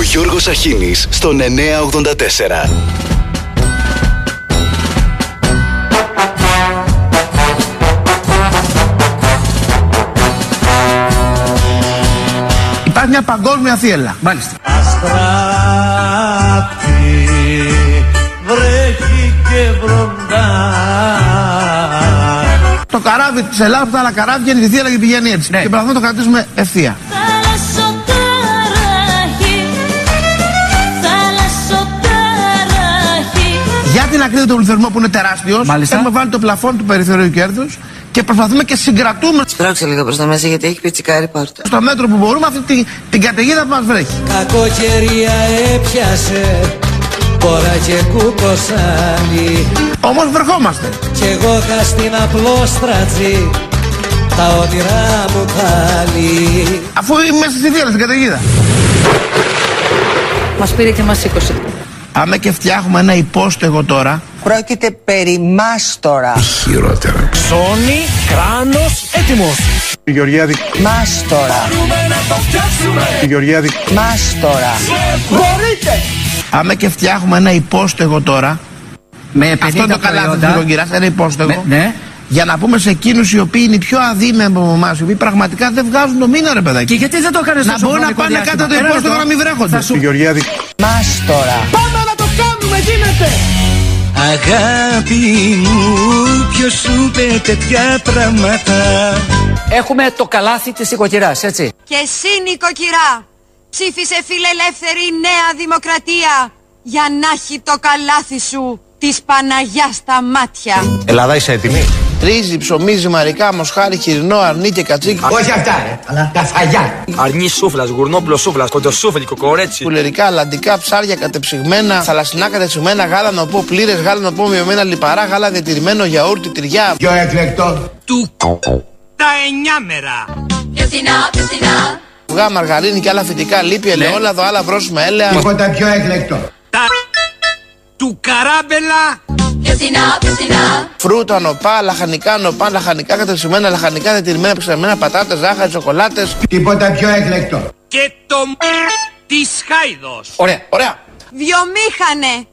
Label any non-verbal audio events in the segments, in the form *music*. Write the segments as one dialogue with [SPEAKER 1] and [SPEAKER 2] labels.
[SPEAKER 1] Ο Γιώργος Αχίνης στον 984.
[SPEAKER 2] Υπάρχει μια παγκόσμια θύελα.
[SPEAKER 3] Μάλιστα.
[SPEAKER 4] Αστράτη, βρέχει και βροντά.
[SPEAKER 2] Το καράβι της Ελλάδας, τα άλλα καράβια είναι τη θύελα και πηγαίνει έτσι.
[SPEAKER 3] Ναι.
[SPEAKER 2] Και προσπαθούμε να το κρατήσουμε ευθεία. Για την ακρίβεια του πληθωρισμού που είναι τεράστιος,
[SPEAKER 3] Μάλιστα.
[SPEAKER 2] έχουμε βάλει το πλαφόν του περιθωρίου κέρδους και προσπαθούμε και συγκρατούμε
[SPEAKER 5] Σπρώξε λίγο προς τα μέσα γιατί έχει πιτσικάρει πάρτο.
[SPEAKER 2] στο μέτρο που μπορούμε αυτή την, την καταιγίδα που μας βρέχει.
[SPEAKER 4] Κακοκαιρία έπιασε, τώρα και κουκοσάνι.
[SPEAKER 2] Όμως βρεχόμαστε.
[SPEAKER 4] Κι εγώ είχα στην απλόστρατζή, τα όνειρά μου πάλι.
[SPEAKER 2] Αφού είμαι μέσα στη θύελα, στην καταιγίδα.
[SPEAKER 6] Μας πήρε και μας σήκωσε.
[SPEAKER 2] Άμα και φτιάχνουμε ένα υπόστεγο τώρα,
[SPEAKER 5] Πρόκειται περί μάστορα.
[SPEAKER 3] Ψώνι, κράνος, έτοιμος.
[SPEAKER 7] Η Γεωργιάδη,
[SPEAKER 5] Μάστορα.
[SPEAKER 7] η Γεωργιάδη,
[SPEAKER 5] Μάστορα.
[SPEAKER 2] άμα και φτιάχνουμε ένα υπόστεγο τώρα,
[SPEAKER 3] Με 50
[SPEAKER 2] αυτό το καλάθι
[SPEAKER 3] προϊόντα.
[SPEAKER 2] του νοικοκυρά, ένα υπόστεγο,
[SPEAKER 3] Με- ναι.
[SPEAKER 2] για να πούμε σε εκείνους οι οποίοι είναι οι πιο αδύναμοι από εμάς, οι οποίοι πραγματικά δεν βγάζουν το μήνα, ρε παιδάκι.
[SPEAKER 3] Και γιατί δεν το έκανες
[SPEAKER 2] Να
[SPEAKER 3] τόσο
[SPEAKER 2] μπορούν να
[SPEAKER 3] χρονικό
[SPEAKER 2] πάνε
[SPEAKER 3] διάστημα;
[SPEAKER 2] κάτω το
[SPEAKER 3] Ένα
[SPEAKER 2] υπόστεγο
[SPEAKER 3] λεπτό.
[SPEAKER 2] να μην βρέχονται.
[SPEAKER 3] Θα σου
[SPEAKER 7] η Γεωργιάδη,
[SPEAKER 5] Μάστορα.
[SPEAKER 4] Αγάπη μου, ποιος σου είπε τέτοια πράγματα;
[SPEAKER 3] Έχουμε το καλάθι της οικοκυράς, έτσι.
[SPEAKER 8] Και εσύ νοικοκυρά, ψήφισε φιλελεύθερη Νέα Δημοκρατία για να έχει το καλάθι σου της Παναγιάς στα μάτια.
[SPEAKER 7] Ελλάδα είσαι έτοιμη;
[SPEAKER 2] Ρύζι, ψωμί, ζυμαρικά, μοσχάρι, χοιρινό, αρνί και κατσίκι.
[SPEAKER 9] Όχι αυτά, ρε, αλλά τα φαγιά.
[SPEAKER 10] Αρνί σούφλα, γουρνόπουλο σούφλα, κοντοσούφλι, κοκορέτσι.
[SPEAKER 2] Πουλερικά, αλαντικά, ψάρια κατεψυγμένα, θαλασσινά κατεψυγμένα, γάλα πω πλήρες, γάλα πω μειωμένα λιπαρά, γάλα διατηρημένο, γιαούρτι, τυριά.
[SPEAKER 9] Πιο εκλεκτό.
[SPEAKER 4] Του τα εννιάμερα.
[SPEAKER 2] Αυγά, μαργαρίνη και άλλα φυτικά, λίπη, ελαιόλαδο, άλλα βρώσιμα έλαια.
[SPEAKER 9] Τίποτα πιο εκλεκτό.
[SPEAKER 4] Τα του καράμπελα.
[SPEAKER 2] Φρούτα, νοπά, λαχανικά, νοπά, λαχανικά κατεψυγμένα, λαχανικά διατηρημένα, ψεγμένα, πατάτες, ζάχαρη, σοκολάτε.
[SPEAKER 9] Τίποτα πιο εκλεκτό.
[SPEAKER 4] Και το της Χάιδος.
[SPEAKER 2] Ωραία, ωραία.
[SPEAKER 8] Βιομήχανε,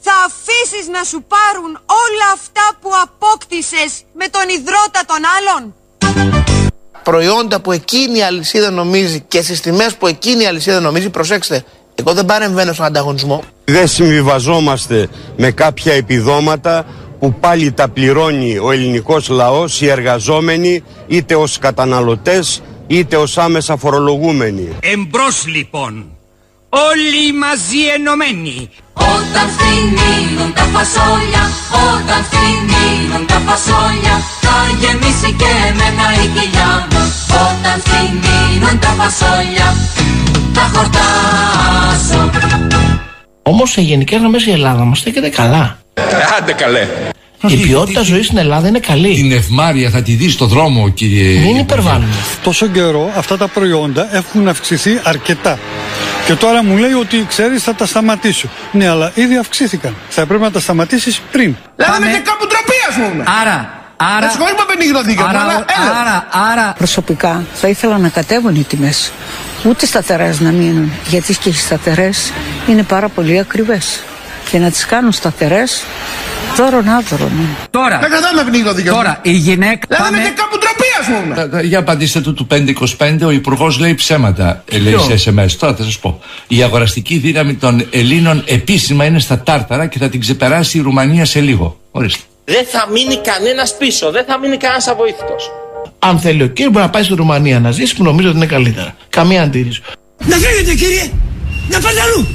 [SPEAKER 8] θα αφήσεις να σου πάρουν όλα αυτά που απόκτησες με τον υδρότα των άλλων;
[SPEAKER 2] Προϊόντα που εκείνη η αλυσίδα νομίζει και στις τιμές που εκείνη η αλυσίδα νομίζει, προσέξτε, εγώ δεν παρεμβαίνω στον ανταγωνισμό.
[SPEAKER 7] Δεν συμβιβαζόμαστε με κάποια επιδόματα που πάλι τα πληρώνει ο ελληνικός λαός, οι εργαζόμενοι, είτε ως καταναλωτές, είτε ως άμεσα φορολογούμενοι.
[SPEAKER 4] Εμπρός λοιπόν. Όλοι μαζί ενωμένοι.
[SPEAKER 8] Όταν φτηνίνουν τα φασόλια, όταν φτηνίνουν τα φασόλια, θα γεμίσει και εμένα η κοιλιά μου. Όταν φτηνίνουν τα φασόλια, θα χορτάσω.
[SPEAKER 2] Όμως σε γενικές γραμμές η Ελλάδα μας στέκεται καλά.
[SPEAKER 10] Άντε καλέ.
[SPEAKER 2] Η ποιότητα ζωής στην Ελλάδα είναι καλή.
[SPEAKER 10] Την ευμάρεια θα τη δεις στο δρόμο, κύριε.
[SPEAKER 2] Μην υπερβάλλουμε.
[SPEAKER 11] Τόσο καιρό αυτά τα προϊόντα έχουν αυξηθεί αρκετά. Και τώρα μου λέει ότι ξέρεις θα τα σταματήσω. Ναι, αλλά ήδη αυξήθηκαν. Θα πρέπει να τα σταματήσεις πριν.
[SPEAKER 2] Δηλαδή
[SPEAKER 3] Πάμε.
[SPEAKER 2] με και κάπου ντροπή, α πούμε.
[SPEAKER 3] Άρα, άρα...
[SPEAKER 2] Με συγχωρείτε που απενίγει το δίκαιο μου,
[SPEAKER 3] Άρα,
[SPEAKER 2] αλλά έλα.
[SPEAKER 3] άρα, άρα,
[SPEAKER 6] Προσωπικά θα ήθελα να κατέβουν οι τιμές. Ούτε σταθερές να μείνουν. Γιατί και οι σταθερές είναι πάρα πολύ ακριβές. Και να τις κάνουν σταθερές δώρον άδωρον.
[SPEAKER 3] τώρα,
[SPEAKER 2] Δεν κρατάμε με πνίγει το δίκαιο μου.
[SPEAKER 3] τώρα, η γυναίκα...
[SPEAKER 2] Δηλαδή με
[SPEAKER 3] Πάμε...
[SPEAKER 2] και κάπου ντροπή, ας πούμε.
[SPEAKER 10] Για απαντήστε του του 525, ο Υπουργός λέει ψέματα. ε, Λέει σε SMS. Τώρα θα σας πω. Η αγοραστική δύναμη των Ελλήνων επίσημα είναι στα τάρταρα και θα την ξεπεράσει η Ρουμανία σε λίγο. Ορίστε.
[SPEAKER 9] Δεν θα μείνει κανένας πίσω, δεν θα μείνει κανένας αβοήθητος.
[SPEAKER 2] Αν θέλει ο κύριος μπορεί να πάει στη Ρουμανία να ζήσει που νομίζω ότι είναι καλύτερα. Καμία αντίρρηση.
[SPEAKER 4] Να φύγετε κύριε. Να πάτε αλλού.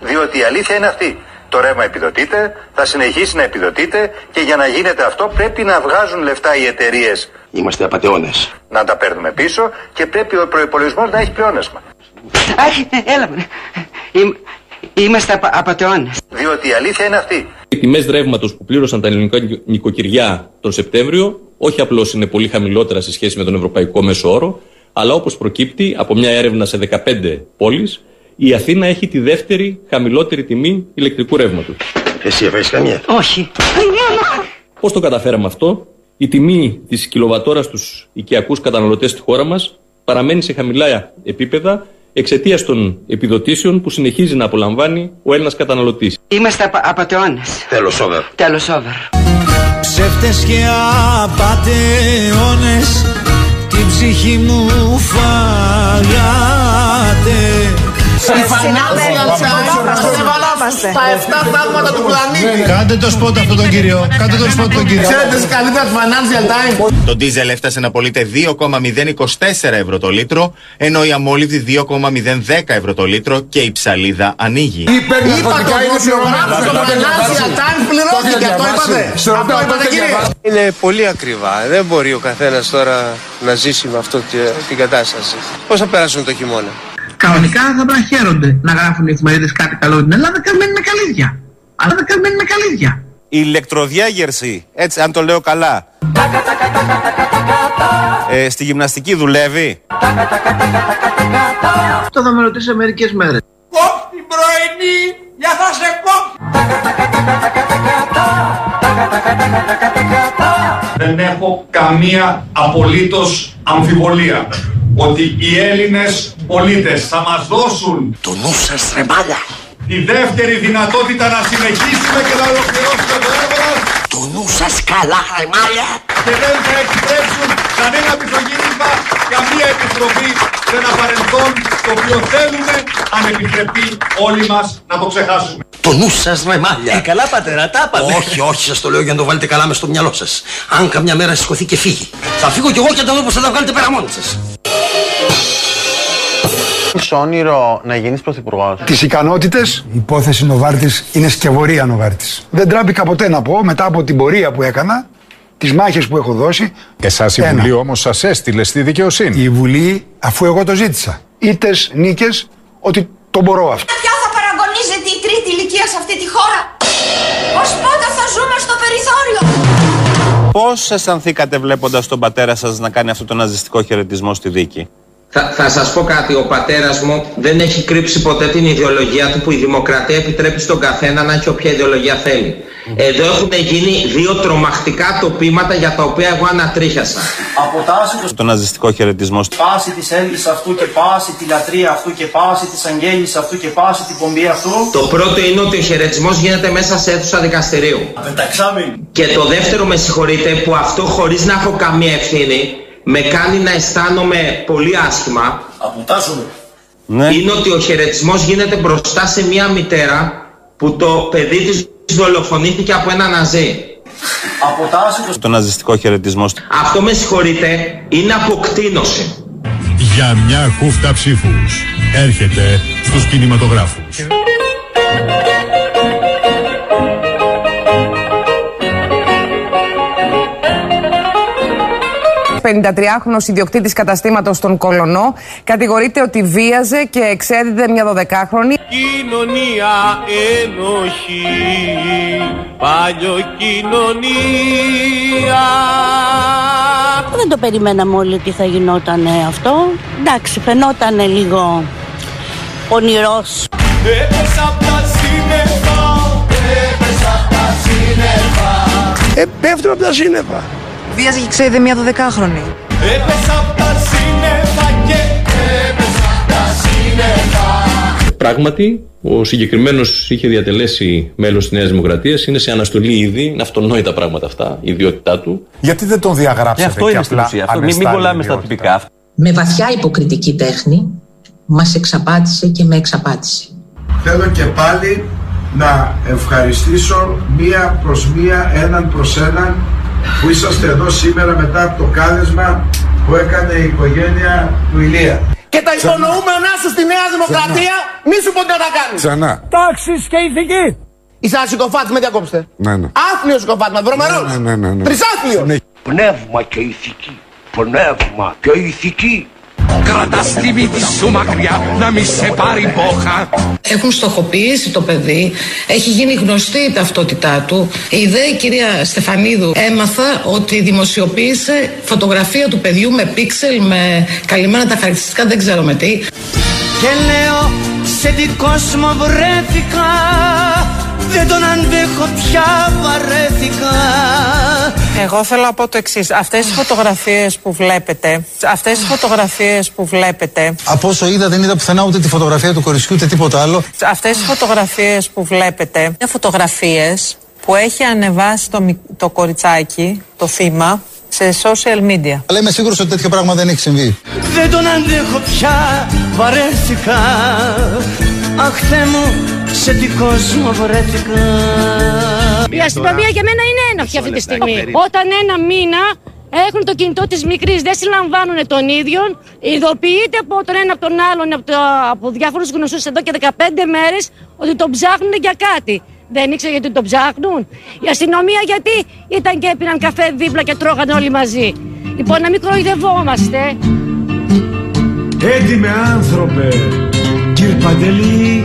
[SPEAKER 7] Διότι η αλήθεια είναι αυτή. Το ρεύμα επιδοτείται, θα συνεχίσει να επιδοτείται και για να γίνεται αυτό πρέπει να βγάζουν λεφτά οι εταιρείες
[SPEAKER 9] Είμαστε απαταιώνες.
[SPEAKER 7] να τα παίρνουμε πίσω και πρέπει ο προπολογισμό να έχει πλεόνασμα.
[SPEAKER 5] Έλα, Είμαστε απαταιώνες.
[SPEAKER 7] Διότι η αλήθεια είναι αυτή.
[SPEAKER 10] Οι τιμές ρεύματος που πλήρωσαν τα ελληνικά νοικοκυριά τον Σεπτέμβριο, όχι απλώς είναι πολύ χαμηλότερα σε σχέση με τον ευρωπαϊκό μέσο όρο, αλλά όπως προκύπτει από μια έρευνα σε 15 πόλεις, η Αθήνα έχει τη δεύτερη χαμηλότερη τιμή ηλεκτρικού ρεύματος.
[SPEAKER 9] Εσύ έφαγε καμία.
[SPEAKER 5] Όχι.
[SPEAKER 10] Πώς το καταφέραμε αυτό, η τιμή της κιλοβατόρα στους οικιακούς καταναλωτές στη χώρα μας παραμένει σε χαμηλά επίπεδα εξαιτίας των επιδοτήσεων που συνεχίζει να απολαμβάνει ο Έλληνας καταναλωτής.
[SPEAKER 5] Είμαστε απα, απαταιώνες.
[SPEAKER 1] Τέλος over.
[SPEAKER 5] Τέλος over.
[SPEAKER 4] Ψεύτες και απατεώνες την ψυχή μου φάγατε
[SPEAKER 2] Η financial times στα 7 θαύματα του πλανήτη.
[SPEAKER 11] Κάντε το σπότ αυτό τον κύριο. Κάντε το σπότ τον κύριο.
[SPEAKER 2] Ξέρετε τις καλύτερα του financial times.
[SPEAKER 12] Το ντίζελ έφτασε να πωλείται 2,024 ευρώ το λίτρο, ενώ η αμόλυβδη 2,010 ευρώ το λίτρο και η ψαλίδα ανοίγει.
[SPEAKER 2] Είπα το δημοσιογράφο στο financial times πληρώθηκε. Αυτό είπατε. Αυτό είπατε κύριε.
[SPEAKER 13] Είναι πολύ ακριβά. Δεν μπορεί ο καθένας τώρα να ζήσει με αυτό την κατάσταση. Πώς θα περάσουν το χειμώνα;
[SPEAKER 14] Κανονικά θα πρέπει να χαίρονται να γράφουν οι εφημερίδες κάτι καλό για την Ελλάδα και μένουν καλύδια. Αλλά δεν μένουν καλύδια.
[SPEAKER 12] Η ηλεκτροδιάγερση, έτσι αν το λέω καλά, ε, στη γυμναστική δουλεύει;
[SPEAKER 14] Αυτό θα με ρωτήσει σε μερικές μέρες.
[SPEAKER 9] Κόπ την πρωινή, για θα σε κόπ.
[SPEAKER 15] Δεν έχω καμία απολύτως αμφιβολία ότι οι Έλληνες πολίτες θα μας δώσουν
[SPEAKER 1] Το νου σας ρε μάλια.
[SPEAKER 15] τη δεύτερη δυνατότητα να συνεχίσουμε και να ολοκληρώσουμε το έργο μας
[SPEAKER 1] Το νου σας καλά ρε μάλια.
[SPEAKER 15] και δεν θα επιτρέψουν κανένα πισωγύρισμα, καμία επιστροφή σε ένα παρελθόν το οποίο θέλουμε, αν επιτρεπεί όλοι μας να το ξεχάσουμε.
[SPEAKER 1] Το νου σας ρε μάλια.
[SPEAKER 9] Ε, καλά πατέρα, τα είπατε.
[SPEAKER 1] Όχι, όχι, σας το λέω για να το βάλετε καλά μες στο μυαλό σας. Αν καμιά μέρα σηκωθεί και φύγει. Θα φύγω κι εγώ και θα δω πως θα τα βγάλετε πέρα μόνοι σας.
[SPEAKER 13] Έχεις όνειρο να γίνεις πρωθυπουργός;
[SPEAKER 11] Τις ικανότητες, η υπόθεση Νοβάρτης είναι σκευωρία Νοβάρτης. Δεν τράπηκα ποτέ να πω μετά από την πορεία που έκανα, τις μάχες που έχω δώσει.
[SPEAKER 16] Εσάς η
[SPEAKER 11] Ένα.
[SPEAKER 16] Βουλή όμως σας έστειλε στη δικαιοσύνη.
[SPEAKER 11] Η Βουλή, αφού εγώ το ζήτησα, είτε νίκες, ότι το μπορώ αυτό.
[SPEAKER 17] Ποια θα παραγωνίζεται η τρίτη ηλικία σε αυτή τη χώρα;
[SPEAKER 12] Πώς αισθανθήκατε βλέποντας τον πατέρα σας να κάνει αυτό το ναζιστικό χαιρετισμό στη δίκη;
[SPEAKER 9] Θα, θα σας πω κάτι, ο πατέρας μου δεν έχει κρύψει ποτέ την ιδεολογία του που η δημοκρατία επιτρέπει στον καθένα να έχει όποια ιδεολογία θέλει. Εδώ έχουν γίνει δύο τρομακτικά τοπήματα για τα οποία εγώ ανατρίχιασα.
[SPEAKER 13] Αποτάσσει
[SPEAKER 12] Το ναζιστικό χαιρετισμό στη
[SPEAKER 13] πάση της έλγης αυτού και πάση τη λατρεία αυτού και πάση της αγγέλης αυτού και πάση την πομπή αυτού.
[SPEAKER 9] Το πρώτο είναι ότι ο χαιρετισμός γίνεται μέσα σε αίθουσα δικαστηρίου.
[SPEAKER 13] Πενταξάμιν.
[SPEAKER 9] Και το δεύτερο με συγχωρείτε που αυτό χωρίς να έχω καμία ευθύνη με κάνει να αισθάνομαι πολύ άσχημα
[SPEAKER 13] Αποτάσσουμε.
[SPEAKER 9] είναι ότι ο χαιρετισμός γίνεται μπροστά σε μια μητέρα που το παιδί της δολοφονήθηκε από ένα ναζί.
[SPEAKER 13] Αποτάσσει
[SPEAKER 12] Το ναζιστικό χαιρετισμό στη
[SPEAKER 9] Αυτό με συγχωρείτε είναι αποκτήνωση.
[SPEAKER 16] Για μια χούφτα ψήφους έρχεται στους κινηματογράφους.
[SPEAKER 18] 53χρονο ιδιοκτήτης καταστήματος στον Κολονό κατηγορείται ότι βίαζε και εξέδιδε μια 12χρονη.
[SPEAKER 4] Κοινωνία ενοχή, παλιό κοινωνία.
[SPEAKER 19] Δεν το περιμέναμε όλοι ότι θα γινόταν αυτό. Εντάξει, φαινόταν λίγο πονηρός.
[SPEAKER 4] Έπεσα απ' τα σύννεφα, έπεσα απ' τα σύννεφα.
[SPEAKER 1] Ε, πέφτουμε από τα σύννεφα.
[SPEAKER 18] Βίαζε και εξέδιδε μια 12χρονη.
[SPEAKER 4] Έπεσα απ' τα σύννεφα και έπεσα απ' τα σύννεφα.
[SPEAKER 10] Πράγματι, ο συγκεκριμένος είχε διατελέσει μέλος της Νέας Δημοκρατίας. Είναι σε αναστολή ήδη. Είναι αυτονόητα πράγματα αυτά, η ιδιότητά του.
[SPEAKER 16] Γιατί δεν τον διαγράψατε
[SPEAKER 12] αυτό
[SPEAKER 16] και
[SPEAKER 12] είναι στην
[SPEAKER 16] απλά
[SPEAKER 12] ουσία. Αυτό, μην, μην
[SPEAKER 16] ανεστάλλει
[SPEAKER 12] κολλάμε στα
[SPEAKER 16] ιδιότητα.
[SPEAKER 12] τυπικά.
[SPEAKER 6] Με βαθιά υποκριτική τέχνη μας εξαπάτησε και με εξαπάτησε.
[SPEAKER 11] Θέλω και πάλι να ευχαριστήσω μία προς μία, έναν προς έναν που είσαστε εδώ σήμερα μετά από το κάλεσμα που έκανε η οικογένεια του Ηλία.
[SPEAKER 2] Και τα υπονοούμενά σου στη Νέα Δημοκρατία, μη σου πω τι να τα κάνεις.
[SPEAKER 16] Ξανά.
[SPEAKER 2] Τάξεις και ηθική. Είσαι ένα συκοφάτης, με διακόψτε.
[SPEAKER 16] Ναι, ναι.
[SPEAKER 2] Άθλιος συκοφάτη, βρωμερός.
[SPEAKER 16] Ναι, ναι, ναι, ναι.
[SPEAKER 2] Τρισάθλιος.
[SPEAKER 1] Πνεύμα και ηθική. Πνεύμα και ηθική.
[SPEAKER 4] Κρατάς τη μύτη σου μακριά να μη σε πάρει μπόχα.
[SPEAKER 6] Έχουν στοχοποιήσει το παιδί, έχει γίνει γνωστή η ταυτότητά του. Η δε η κυρία Στεφανίδου έμαθα ότι δημοσιοποίησε φωτογραφία του παιδιού με πίξελ, με καλυμμένα τα χαρακτηριστικά, δεν ξέρω με τι.
[SPEAKER 4] Και λέω σε τι κόσμο βρέθηκα Δεν τον αντέχω πια βαρέθηκα
[SPEAKER 20] Εγώ θέλω να πω το εξής. Αυτές οι φωτογραφίες που βλέπετε, αυτές οι φωτογραφίες που βλέπετε,
[SPEAKER 21] Από όσο είδα, δεν είδα πουθενά ούτε τη φωτογραφία του κοριτσιού ούτε τίποτα άλλο.
[SPEAKER 20] αυτές οι φωτογραφίες που βλέπετε, είναι φωτογραφίες που έχει ανεβάσει το, μικ- το κοριτσάκι, το θύμα, σε social media.
[SPEAKER 21] Αλλά είμαι σίγουρος ότι τέτοιο πράγμα δεν έχει συμβεί.
[SPEAKER 4] Δεν τον αντέχω πια, βαρέθηκα Αχ Θεέ μου, σε τι κόσμο βρέθηκα
[SPEAKER 22] Η αστυνομία για μένα είναι ένοχη αυτή τη στιγμή. Όταν ένα μήνα έχουν το κινητό της μικρής, δεν συλλαμβάνουν τον ίδιο, ειδοποιείται από τον ένα από τον άλλον, από, το, από διάφορους γνωστούς εδώ και 15 μέρες, ότι τον ψάχνουν για κάτι. Δεν ήξερε γιατί τον ψάχνουν. Η αστυνομία γιατί ήταν και έπιναν καφέ δίπλα και τρώγανε όλοι μαζί. Λοιπόν, να μην κοροϊδευόμαστε.
[SPEAKER 23] Έντιμε άνθρωπε, κύριε Παντελή,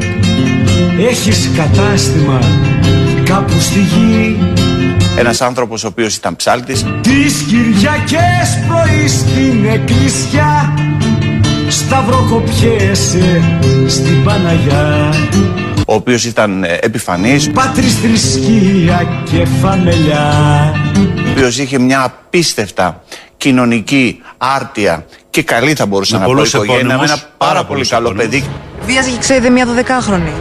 [SPEAKER 23] έχεις κατάστημα κάπου στη γη.
[SPEAKER 12] Ένας άνθρωπος ο οποίος ήταν ψάλτης,
[SPEAKER 23] Τις Κυριακές πρωί στην εκκλησιά Σταυροκοπιέσαι στην Παναγιά.
[SPEAKER 12] Ο οποίος ήταν ε, επιφανής,
[SPEAKER 23] Πάτρις θρησκεία και φαμελιά.
[SPEAKER 12] Ο οποίος είχε μια απίστευτα κοινωνική άρτια και καλή θα μπορούσα
[SPEAKER 23] Με
[SPEAKER 12] να πω
[SPEAKER 23] πολλούς
[SPEAKER 12] οικογένεια, με
[SPEAKER 23] επώνυμους,
[SPEAKER 12] ένα πάρα,
[SPEAKER 23] πάρα
[SPEAKER 12] πολύ
[SPEAKER 23] πολλούς
[SPEAKER 12] καλό
[SPEAKER 23] επώνυμους.
[SPEAKER 12] παιδί.
[SPEAKER 18] Βίαζε και ξέρετε μια 12χρονη.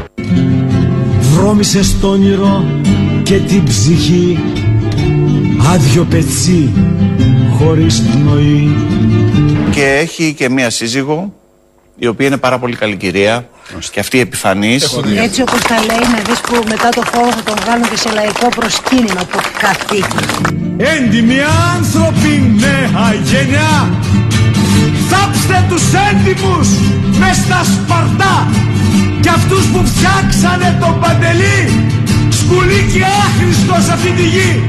[SPEAKER 23] Βρώμησε στο όνειρο και την ψυχή Άδειο πετσί χωρίς πνοή
[SPEAKER 12] Και έχει και μία σύζυγο, η οποία είναι πάρα πολύ καλή κυρία και αυτή επιφανής.
[SPEAKER 24] Έτσι όπως τα λέει να δεις που μετά το φόβο θα τον βγάλουν και σε λαϊκό προσκύνημα το καθήκη.
[SPEAKER 23] Έντιμοι άνθρωποι νέα γενιά Θάψτε τους έντιμους μες στα Σπαρτά Και αυτούς που φτιάξανε τον Παντελή Σκουλίκι άχρηστος σε αυτή τη γη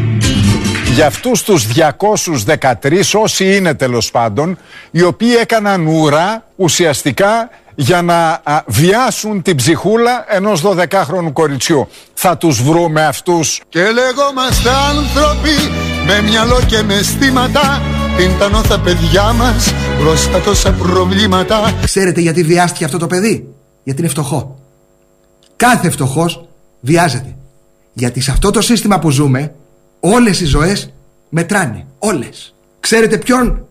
[SPEAKER 16] Για αυτούς τους 213 όσοι είναι τέλος πάντων οι οποίοι έκαναν ουρά ουσιαστικά για να α, βιάσουν την ψυχούλα ενός 12χρονου κοριτσιού. Θα τους βρούμε αυτούς.
[SPEAKER 21] Και λεγόμαστε άνθρωποι με μυαλό και με αισθήματα. Την τα παιδιά μας μπροστά τόσα προβλήματα.
[SPEAKER 25] Ξέρετε γιατί βιάστηκε αυτό το παιδί; Γιατί είναι φτωχό. Κάθε φτωχός βιάζεται. Γιατί σε αυτό το σύστημα που ζούμε, όλες οι ζωές μετράνε. Όλες. Ξέρετε ποιον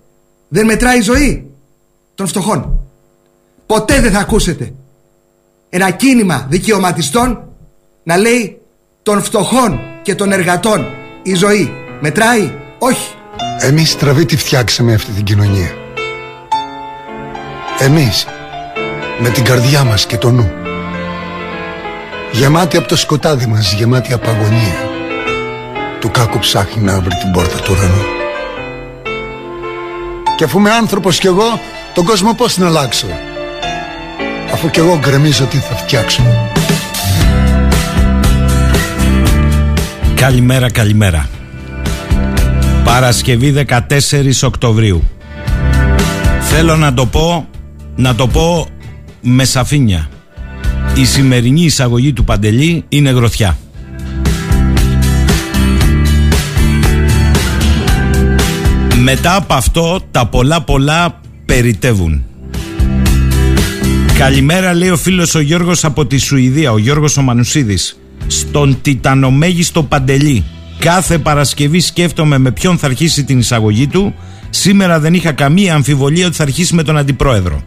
[SPEAKER 25] δεν μετράει η ζωή; Των φτωχών. Ποτέ δεν θα ακούσετε ένα κίνημα δικαιωματιστών να λέει των φτωχών και των εργατών η ζωή. Μετράει. Όχι.
[SPEAKER 21] Εμείς στραβή τη φτιάξαμε αυτή την κοινωνία. Εμείς με την καρδιά μας και το νου. Γεμάτη από το σκοτάδι μας, γεμάτη από αγωνία. Του κάκου ψάχνει να βρει την πόρτα του ουρανού. Και αφού είμαι άνθρωπος κι εγώ, τον κόσμο πώς να αλλάξω; Αφού κι εγώ γκρεμίζω τι θα φτιάξω.
[SPEAKER 26] Καλημέρα, καλημέρα. Παρασκευή 14 Οκτωβρίου. Θέλω να το πω, να το πω με σαφήνεια. Η σημερινή εισαγωγή του Παντελή είναι γροθιά. Μετά από αυτό τα πολλά πολλά περιτεύουν. Καλημέρα λέει ο φίλος ο Γιώργος από τη Σουηδία, ο Γιώργος ο Μανουσίδης. Στον τιτανομέγιστο Παντελή. Κάθε Παρασκευή σκέφτομαι με ποιον θα αρχίσει την εισαγωγή του. Σήμερα δεν είχα καμία αμφιβολία ότι θα αρχίσει με τον Αντιπρόεδρο.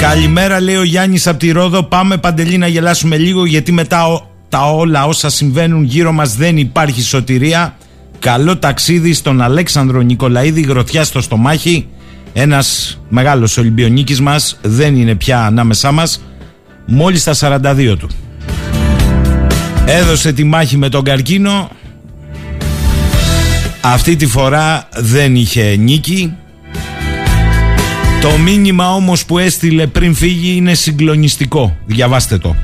[SPEAKER 26] Καλημέρα λέει ο Γιάννης από τη Ρόδο. Πάμε Παντελή να γελάσουμε λίγο γιατί μετά ο- τα όλα όσα συμβαίνουν γύρω μας δεν υπάρχει σωτηρία. Καλό ταξίδι στον Αλέξανδρο Νικολαίδη γροθιά στο στομάχι. Ένας μεγάλος Ολυμπιονίκης μας δεν είναι πια ανάμεσά μας. Μόλις τα 42 του. Έδωσε τη μάχη με τον καρκίνο. Αυτή τη φορά δεν είχε νίκη. Το μήνυμα όμως που έστειλε πριν φύγει είναι συγκλονιστικό. Διαβάστε το.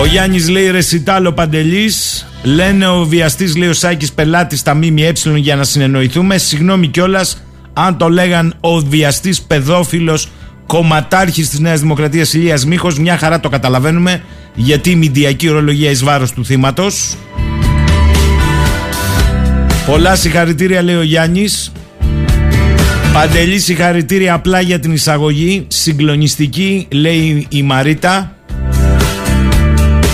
[SPEAKER 26] Ο Γιάννης λέει ρεσιτάλο Παντελής Λένε ο βιαστής λέει ο Σάκης πελάτης στα ΜΜΕ για να συνεννοηθούμε Συγγνώμη κιόλας αν το λέγαν ο βιαστής παιδόφιλος κομματάρχης της Νέας Δημοκρατίας Ηλίας Μίχος. Μια χαρά το καταλαβαίνουμε γιατί η μηντιακή ορολογία εις βάρος του θύματος. Πολλά συγχαρητήρια λέει ο Γιάννης. Παντελή συγχαρητήρια απλά για την εισαγωγή. Συγκλονιστική λέει η Μαρίτα.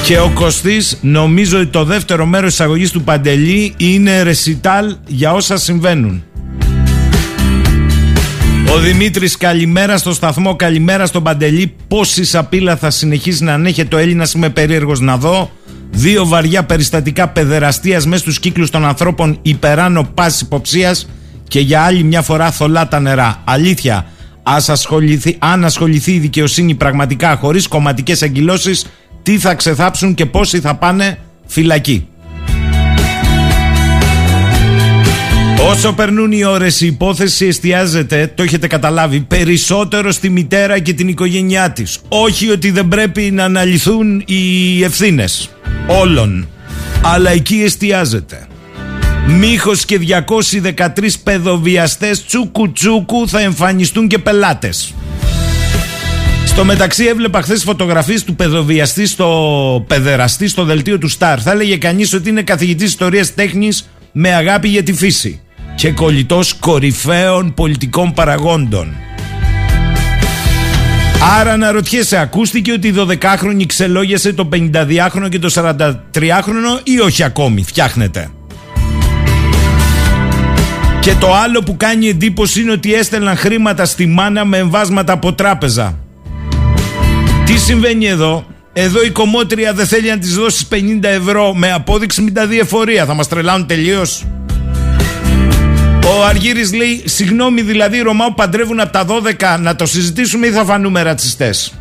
[SPEAKER 26] Και ο Κωστής νομίζω ότι το δεύτερο μέρος της αγωγής του Παντελή είναι ρεσιτάλ για όσα συμβαίνουν. Ο Δημήτρης καλημέρα στο σταθμό, καλημέρα στον Παντελή. Πόση σαπίλα θα συνεχίσει να ανέχεται το Έλληνας, είμαι περίεργος να δω. Δύο βαριά περιστατικά παιδεραστίας μέσα στους κύκλους των ανθρώπων υπεράνω πάση υποψίας και για άλλη μια φορά θολά τα νερά. Αλήθεια, ας ασχοληθεί, αν ασχοληθεί η δικαιοσύνη πραγματικά χωρίς κομματικές αγκυλώσεις, τι θα ξεθάψουν και πόσοι θα πάνε φυλακή. Όσο περνούν οι ώρες η υπόθεση εστιάζεται, το έχετε καταλάβει, περισσότερο στη μητέρα και την οικογένειά της. Όχι ότι δεν πρέπει να αναλυθούν οι ευθύνες όλων, αλλά εκεί εστιάζεται. Μίχος και 213 παιδοβιαστές τσούκου τσούκου θα εμφανιστούν και πελάτες. Στο μεταξύ έβλεπα χθες φωτογραφίες του παιδοβιαστή στο παιδεραστή στο δελτίο του Σταρ. Θα έλεγε κανείς ότι είναι καθηγητής ιστορίας τέχνης με αγάπη για τη φύση και κολλητός κορυφαίων πολιτικών παραγόντων. Άρα να ρωτιέσαι, ακούστηκε ότι η 12χρονη ξελόγιασε το 52χρονο και το 43χρονο ή όχι ακόμη, φτιάχνεται. Και το άλλο που κάνει εντύπωση είναι ότι έστελναν χρήματα στη μάνα με εμβάσματα από τράπεζα. Τι συμβαίνει εδώ, εδώ η κομμότρια δεν θέλει να της δώσεις 50 ευρώ με απόδειξη με τα διεφορία. Θα μας τρελάνουν τελείως. Ο Αργύρης λέει, συγγνώμη δηλαδή οι Ρωμάου παντρεύουν από τα 12 να το συζητήσουμε ή θα φανούμε ρατσιστές.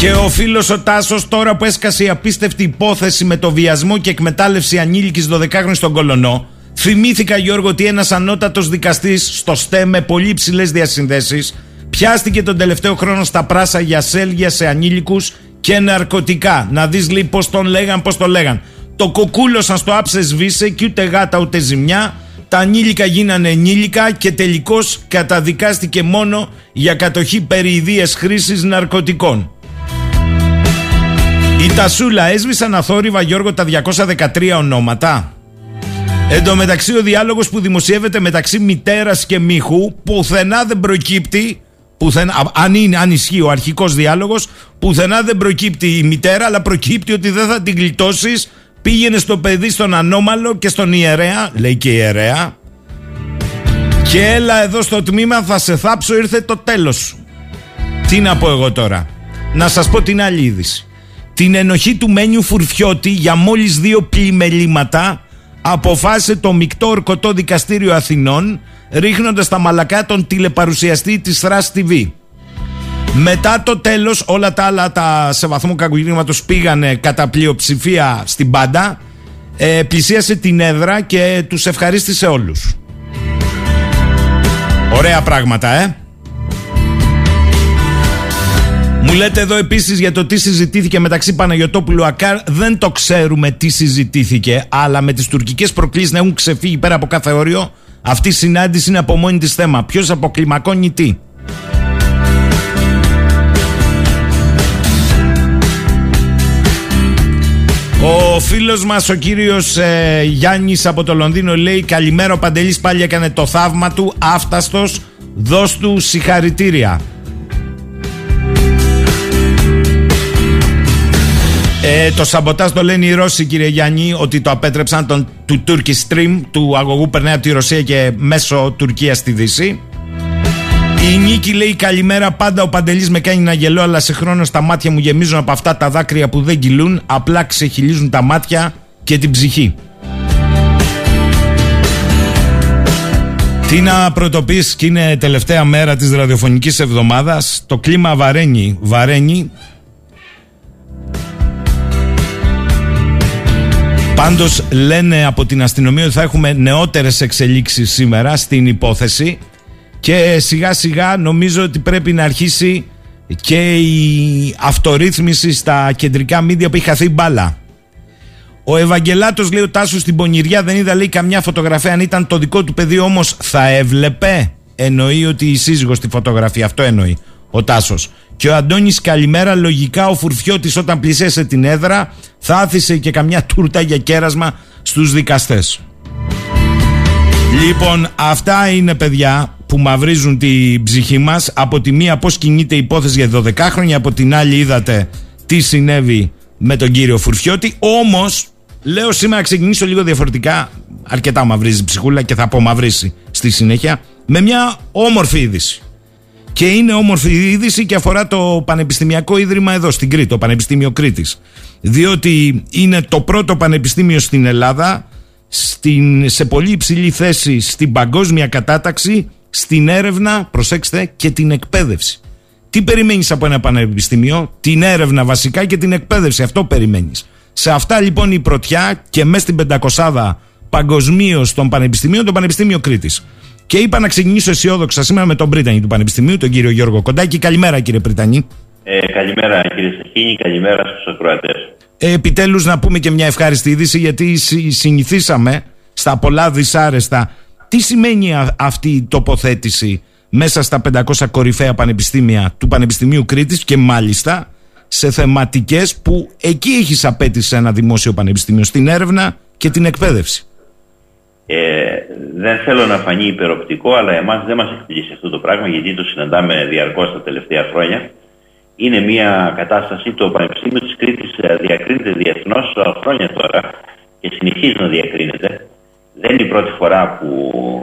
[SPEAKER 26] Και ο φίλος ο Τάσος τώρα που έσκασε η απίστευτη υπόθεση με το βιασμό και εκμετάλλευση ανήλικης 12χρονης στον Κολονό θυμήθηκα Γιώργο ότι ένας ανώτατος δικαστής στο ΣΤΕ με πολύ ψηλές διασυνδέσεις πιάστηκε τον τελευταίο χρόνο στα πράσα για σέλγια σε ανήλικους και ναρκωτικά. Να δεις λέει πώς τον λέγαν, πώς τον λέγαν. Το κοκούλωσαν στο άψες σβήσε και ούτε γάτα ούτε ζημιά. Τα ανήλικα γίνανε ενήλικα και τελικώς καταδικάστηκε μόνο για κατοχή περιειδίες χρήσης ναρκωτικών. Η Τασούλα έσβησαν αθόρυβα Γιώργο τα 213 ονόματα. Εν τω μεταξύ ο διάλογος που δημοσιεύεται μεταξύ μητέρας και μίχου πουθενά δεν προκύπτει Πουθενά, αν, είναι, αν ισχύει ο αρχικός διάλογος πουθενά δεν προκύπτει η μητέρα αλλά προκύπτει ότι δεν θα την γλιτώσεις Πήγαινε στο παιδί στον ανώμαλο και στον ιερέα, λέει και η ιερέα. Και έλα εδώ στο τμήμα θα σε θάψω ήρθε το τέλος σου. Τι να πω εγώ τώρα; Να σας πω την άλλη είδηση. Την ενοχή του Μένιου Φουρφιώτη για μόλις δύο πλημελήματα αποφάσισε το μεικτό ορκωτό δικαστήριο Αθηνών ρίχνοντας τα μαλακά τον τηλεπαρουσιαστή της Θράς TV. Μετά το τέλος όλα τα άλλα τα σε βαθμό κακογυρήματος πήγανε κατά πλειοψηφία στην πάντα ε, πλησίασε την έδρα και τους ευχαρίστησε όλους. Ωραία πράγματα ε. Μου λέτε εδώ επίσης για το τι συζητήθηκε μεταξύ Παναγιωτόπουλου Ακάρ δεν το ξέρουμε τι συζητήθηκε αλλά με τις τουρκικές προκλήσεις να έχουν ξεφύγει πέρα από κάθε όριο αυτή η συνάντηση είναι από μόνη της θέμα. Ποιος αποκλιμακώνει τι; Ο φίλος μας ο κύριος ε, Γιάννης από το Λονδίνο λέει Καλημέρα ο Παντελής πάλι έκανε το θαύμα του Άφταστος Δώσ' του συγχαρητήρια Ε, το σαμποτάζ το λένε οι Ρώσοι κύριε Γιάννη ότι το απέτρεψαν τον, του Turkish Stream του αγωγού περνάει από τη Ρωσία και μέσω Τουρκίας στη Δύση η Νίκη λέει καλημέρα πάντα ο Παντελής με κάνει να γελώ αλλά σε χρόνο στα μάτια μου γεμίζουν από αυτά τα δάκρυα που δεν κυλούν απλά ξεχυλίζουν τα μάτια και την ψυχή. Τι να πρωτοποιήσει και είναι τελευταία μέρα της ραδιοφωνικής εβδομάδας. Το κλίμα βαραίνει, βαραίνει. Πάντως λένε από την αστυνομία ότι θα έχουμε νεότερες εξελίξεις σήμερα στην υπόθεση και σιγά σιγά νομίζω ότι πρέπει να αρχίσει και η αυτορύθμιση στα κεντρικά μίδια που έχει χαθεί μπάλα. Ο Ευαγγελάτος λέει ο Τάσος στην Πονηριά δεν είδα λέει καμιά φωτογραφία. Αν ήταν το δικό του παιδί όμως θα έβλεπε. Εννοεί ότι η σύζυγος στη φωτογραφία αυτό εννοεί ο Τάσος. Και ο Αντώνης καλημέρα λογικά ο Φουρφιώτης όταν πλησίασε την έδρα θα άθισε και καμιά τούρτα για κέρασμα στους δικαστές Λοιπόν αυτά είναι παιδιά που μαυρίζουν την ψυχή μας από τη μία πώς κινείται η υπόθεση για 12 χρόνια από την άλλη είδατε τι συνέβη με τον κύριο Φουρφιώτη. Όμως, λέω σήμερα να ξεκινήσω λίγο διαφορετικά. Αρκετά μαυρίζει ψυχούλα και θα απομαυρίσει στη συνέχεια. Με μια όμορφη είδηση. Και είναι όμορφη είδηση και αφορά το Πανεπιστημιακό Ίδρυμα εδώ στην Κρήτη, το Πανεπιστήμιο Κρήτης. Διότι είναι το πρώτο πανεπιστήμιο στην Ελλάδα στην, σε πολύ υψηλή θέση στην παγκόσμια κατάταξη, στην έρευνα, προσέξτε, και την εκπαίδευση. Τι περιμένεις από ένα πανεπιστήμιο, την έρευνα βασικά και την εκπαίδευση, αυτό περιμένεις. Σε αυτά λοιπόν η πρωτιά και μέσα στην πεντακοσάδα παγκοσμίως των πανεπιστημίων, το Πανεπιστήμιο Κρήτης. Και είπα να ξεκινήσω αισιόδοξα σήμερα με τον Πρίτανη του Πανεπιστημίου, τον κύριο Γιώργο Κοντάκη. Καλημέρα κύριε Πρίτανη.
[SPEAKER 27] Ε, καλημέρα κύριε Σαχίνη, καλημέρα στους ακροατές.
[SPEAKER 26] Ε, επιτέλους να πούμε και μια ευχάριστη είδηση γιατί συνηθίσαμε στα πολλά δυσάρεστα. Τι σημαίνει αυτή η τοποθέτηση μέσα στα 500 κορυφαία πανεπιστήμια του Πανεπιστημίου Κρήτης και μάλιστα σε θεματικές που εκεί έχεις απέτηση σε ένα δημόσιο πανεπιστήμιο, στην έρευνα και την εκπαίδευση;
[SPEAKER 27] Ε, δεν θέλω να φανεί υπεροπτικό, αλλά εμάς δεν μας εκπλήσει αυτό το πράγμα γιατί το συναντάμε διαρκώς τα τελευταία χρόνια είναι μια κατάσταση, το Πανεπιστήμιο της Κρήτης ε, διακρίνεται διεθνώς χρόνια τώρα και συνεχίζει να διακρίνεται. Δεν είναι η πρώτη φορά που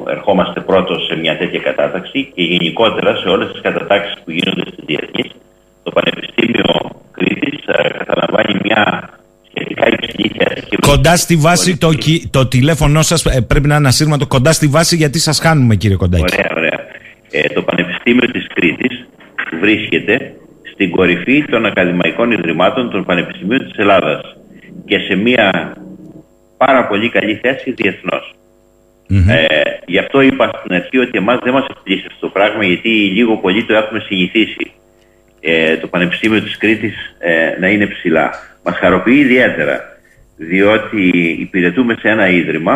[SPEAKER 27] ερχόμαστε πρώτος σε μια τέτοια κατάταξη και γενικότερα σε όλες τις κατατάξεις που γίνονται στη διεθνή. Το Πανεπιστήμιο Κρήτης ε, καταλαμβάνει μια σχετικά υψηλή θέση.
[SPEAKER 26] Κοντά στη βάση, το, το τηλέφωνο σας ε, πρέπει να είναι ασύρματο, κοντά στη βάση γιατί σας χάνουμε κύριε Κοντάκη.
[SPEAKER 27] Ωραία, ωραία. Ε, το Πανεπιστήμιο της Κρήτης βρίσκεται στην κορυφή των ακαδημαϊκών ιδρυμάτων των Πανεπιστημίων της Ελλάδας και σε μια πάρα πολύ καλή θέση Ε, γι' αυτό είπα στην αρχή ότι εμάς δεν μας εκπλήσει αυτό το πράγμα γιατί λίγο πολύ το έχουμε συνηθίσει ε, το Πανεπιστήμιο της Κρήτης ε, να είναι ψηλά. Μας χαροποιεί ιδιαίτερα διότι υπηρετούμε σε ένα ίδρυμα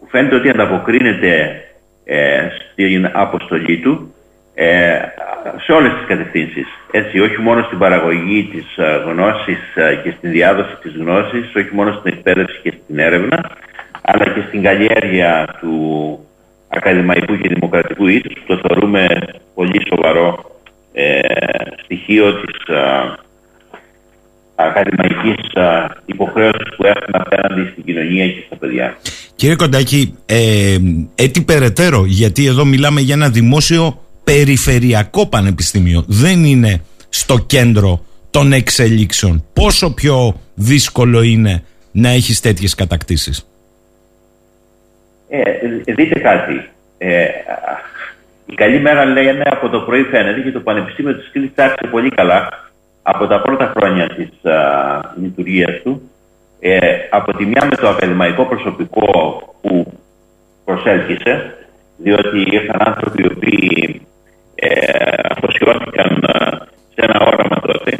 [SPEAKER 27] που φαίνεται ότι ανταποκρίνεται ε, στην αποστολή του ε, σε όλες τις κατευθύνσεις. Έτσι, όχι μόνο στην παραγωγή της ε, γνώσης ε, και στην διάδοση της γνώσης, όχι μόνο στην εκπαίδευση και στην έρευνα, αλλά και στην καλλιέργεια του ακαδημαϊκού και δημοκρατικού ήθους, που το θεωρούμε πολύ σοβαρό ε, στοιχείο της ε, ακαδημαϊκής ε, υποχρέωσης που έχουμε απέναντι στην κοινωνία και στα παιδιά.
[SPEAKER 26] Κύριε Κοντάκη, ε, έτσι περαιτέρω, γιατί εδώ μιλάμε για ένα δημόσιο περιφερειακό πανεπιστήμιο. Δεν είναι στο κέντρο των εξελίξεων. Πόσο πιο δύσκολο είναι να έχεις τέτοιες κατακτήσεις;
[SPEAKER 27] Ε, δείτε κάτι. Ε, η καλή μέρα λένε από το πρωί φαίνεται και το Πανεπιστήμιο της Κρήτης άρχισε πολύ καλά από τα πρώτα χρόνια της α, λειτουργίας του. Ε, από τη μια με το ακαδημαϊκό προσωπικό που προσέλκυσε, διότι ήρθαν άνθρωποι οι οποίοι ε, αφοσιώθηκαν ε, σε ένα όραμα τότε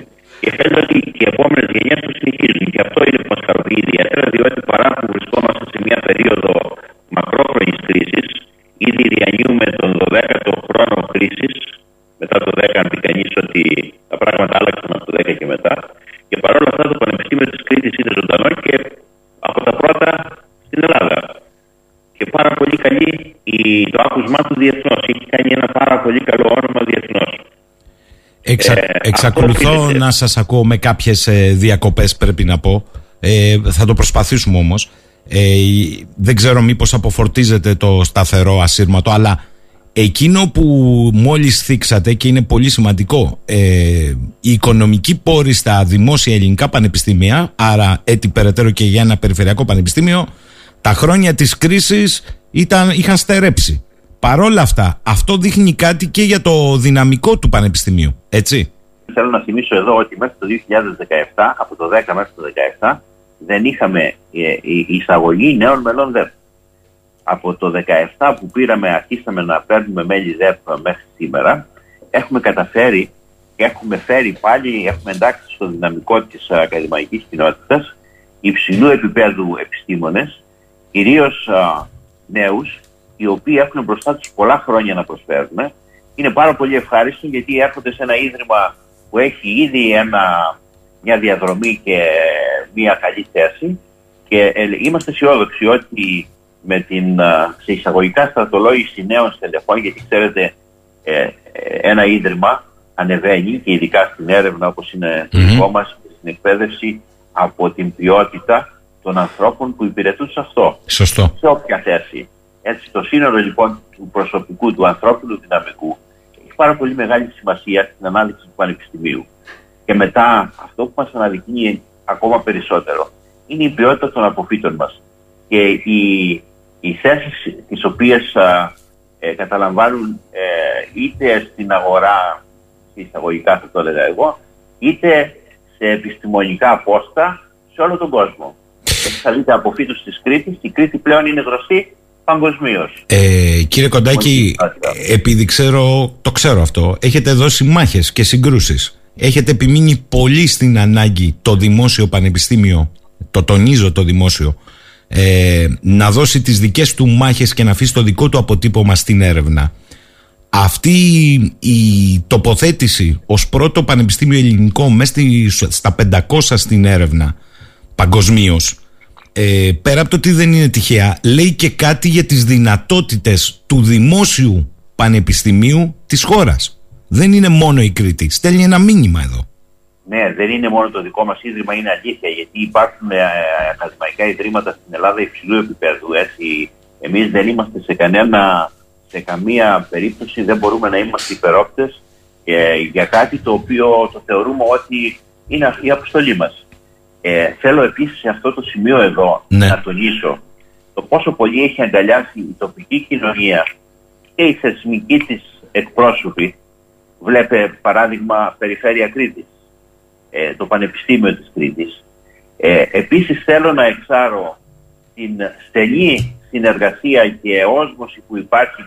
[SPEAKER 27] και φαίνεται ότι οι επόμενες γενιές το συνεχίζουν. Και αυτό είναι που μας χαροποιεί ιδιαίτερα, διότι παρά που βρισκόμαστε σε μια περίοδο μακρόχρονης κρίσης, ήδη διανύουμε τον 12ο χρόνο κρίσης. Μετά το 10, αν πει κανείς ότι τα πράγματα άλλαξαν από το 10 και μετά. Και παρόλα αυτά το Πανεπιστήμιο της Κρήτης είναι ζωντανό και από τα πρώτα στην Ελλάδα και πάρα πολύ καλή η, το άκουσμά του διεθνώς. Έχει κάνει ένα πάρα πολύ καλό όνομα διεθνώς.
[SPEAKER 26] Εξα, ε, εξακολουθώ να σας ακούω με κάποιες ε, διακοπές πρέπει να πω. Ε, θα το προσπαθήσουμε όμως. Ε, δεν ξέρω μήπως αποφορτίζεται το σταθερό ασύρματο, αλλά εκείνο που μόλις θίξατε και είναι πολύ σημαντικό, ε, η οικονομική πόρη στα δημόσια ελληνικά πανεπιστήμια, άρα έτσι περαιτέρω και για ένα περιφερειακό πανεπιστήμιο, τα χρόνια της κρίσης ήταν, είχαν στερέψει. Παρόλα αυτά, αυτό δείχνει κάτι και για το δυναμικό του Πανεπιστημίου, έτσι.
[SPEAKER 27] Θέλω να θυμίσω εδώ ότι μέσα το 2017, από το 10 μέχρι το 2017, δεν είχαμε ε, εισαγωγή νέων μελών ΔΕΠ. Από το 2017 που πήραμε, αρχίσαμε να παίρνουμε μέλη ΔΕΠ μέχρι σήμερα, έχουμε καταφέρει και έχουμε φέρει πάλι, έχουμε εντάξει στο δυναμικό της ακαδημαϊκής κοινότητας υψηλού επίπεδου επιστήμονες κυρίως νέους, οι οποίοι έχουν μπροστά τους πολλά χρόνια να προσφέρουν. Είναι πάρα πολύ ευχάριστο γιατί έρχονται σε ένα ίδρυμα που έχει ήδη ένα, μια διαδρομή και μια καλή θέση και ε, είμαστε αισιόδοξοι ότι με την σε εισαγωγικά στρατολόγηση νέων στελεχών, γιατί ξέρετε ε, ένα ίδρυμα ανεβαίνει και ειδικά στην έρευνα όπως είναι το δικό μας, στην εκπαίδευση από την ποιότητα των ανθρώπων που υπηρετούν σε αυτό.
[SPEAKER 26] Σωστό.
[SPEAKER 27] Σε όποια θέση. Έτσι, το σύνολο λοιπόν του προσωπικού, του ανθρώπινου δυναμικού, έχει πάρα πολύ μεγάλη σημασία στην ανάλυση του πανεπιστημίου. Και μετά, αυτό που μας αναδεικνύει ακόμα περισσότερο, είναι η ποιότητα των αποφύτων μας. Και οι, οι θέσεις τις οποίες α, ε, καταλαμβάνουν ε, είτε στην αγορά, εισαγωγικά θα το έλεγα εγώ, είτε σε επιστημονικά πόστα σε όλο τον κόσμο. Εξαλείται από φύτους της Κρήτης και η Κρήτη πλέον είναι γνωστή παγκοσμίως.
[SPEAKER 26] Ε, κύριε Κοντάκη, επειδή ξέρω, το ξέρω αυτό, έχετε δώσει μάχες και συγκρούσεις. Έχετε επιμείνει πολύ στην ανάγκη το δημόσιο πανεπιστήμιο, το τονίζω το δημόσιο, ε, να δώσει τις δικές του μάχες και να αφήσει το δικό του αποτύπωμα στην έρευνα. Αυτή η τοποθέτηση ως πρώτο πανεπιστήμιο ελληνικό μέσα στα 500 στην έρευνα παγκοσμίως. Ε, πέρα από το ότι δεν είναι τυχαία, λέει και κάτι για τις δυνατότητες του δημόσιου πανεπιστημίου της χώρας. Δεν είναι μόνο η Κρήτη. Στέλνει ένα μήνυμα εδώ.
[SPEAKER 27] Ναι, δεν είναι μόνο το δικό μας ίδρυμα, είναι αλήθεια, γιατί υπάρχουν ε, ακαδημαϊκά ιδρύματα στην Ελλάδα υψηλού επίπεδου. Έτσι. Εμείς δεν είμαστε σε κανένα, σε καμία περίπτωση, δεν μπορούμε να είμαστε υπερόπτες ε, για κάτι το οποίο το θεωρούμε ότι είναι η αποστολή μας. Ε, θέλω επίσης σε αυτό το σημείο εδώ να τονίσω το πόσο πολύ έχει αγκαλιάσει η τοπική κοινωνία και οι θεσμικοί της εκπρόσωποι. Βλέπε παράδειγμα Περιφέρεια Κρήτης, ε, το Πανεπιστήμιο της Κρήτης. Ε, επίσης θέλω να εξάρω την στενή συνεργασία και όσμωση που υπάρχει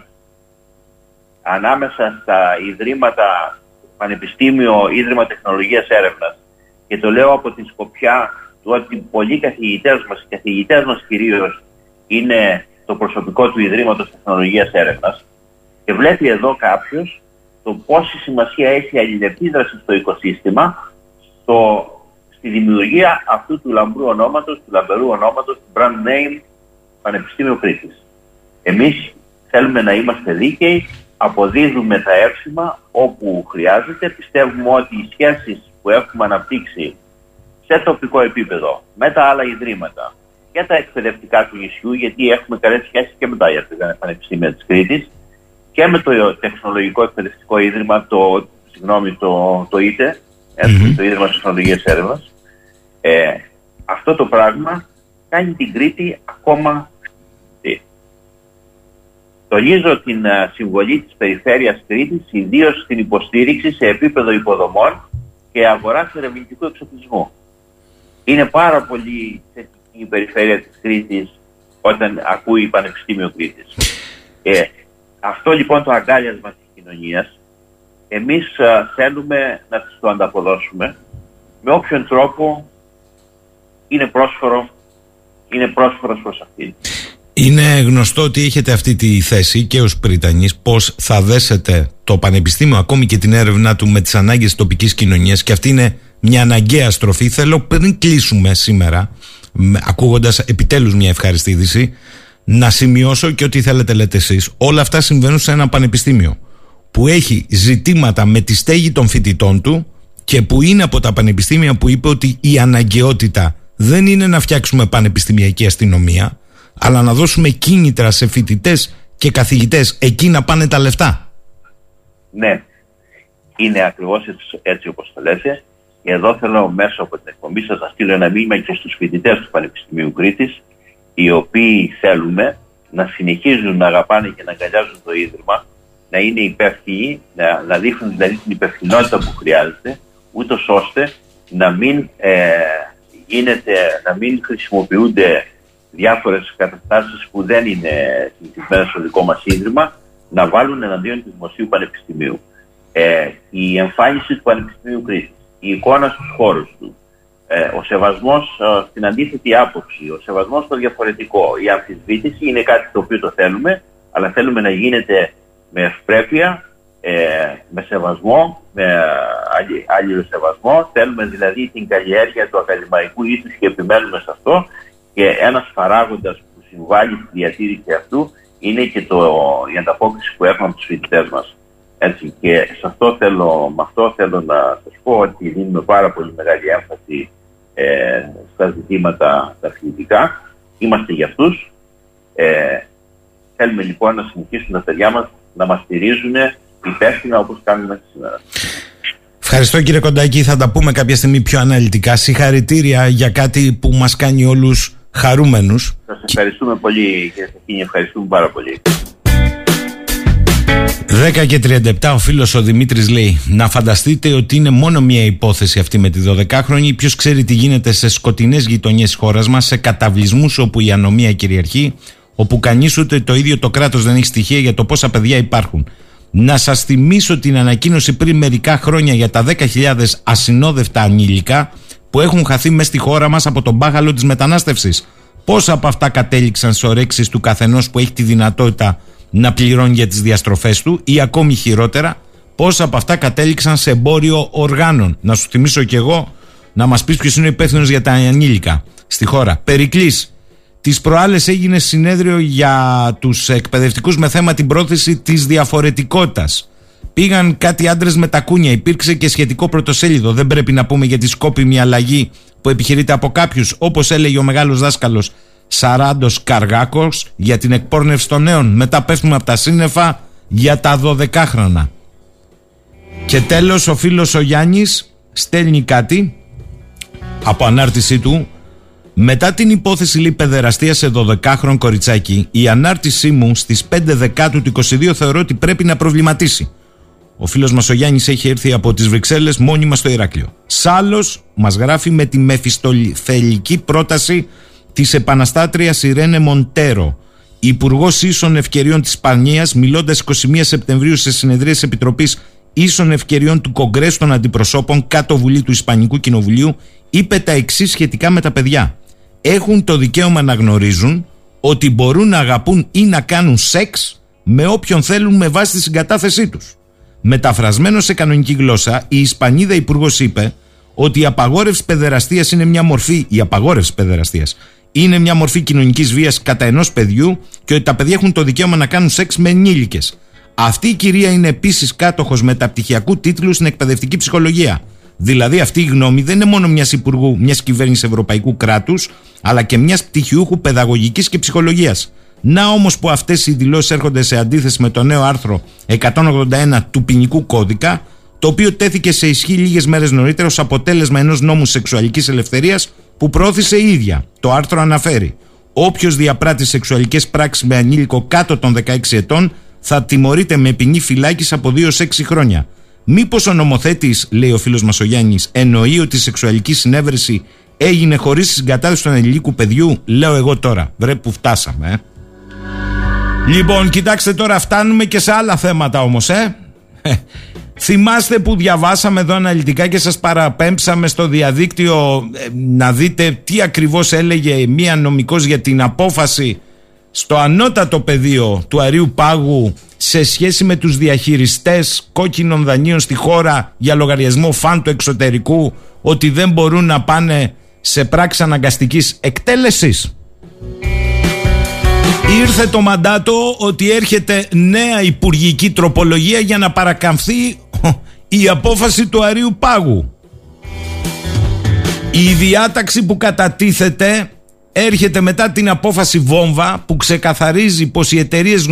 [SPEAKER 27] ανάμεσα στα Ιδρύματα Πανεπιστήμιο Ίδρυμα Τεχνολογίας Έρευνας και το λέω από την σκοπιά του ότι πολλοί καθηγητές μας, οι καθηγητές μας κυρίως είναι το προσωπικό του Ιδρύματος Τεχνολογίας Έρευνας και βλέπει εδώ κάποιος το πόση σημασία έχει η αλληλεπίδραση στο οικοσύστημα στο, στη δημιουργία αυτού του λαμπρού ονόματος, του λαμπερού ονόματος, του brand name Πανεπιστήμιο Κρήτης. Εμείς θέλουμε να είμαστε δίκαιοι, αποδίδουμε τα εύσημα όπου χρειάζεται. Πιστεύουμε ότι οι σχέσεις που έχουμε αναπτύξει σε τοπικό επίπεδο με τα άλλα ιδρύματα και τα εκπαιδευτικά του νησιού, γιατί έχουμε καλές σχέσεις και με τα πανεπιστήμια της Κρήτης και με το Τεχνολογικό Εκπαιδευτικό Ίδρυμα, το, συγγνώμη, το, το ΙΤΕ, το Ίδρυμα Τεχνολογίας Έρευνας. Ε, αυτό το πράγμα κάνει την Κρήτη ακόμα Τονίζω την συμβολή της Περιφέρειας Κρήτης, ιδίως στην υποστήριξη σε επίπεδο υποδομών και αγοράς ερευνητικού εξοπλισμού. Είναι πάρα πολύ θετική η περιφέρεια της Κρήτης όταν ακούει Πανεπιστήμιο Κρήτης. Ε, αυτό λοιπόν το αγκάλιασμα της κοινωνίας εμείς θέλουμε να τις το ανταποδώσουμε με όποιον τρόπο είναι πρόσφορο είναι πρόσφορος προς αυτήν.
[SPEAKER 26] Είναι γνωστό ότι έχετε αυτή τη θέση και ως Πριτανής πώς θα δέσετε το Πανεπιστήμιο ακόμη και την έρευνά του με τις ανάγκες της τοπικής κοινωνίας. Και αυτή είναι μια αναγκαία στροφή. Θέλω πριν κλείσουμε σήμερα ακούγοντας επιτέλους μια ευχαριστήδηση να σημειώσω και ό,τι θέλετε λέτε εσείς. Όλα αυτά συμβαίνουν σε ένα πανεπιστήμιο που έχει ζητήματα με τη στέγη των φοιτητών του και που είναι από τα πανεπιστήμια που είπε ότι η αναγκαιότητα δεν είναι να φτιάξουμε πανεπιστημιακή αστυνομία αλλά να δώσουμε κίνητρα σε φοιτητές και καθηγητές εκεί να πάνε τα λεφτά.
[SPEAKER 27] Ναι, είναι ακριβώς έτσι, έτσι όπως το λέτε. Και εδώ θέλω μέσω από την εκπομπή σας να στείλω ένα μήνυμα και στους φοιτητές του Πανεπιστημίου Κρήτης οι οποίοι θέλουμε να συνεχίζουν να αγαπάνε και να αγκαλιάζουν το Ίδρυμα να είναι υπεύθυνοι, να, να δείχνουν δηλαδή την υπευθυνότητα που χρειάζεται ούτως ώστε να μην, ε, γίνεται, να μην χρησιμοποιούνται διάφορες καταστάσεις που δεν είναι συνηθισμένες στο δικό μας ίδρυμα να βάλουν εναντίον του Δημοσίου Πανεπιστημίου. Ε, η εμφάνιση του Πανεπιστημίου Κρήτης, η εικόνα στους χώρους του, ε, ο σεβασμός ε, στην αντίθετη άποψη, ο σεβασμός στο διαφορετικό, η αμφισβήτηση είναι κάτι το οποίο το θέλουμε, αλλά θέλουμε να γίνεται με ευπρέπεια, ε, με σεβασμό, με άλλο σεβασμό. Θέλουμε δηλαδή την καλλιέργεια του ακαδημαϊκού ήθους και επιμένουμε σε αυτό και ένας παράγοντας που συμβάλλει στη διατήρηση αυτού είναι και το, η ανταπόκριση που έχουμε από τους φοιτητές μας. Έτσι, και σε αυτό θέλω, με αυτό θέλω να σας πω ότι δίνουμε πάρα πολύ μεγάλη έμφαση ε, στα ζητήματα τα αθλητικά. Είμαστε για αυτούς. Ε, θέλουμε λοιπόν να συνεχίσουν τα παιδιά μας να μας στηρίζουν υπεύθυνα όπως κάνουμε σήμερα.
[SPEAKER 26] Ευχαριστώ κύριε Κοντάκη, θα τα πούμε κάποια στιγμή πιο αναλυτικά. Συγχαρητήρια για κάτι που μας κάνει όλους χαρούμενους.
[SPEAKER 27] Σας ευχαριστούμε πολύ κύριε Σαχίνη, ευχαριστούμε πάρα πολύ.
[SPEAKER 26] 10 και 37 ο φίλος ο Δημήτρης λέει Να φανταστείτε ότι είναι μόνο μία υπόθεση αυτή με τη 12χρονη Ποιος ξέρει τι γίνεται σε σκοτεινές γειτονιές χώρας μας Σε καταβλισμούς όπου η ανομία κυριαρχεί Όπου κανείς ούτε το ίδιο το κράτος δεν έχει στοιχεία για το πόσα παιδιά υπάρχουν να σας θυμίσω την ανακοίνωση πριν μερικά χρόνια για τα 10.000 ασυνόδευτα ανήλικα που έχουν χαθεί μέσα στη χώρα μας από τον μπάχαλο της μετανάστευσης. Πόσα από αυτά κατέληξαν σε ορέξεις του καθενός που έχει τη δυνατότητα να πληρώνει για τις διαστροφές του ή ακόμη χειρότερα πόσα από αυτά κατέληξαν σε εμπόριο οργάνων. Να σου θυμίσω κι εγώ να μας πεις ποιος είναι υπεύθυνος για τα ανήλικα στη χώρα. Περικλής, Τις προάλλες έγινε συνέδριο για τους εκπαιδευτικούς με θέμα την πρόθεση της διαφορετικότητας. Πήγαν κάτι άντρες με τα κούνια. Υπήρξε και σχετικό πρωτοσέλιδο. Δεν πρέπει να πούμε για τη σκόπιμη αλλαγή που επιχειρείται από κάποιους, όπως έλεγε ο μεγάλος δάσκαλος Σαράντος Καργάκος για την εκπόρνευση των νέων. Μετά πέφτουμε από τα σύννεφα για τα 12 χρόνια. Και τέλος, ο φίλος ο Γιάννης στέλνει κάτι από ανάρτησή του μετά την υπόθεση λέει παιδεραστίας σε 12χρονο κοριτσάκι, η ανάρτησή μου στις 5 Δεκάτου του 22 θεωρώ ότι πρέπει να προβληματίσει. Ο φίλος μας ο Γιάννης έχει έρθει από τις Βρυξέλλες μόνιμα στο Ηράκλειο. Σάλος μας γράφει με τη μεφιστολιθελική πρόταση της επαναστάτριας Ιρένε Μοντέρο, Υπουργός Ίσων Ευκαιριών της Ισπανίας, μιλώντας 21 Σεπτεμβρίου σε συνεδρίες Επιτροπής Ίσων Ευκαιριών του Κογκρέσου των Αντιπροσώπων κάτω βουλή του Ισπανικού Κοινοβουλίου, είπε τα εξής σχετικά με τα παιδιά έχουν το δικαίωμα να γνωρίζουν ότι μπορούν να αγαπούν ή να κάνουν σεξ με όποιον θέλουν με βάση τη συγκατάθεσή τους. Μεταφρασμένος σε κανονική γλώσσα, η Ισπανίδα υπουργός είπε ότι η απαγόρευση παιδεραστίας είναι μια μορφή, η απαγόρευση παιδεραστίας είναι μια μορφή κοινωνικής βίας κατά ενός παιδιού και ότι τα παιδιά έχουν το δικαίωμα να κάνουν σεξ με ενήλικες. Αυτή η κυρία είναι επίσης κάτοχος μεταπτυχιακού τίτλου στην εκπαιδευτική ψυχολογία. Δηλαδή αυτή η γνώμη δεν είναι μόνο μιας υπουργού, μιας κυβέρνησης ευρωπαϊκού κράτους, αλλά και μιας πτυχιούχου παιδαγωγικής και ψυχολογίας. Να όμως που αυτές οι δηλώσεις έρχονται σε αντίθεση με το νέο άρθρο 181 του ποινικού κώδικα, το οποίο τέθηκε σε ισχύ λίγες μέρες νωρίτερα ως αποτέλεσμα ενός νόμου σεξουαλικής ελευθερίας που πρόθεσε η ίδια. Το άρθρο αναφέρει: Όποιος διαπράττει σεξουαλικές πράξεις με ανήλικο κάτω των 16 ετών θα τιμωρείται με ποινή φυλάκιση από 2 6 χρόνια. Μήπως ο νομοθέτης, λέει ο φίλος μας ο Γιάννης, εννοεί ότι η σεξουαλική συνέβρεση έγινε χωρίς συγκατάθεση του ανηλίκου παιδιού, λέω εγώ τώρα. Βρε που φτάσαμε, ε. Λοιπόν, κοιτάξτε τώρα, φτάνουμε και σε άλλα θέματα όμως, ε. ε. *laughs* Θυμάστε που διαβάσαμε εδώ αναλυτικά και σας παραπέμψαμε στο διαδίκτυο ε, να δείτε τι ακριβώς έλεγε μία νομικός για την απόφαση στο ανώτατο πεδίο του Αρίου Πάγου σε σχέση με τους διαχειριστές κόκκινων δανείων στη χώρα για λογαριασμό φαν του εξωτερικού ότι δεν μπορούν να πάνε σε πράξη αναγκαστικής εκτέλεσης. Ήρθε το μαντάτο ότι έρχεται νέα υπουργική τροπολογία για να παρακαμφθεί η απόφαση του Αρίου Πάγου. Η διάταξη που κατατίθεται έρχεται μετά την απόφαση Βόμβα που ξεκαθαρίζει πως οι εταιρείες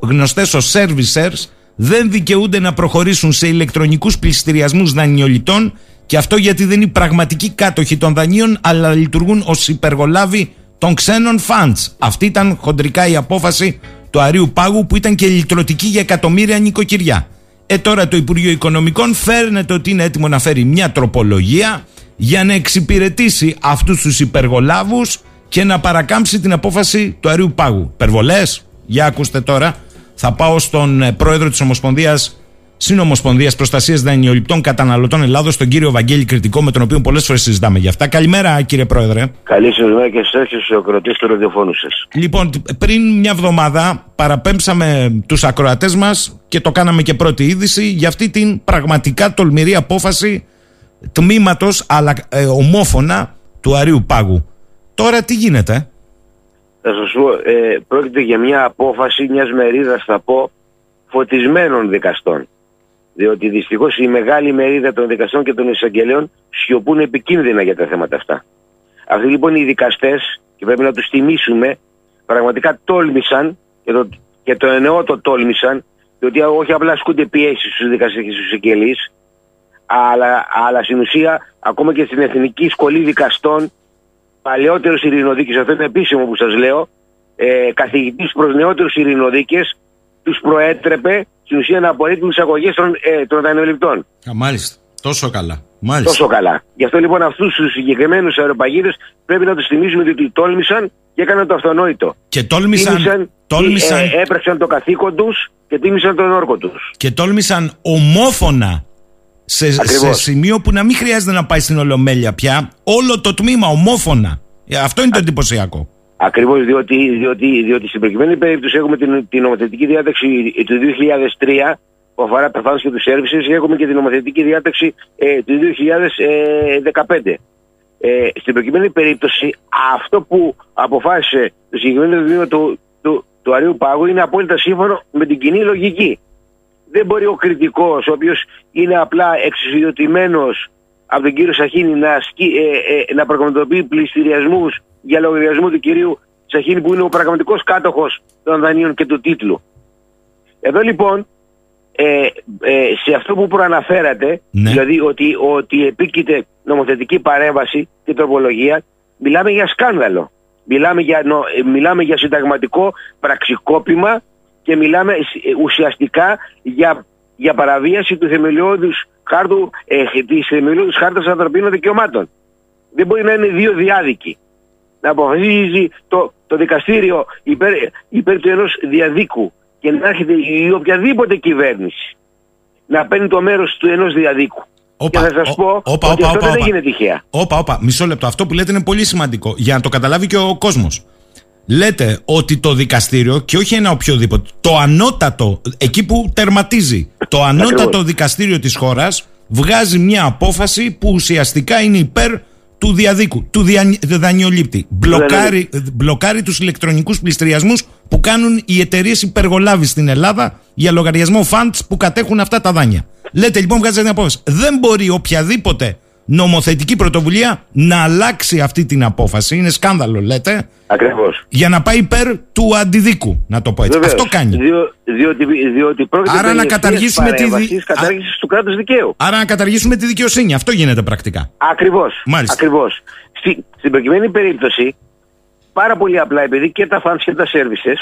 [SPEAKER 26] γνωστές ως servicers δεν δικαιούνται να προχωρήσουν σε ηλεκτρονικούς πληστηριασμούς δανειολιτών και αυτό γιατί δεν είναι πραγματικοί κάτοχοι των δανείων αλλά λειτουργούν ως υπεργολάβοι των ξένων funds. Αυτή ήταν χοντρικά η απόφαση του Αρίου Πάγου που ήταν και λυτρωτική για εκατομμύρια νοικοκυριά. Ε τώρα το Υπουργείο Οικονομικών φέρνεται ότι είναι έτοιμο να φέρει μια τροπολογία για να εξυπηρετήσει αυτούς τους υπεργολάβους και να παρακάμψει την απόφαση του Αρίου Πάγου. Περβολές, για ακούστε τώρα, θα πάω στον ε, πρόεδρο της Ομοσπονδίας Συνομοσπονδίας Προστασίας Δανειοληπτών Καταναλωτών Ελλάδος, τον κύριο Βαγγέλη Κρητικό, με τον οποίο πολλές φορές συζητάμε για αυτά. Καλημέρα, κύριε Πρόεδρε.
[SPEAKER 28] Καλή σας μέρα και σε και στους ακροατές του ραδιοφώνου σας.
[SPEAKER 26] Λοιπόν, πριν μια εβδομάδα παραπέμψαμε τους ακροατές μας και το κάναμε και πρώτη είδηση για αυτή την πραγματικά τολμηρή απόφαση τμήματος, αλλά ε, ομόφωνα του Αρίου Πάγου. Τώρα τι γίνεται;
[SPEAKER 28] Θα σας πω, ε, πρόκειται για μια απόφαση μιας μερίδας, θα πω, φωτισμένων δικαστών. Διότι δυστυχώς η μεγάλη μερίδα των δικαστών και των εισαγγελέων σιωπούν επικίνδυνα για τα θέματα αυτά. Αυτοί λοιπόν οι δικαστές, και πρέπει να τους τιμήσουμε, πραγματικά τόλμησαν, και το, και το εννοώ το τόλμησαν, διότι όχι απλά ασκούνται πιέσεις στους δικαστές και στους εισαγγελείς, αλλά, αλλά στην ουσία ακόμα και στην Εθνική Σχολή Δικαστών, παλαιότερος ειρηνοδίκης, αυτό είναι επίσημο που σας λέω, ε, καθηγητής προς νεότερους ειρηνοδίκες, τους προέτρεπε στην ουσία να απορρίπτουν εισαγωγές των, ε, των δανειοληπτών.
[SPEAKER 26] Α, μάλιστα. Τόσο καλά. Μάλιστα.
[SPEAKER 28] Τόσο καλά. Γι' αυτό λοιπόν αυτούς τους συγκεκριμένους αεροπαγίδες πρέπει να τους θυμίσουμε ότι τόλμησαν και έκαναν το αυτονόητο.
[SPEAKER 26] Και τόλμησαν.
[SPEAKER 28] Τίμησαν,
[SPEAKER 26] τόλμησαν
[SPEAKER 28] ε, έπραξαν το καθήκον τους και τίμησαν τον όρκο τους.
[SPEAKER 26] και τόλμησαν ομόφωνα σε, σε
[SPEAKER 28] Ακριβώς.
[SPEAKER 26] σημείο που να μην χρειάζεται να πάει στην Ολομέλεια πια. Όλο το τμήμα ομόφωνα. Ε, Αυτό είναι το εντυπωσιακό.
[SPEAKER 28] Ακριβώς διότι, διότι, διότι στην προκειμένη περίπτωση έχουμε την, την νομοθετική διάταξη του 2003 που αφορά τα φάνους και τους σέρβισες και έχουμε και την νομοθετική διάταξη ε, του 2015. Ε, στην προκειμένη περίπτωση αυτό που αποφάσισε το συγκεκριμένο τμήμα του, του, του Αρίου Πάγου είναι απόλυτα σύμφωνο με την κοινή λογική. Δεν μπορεί ο κριτικός ο οποίος είναι απλά εξουσιοδοτημένος από τον κύριο Σαχίνη να, ασκεί, ε, ε, να πραγματοποιεί πληστηριασμούς για λογαριασμό του κυρίου Σαχίνη που είναι ο πραγματικός κάτοχος των δανείων και του τίτλου. Εδώ λοιπόν ε, ε, σε αυτό που προαναφέρατε, δηλαδή ότι, ότι επίκειται νομοθετική παρέμβαση και τροπολογία, μιλάμε για σκάνδαλο. Μιλάμε για, νο- ε, μιλάμε για συνταγματικό πραξικόπημα και μιλάμε ε, ουσιαστικά για, για παραβίαση του θεμελιώδους χάρτου, ε, της θεμελιώδους χάρτας ανθρωπίνων δικαιωμάτων. Δεν μπορεί να είναι δύο διάδικοι. Να αποφασίζει το, το δικαστήριο υπέρ, υπέρ του ενός διαδίκου και να έρχεται η οποιαδήποτε κυβέρνηση να παίρνει το μέρος του ενός διαδίκου. και θα σας πω
[SPEAKER 26] όπα,
[SPEAKER 28] ότι
[SPEAKER 26] όπα,
[SPEAKER 28] αυτό
[SPEAKER 26] όπα,
[SPEAKER 28] δεν
[SPEAKER 26] όπα.
[SPEAKER 28] έγινε τυχαία.
[SPEAKER 26] Όπα, όπα, μισό λεπτό. Αυτό που λέτε είναι πολύ σημαντικό για να το καταλάβει και ο κόσμος. Λέτε ότι το δικαστήριο, και όχι ένα οποιοδήποτε, το ανώτατο, εκεί που τερματίζει, το ανώτατο
[SPEAKER 28] Ακριβώς.
[SPEAKER 26] δικαστήριο της χώρας βγάζει μια απόφαση που ουσιαστικά είναι υπέρ του διαδίκου, του δια, δανειολήπτη. Μπλοκάρει, μπλοκάρει τους ηλεκτρονικούς πληστηριασμούς που κάνουν οι εταιρείες υπεργολάβη στην Ελλάδα για λογαριασμό funds που κατέχουν αυτά τα δάνεια. Λέτε λοιπόν, βγάζετε μια απόφαση. Δεν μπορεί οποιαδήποτε νομοθετική πρωτοβουλία να αλλάξει αυτή την απόφαση. Είναι σκάνδαλο, λέτε.
[SPEAKER 28] Ακριβώς.
[SPEAKER 26] Για να πάει υπέρ του αντιδίκου, να το πω έτσι.
[SPEAKER 28] Βεβαίως.
[SPEAKER 26] Αυτό κάνει.
[SPEAKER 28] Διό, διότι, διότι πρόκειται
[SPEAKER 26] Άρα να
[SPEAKER 28] περί
[SPEAKER 26] καταργήσουμε τη δι-
[SPEAKER 28] παρέμβασης κατάργησης του κράτους δικαίου.
[SPEAKER 26] Άρα να καταργήσουμε τη δικαιοσύνη. Αυτό γίνεται πρακτικά.
[SPEAKER 28] Ακριβώς.
[SPEAKER 26] Μάλιστα.
[SPEAKER 28] Ακριβώς. Στη, στην προκειμένη περίπτωση, πάρα πολύ απλά, επειδή και τα funds και τα services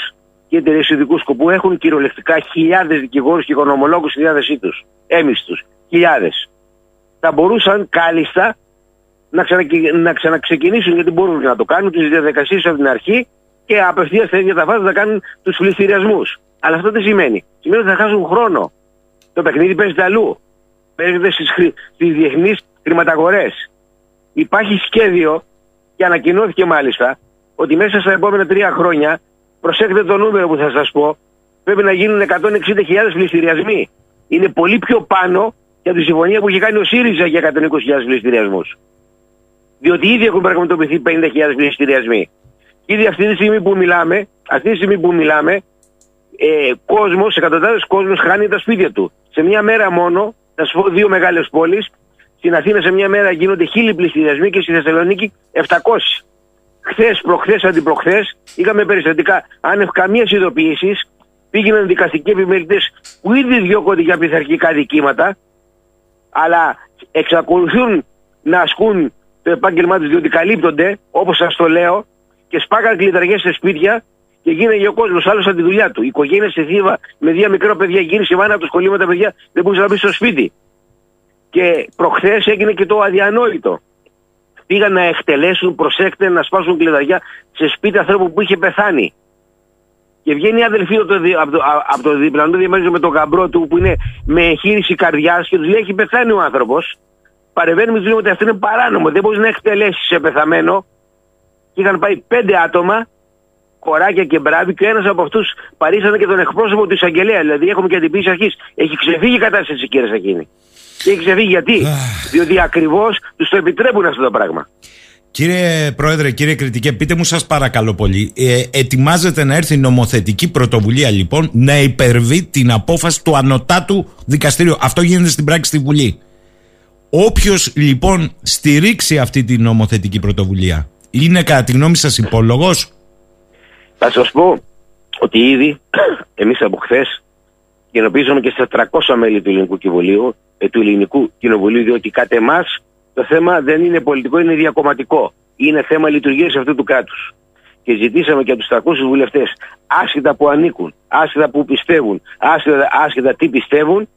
[SPEAKER 28] και οι εταιρείες ειδικού σκοπού έχουν κυριολεκτικά χιλιάδες δικηγόρους και οικονομολόγους στη διάθεσή τους. Έμιστου. Χιλιάδες. Θα μπορούσαν κάλλιστα να, ξανακι- να ξαναξεκινήσουν, γιατί μπορούν να το κάνουν, τις διαδικασίες από την αρχή και απευθείας στα ίδια τα φάση να κάνουν τους πληστηριασμούς. Αλλά αυτό τι σημαίνει. Σημαίνει ότι θα χάσουν χρόνο. Το παιχνίδι παίζεται αλλού. Παίζεται στις στις διεθνείς χρηματαγορές. Υπάρχει σχέδιο και ανακοινώθηκε μάλιστα ότι μέσα στα επόμενα τρία χρόνια, προσέχετε το νούμερο που θα σας πω, πρέπει να γίνουν 160.000 πληστηριασμοί. Είναι πολύ πιο πάνω για τη συμφωνία που είχε κάνει ο ΣΥΡΙΖΑ για 120.000 πληστηριασμούς. Διότι ήδη έχουν πραγματοποιηθεί 50.000 πληστηριασμοί. Ήδη αυτή τη στιγμή που μιλάμε, αυτή τη στιγμή που μιλάμε, ε, κόσμος, εκατοντάδες κόσμος χάνει τα σπίτια του. Σε μια μέρα μόνο, θα σου πω δύο μεγάλες πόλεις, στην Αθήνα σε μια μέρα γίνονται χίλιοι πληστηριασμοί και στη Θεσσαλονίκη 700. Χθες, προχθές, αντιπροχθές, είχαμε περιστατικά άνευ καμίας ειδοποίησης. Πήγαιναν δικαστικοί επιμελητές που ήδη διώκονται για πειθαρχικά δικήματα, αλλά εξακολουθούν να ασκούν το επάγγελμά τους διότι καλύπτονται, όπως σας το λέω, και σπάγαν κλειδαριέ σε σπίτια και γίναγε ο κόσμος άλλος από τη δουλειά του. Η οικογένεια σε θύβα με δύο μικρά παιδιά γύρισε η μάνα από το σχολείο με τα παιδιά, δεν μπορούσε να μπει στο σπίτι. Και προχθές έγινε και το αδιανόητο. Πήγαν να εκτελέσουν, προσέξτε, να σπάσουν κλειδαριά σε σπίτι ανθρώπου που είχε πεθάνει. Και βγαίνει η αδελφή από το, δι- από το, α- από το διπλανό διαμέρισμα με τον γαμπρό του που είναι με εγχείρηση καρδιάς και τους λέει: Έχει πεθάνει ο άνθρωπος. Παρεμβαίνουμε, τους λέμε ότι αυτό είναι παράνομο. Δεν μπορείς να εκτελέσεις σε πεθαμένο. Και είχαν πάει πέντε άτομα, κοράκια και μπράβοι, και ένας από αυτούς παρήσανε και τον εκπρόσωπο του εισαγγελέα. Δηλαδή, έχουμε και αντιπίσει αρχής. Έχει ξεφύγει η κατάσταση, κύριε Σακίνη. Και έχει ξεφύγει γιατί; Διότι ακριβώς τους το επιτρέπουν αυτό το πράγμα.
[SPEAKER 26] Κύριε Πρόεδρε, κύριε Κριτικέ, πείτε μου σας παρακαλώ πολύ. Ε, ετοιμάζεται να έρθει νομοθετική πρωτοβουλία λοιπόν να υπερβεί την απόφαση του ανωτάτου δικαστηρίου. Αυτό γίνεται στην πράξη στη Βουλή. Όποιος λοιπόν στηρίξει αυτή την νομοθετική πρωτοβουλία είναι κατά τη γνώμη σας υπόλογος;
[SPEAKER 28] Θα σας πω ότι ήδη *clears throat* εμείς από χθες κοινοποιήσαμε και στα 300 μέλη του Ελληνικού Κοινοβουλίου, ε, του Ελληνικού Κοινοβουλίου, διότι κατά εμάς το θέμα δεν είναι πολιτικό, είναι διακομματικό. Είναι θέμα λειτουργίας αυτού του κράτους. Και ζητήσαμε και από τους 300 βουλευτές, άσχετα που ανήκουν, άσχετα που πιστεύουν, άσχετα, άσχετα τι πιστεύουν,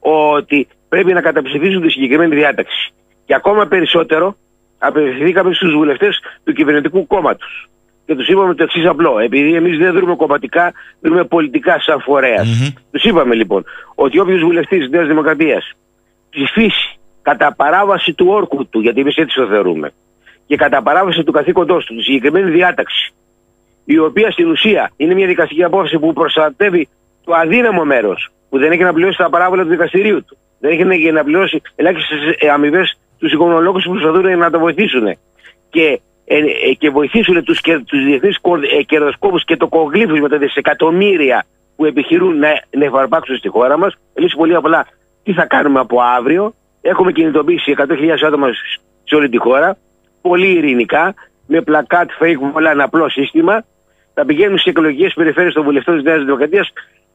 [SPEAKER 28] ότι πρέπει να καταψηφίσουν τη συγκεκριμένη διάταξη. Και ακόμα περισσότερο απευθυνθήκαμε στους βουλευτές του κυβερνητικού κόμματος. Και τους είπαμε το εξής απλό. Επειδή εμείς δεν δρούμε κομματικά, δρούμε πολιτικά σαν φορέας. Τους είπαμε λοιπόν ότι όποιος βουλευτής της Νέας Δημοκρατίας ψηφίσει κατά παράβαση του όρκου του, γιατί εμείς έτσι το θεωρούμε, και κατά παράβαση του καθήκοντός του, τη συγκεκριμένη διάταξη, η οποία στην ουσία είναι μια δικαστική απόφαση που προστατεύει το αδύναμο μέρος, που δεν έχει να πληρώσει τα παράβολα του δικαστηρίου του, δεν έχει να πληρώσει ελάχιστες αμοιβές στου οικονομολόγους που προσπαθούν να το βοηθήσουν. Και ε, ε, και βοηθήσουν τους, τους διεθνείς ε, κερδοσκόπους και το κογλίφους με τα δισεκατομμύρια που επιχειρούν να, να εφαρπάξουν στη χώρα μας. Εμείς πολύ απλά τι θα κάνουμε από αύριο; Έχουμε κινητοποιήσει 100.000 άτομα σε όλη τη χώρα, πολύ ειρηνικά, με πλακάτ, fake, πολλά ένα απλό σύστημα. Θα πηγαίνουν σε εκλογικές περιφέρειες των βουλευτών της Νέας Δημοκρατίας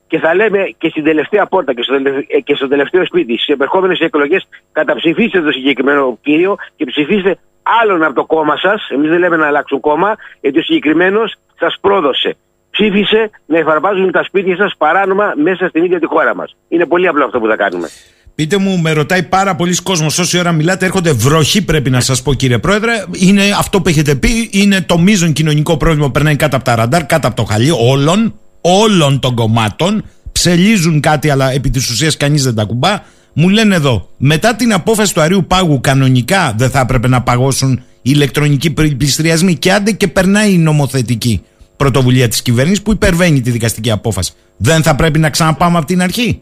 [SPEAKER 28] και θα λέμε και στην τελευταία πόρτα και στο, τελευταίο, και στο τελευταίο σπίτι, στις επερχόμενες εκλογές, καταψηφίστε το συγκεκριμένο κύριο και ψηφίστε άλλον από το κόμμα σας. Εμείς δεν λέμε να αλλάξουν κόμμα, γιατί ο συγκεκριμένος σας πρόδωσε. Ψήφισε να εφαρμάζουν τα σπίτια σας παράνομα μέσα στην ίδια τη χώρα μας. Είναι πολύ απλό αυτό που θα κάνουμε.
[SPEAKER 26] Πείτε μου, με ρωτάει πάρα πολλοί κόσμος. Όση ώρα μιλάτε, έρχονται βροχή, πρέπει να σας πω, κύριε Πρόεδρε. Είναι αυτό που έχετε πει, είναι το μείζον κοινωνικό πρόβλημα που περνάει κάτω από τα ραντάρ, κάτω από το χαλί όλων, όλων των κομμάτων. Ψελίζουν κάτι, αλλά επί της ουσίας κανείς δεν τα κουμπά. Μου λένε εδώ, μετά την απόφαση του Αρίου Πάγου, κανονικά δεν θα έπρεπε να παγώσουν οι ηλεκτρονικοί πληστηριασμοί και άντε και περνάει η νομοθετική πρωτοβουλία της κυβέρνησης που υπερβαίνει τη δικαστική απόφαση. Δεν θα πρέπει να ξαναπάμε από την αρχή.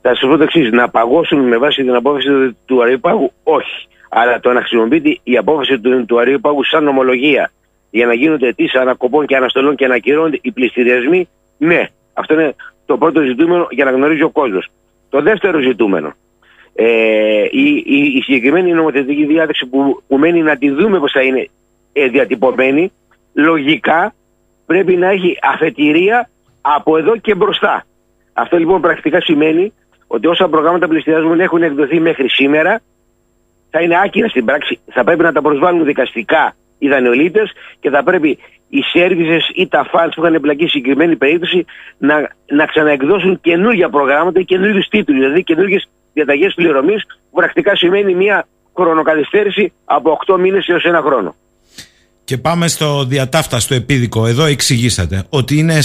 [SPEAKER 28] Θα σα πω το εξής: Να παγώσουν με βάση την απόφαση του Αρίου Πάγου, όχι. Αλλά το να χρησιμοποιείται η απόφαση του, του Αρίου Πάγου σαν νομολογία για να γίνονται αιτήσεις ανακοπών και αναστολών και να ακυρώνονται οι πληστηριασμοί, ναι. Αυτό είναι το πρώτο ζητούμενο για να γνωρίζει ο κόσμος. Το δεύτερο ζητούμενο. Ε, η, η, η συγκεκριμένη νομοθετική διάταξη που, που μένει να τη δούμε πώς θα είναι ε, διατυπωμένη, λογικά πρέπει να έχει αφετηρία από εδώ και μπροστά. Αυτό λοιπόν πρακτικά σημαίνει ότι όσα προγράμματα πληστηριασμού έχουν εκδοθεί μέχρι σήμερα θα είναι άκυρα στην πράξη. Θα πρέπει να τα προσβάλλουν δικαστικά οι δανειολήτε και θα πρέπει οι σέρβιζε ή τα φαντ που είχαν εμπλακεί σε συγκεκριμένη περίπτωση να, να ξαναεκδώσουν καινούργια προγράμματα ή καινούριου τίτλους, δηλαδή καινούργιες διαταγές πληρωμής, που πρακτικά σημαίνει μια χρονοκαθυστέρηση από 8 μήνες έως ένα χρόνο.
[SPEAKER 26] Και πάμε στο διατάφταστο επίδικο. Εδώ εξηγήσατε ότι είναι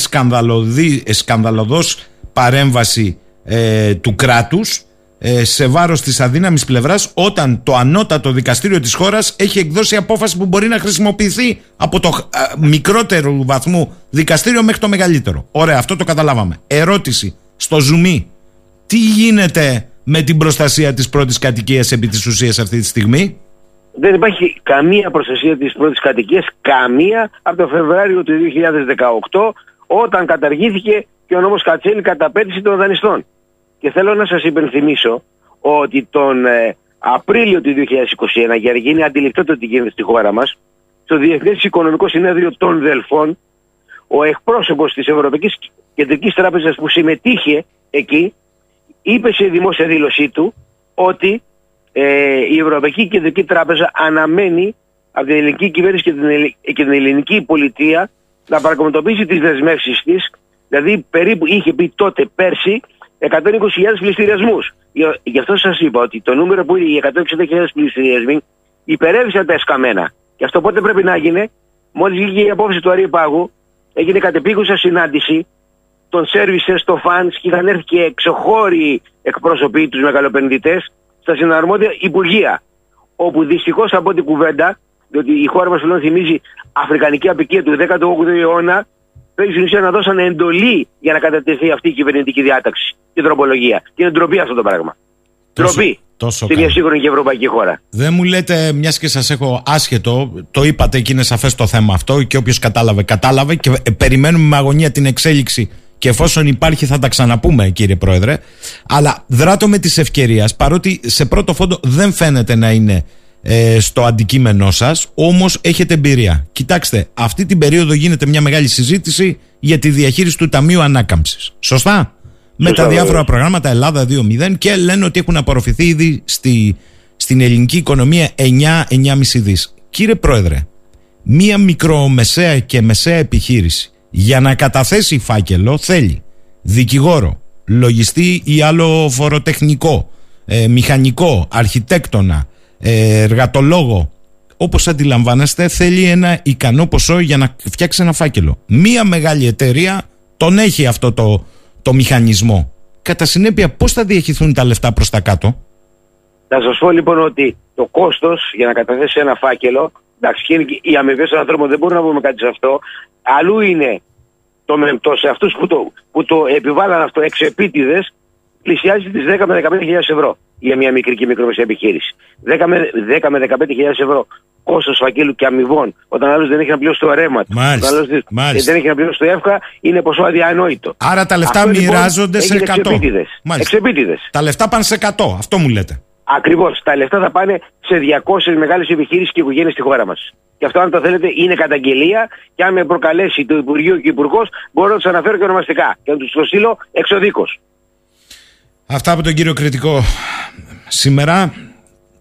[SPEAKER 26] σκανδαλωδός παρέμβαση ε, του κράτους ε, σε βάρος της αδύναμης πλευράς όταν το ανώτατο δικαστήριο της χώρας έχει εκδώσει απόφαση που μπορεί να χρησιμοποιηθεί από το ε, μικρότερο βαθμό δικαστήριο μέχρι το μεγαλύτερο. Ωραία, αυτό το καταλάβαμε. Ερώτηση στο ζουμί. Τι γίνεται με την προστασία της πρώτης κατοικίας επί της ουσίας αυτή τη στιγμή;
[SPEAKER 28] Δεν υπάρχει καμία προστασία της πρώτης κατοικίας, καμία από το Φεβράριο του 2018 όταν καταργήθηκε και ο νόμος Κατσέλη καταπέτηση των δανειστών. Και θέλω να σας υπενθυμίσω ότι τον ε, Απρίλιο του 2021, για να γίνει αντιληπτό το τι γίνεται στη χώρα μας, στο Διεθνές Οικονομικό Συνέδριο των Δελφών, ο εκπρόσωπος της Ευρωπαϊκής Κεντρικής Τράπεζας που συμμετείχε εκεί, είπε σε δημόσια δήλωσή του ότι ε, η Ευρωπαϊκή Κεντρική Τράπεζα αναμένει από την ελληνική κυβέρνηση και την, και την ελληνική πολιτεία να παρακολουθήσει τις δεσμεύσεις της, δηλαδή περίπου είχε πει τότε πέρσι 120.000 πληστηριασμούς. Γι' αυτό σας είπα ότι το νούμερο που είναι οι 160.000 πληστηριασμοί υπερέβησαν τα εσκαμμένα. Και αυτό πότε πρέπει να γίνει, μόλις βγήκε η απόφαση του Αρίου Πάγου, έγινε κατεπίγουσα συνάντηση των σερβισερ στο φαν και είχαν έρθει και εξωχώροι εκπρόσωποι τους μεγαλοπενδυτές στα συναρμόδια Υπουργεία. Όπου δυστυχώς από την κουβέντα, διότι η χώρα μας θυμίζει αφρικανική απικία του 18ου αιώνα, πρέπει στην ουσία να δώσαν εντολή για να κατατεθεί αυτή η κυβερνητική διάταξη και τροπολογία. Και είναι ντροπή αυτό το πράγμα.
[SPEAKER 26] Το,
[SPEAKER 28] Ντροπή.
[SPEAKER 26] Τόσο
[SPEAKER 28] σε μια σύγχρονη και ευρωπαϊκή χώρα.
[SPEAKER 26] Δεν μου λέτε, μιας και σας έχω άσχετο, το είπατε και είναι σαφές το θέμα αυτό και όποιος κατάλαβε, κατάλαβε και ε, περιμένουμε με αγωνία την εξέλιξη και εφόσον υπάρχει θα τα ξαναπούμε κύριε Πρόεδρε. Αλλά δράτω με της ευκαιρίας, παρότι σε πρώτο φόντο δεν φαίνεται να είναι ε, στο αντικείμενό σας, όμως έχετε εμπειρία. Κοιτάξτε, αυτή την περίοδο γίνεται μια μεγάλη συζήτηση για τη διαχείριση του Ταμείου Ανάκαμψης. Σωστά; με τα διάφορα προγράμματα Ελλάδα 2.0 και λένε ότι έχουν απορροφηθεί ήδη στη, στην ελληνική οικονομία 9-9,5 δις. Κύριε Πρόεδρε, μία μικρομεσαία και μεσαία επιχείρηση για να καταθέσει φάκελο θέλει δικηγόρο, λογιστή ή άλλο φοροτεχνικό, ε, μηχανικό, αρχιτέκτονα, ε, εργατολόγο. Όπως αντιλαμβάνεστε θέλει ένα ικανό ποσό για να φτιάξει ένα φάκελο. Μία μεγάλη εταιρεία τον έχει αυτό το, το μηχανισμό. Κατά συνέπεια, πώς θα διαχειριστούν τα λεφτά προς τα κάτω;
[SPEAKER 28] Θα σας πω λοιπόν ότι το κόστος για να καταθέσει ένα φάκελο, εντάξει, και οι αμοιβέ των ανθρώπων δεν μπορούν να πούμε κάτι σε αυτό. Αλλού είναι το μεμπτό σε αυτούς που το, που το επιβάλλαν αυτό εξ επίτηδες, πλησιάζει τις 10 με 15.000 ευρώ για μια μικρή και μικρομεσαία επιχείρηση. 10 με, 10 με 15.000 ευρώ κόστος φακέλου και αμοιβών, όταν άλλος δεν έχει να πληρώσει το ρέμα του,
[SPEAKER 26] Μάλιστα.
[SPEAKER 28] όταν άλλος
[SPEAKER 26] Μάλιστα.
[SPEAKER 28] δεν έχει να πληρώσει το εύκα, είναι ποσό αδιανόητο.
[SPEAKER 26] Άρα τα λεφτά
[SPEAKER 28] Αυτό, λοιπόν,
[SPEAKER 26] μοιράζονται σε
[SPEAKER 28] έγινε
[SPEAKER 26] 100.
[SPEAKER 28] εξεπίτηδες.
[SPEAKER 26] Μάλιστα.
[SPEAKER 28] Εξεπίτηδες.
[SPEAKER 26] Τα λεφτά πάνε σε 100. Αυτό μου λέτε.
[SPEAKER 28] Ακριβώς. Τα λεφτά θα πάνε σε 200 μεγάλες επιχειρήσει και οικογένειες στη χώρα μας. Και αυτό, αν το θέλετε, είναι καταγγελία. Και αν με προκαλέσει το Υπουργείο και ο Υπουργός, μπορώ να τους αναφέρω και ονομαστικά. Και να τους το στείλω εξοδίκω.
[SPEAKER 26] Αυτά από τον κύριο Κριτικό σήμερα.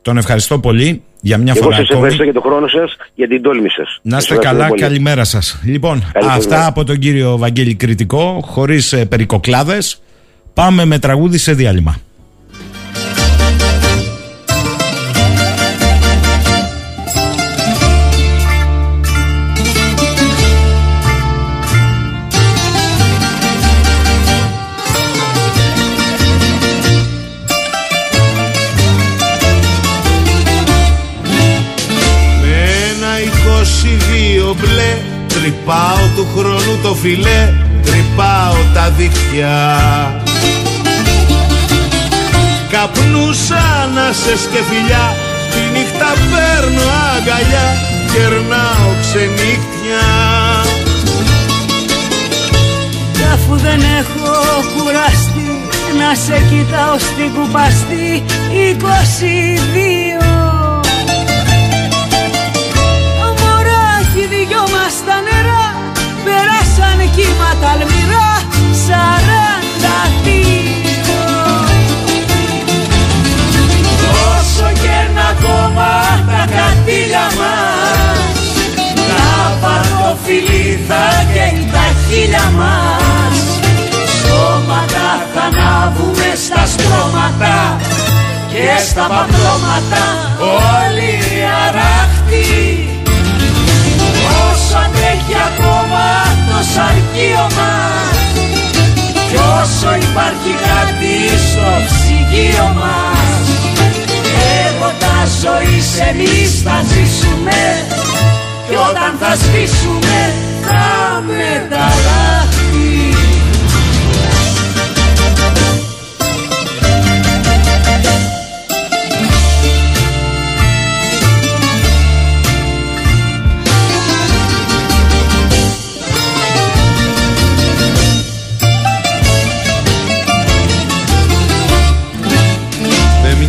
[SPEAKER 26] Τον ευχαριστώ πολύ για μια
[SPEAKER 28] Εγώ
[SPEAKER 26] φορά
[SPEAKER 28] σας
[SPEAKER 26] ακόμη.
[SPEAKER 28] ευχαριστώ για τον χρόνο σας, για την τόλμη σας.
[SPEAKER 26] Να είστε καλά, καλημέρα σας. Λοιπόν,
[SPEAKER 28] Καλή
[SPEAKER 26] αυτά
[SPEAKER 28] χρονιά.
[SPEAKER 26] από τον κύριο Βαγγέλη Κριτικό, χωρίς ε, περικοκλάδες. Πάμε με τραγούδι σε διάλειμμα.
[SPEAKER 23] Τρυπάω του χρόνου το φιλέ Τρυπάω τα δίχτυα. Καπνούς άνασες και φιλιά Τη νύχτα παίρνω αγκαλιά Κερνάω ξενύχτια.
[SPEAKER 24] Κι αφού δεν έχω κουραστεί να σε κοιτάω στην κουπαστή 22 περάσαν κύματα αλμυρά Σαράντα δύο. Όσο και να ακόμα τα κατήλια μας Να πάρω φιλί θα καίει τα χείλια μας. Σώματα θα ανάβουμε στα στρώματα Και στα παπλώματα όλοι αράχτοι Όσο αντέχει ακόμα το σαρκείο μας. Κι όσο υπάρχει κάτι στο ψυγείο μας Έρωτα ζωής εμείς θα ζήσουμε. Κι όταν θα σβήσουμε θα μεταλλάχθει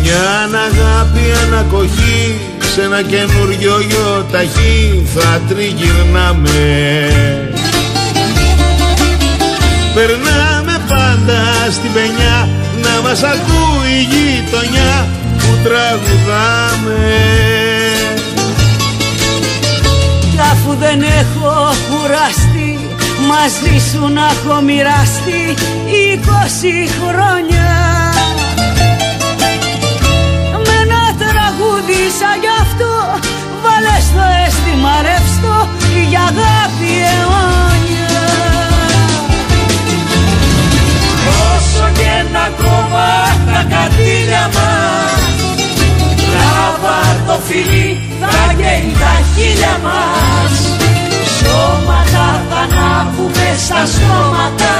[SPEAKER 23] μια αγάπη ανακοχή σε ένα καινούριο γιοταχή θα τριγυρνάμε. Περνάμε πάντα στην πενιά να μας ακούει η γειτονιά που τραγουδάμε.
[SPEAKER 24] Κι αφού δεν έχω κουραστεί Μαζί σου να έχω μοιραστεί είκοσι χρόνια αγάπη αιώνια. Όσο και να κόμμα τα κατήλια μας Λάβα το φιλί θα καίει τα χείλια μας. Σώματα θα ανάβουμε στα σώματα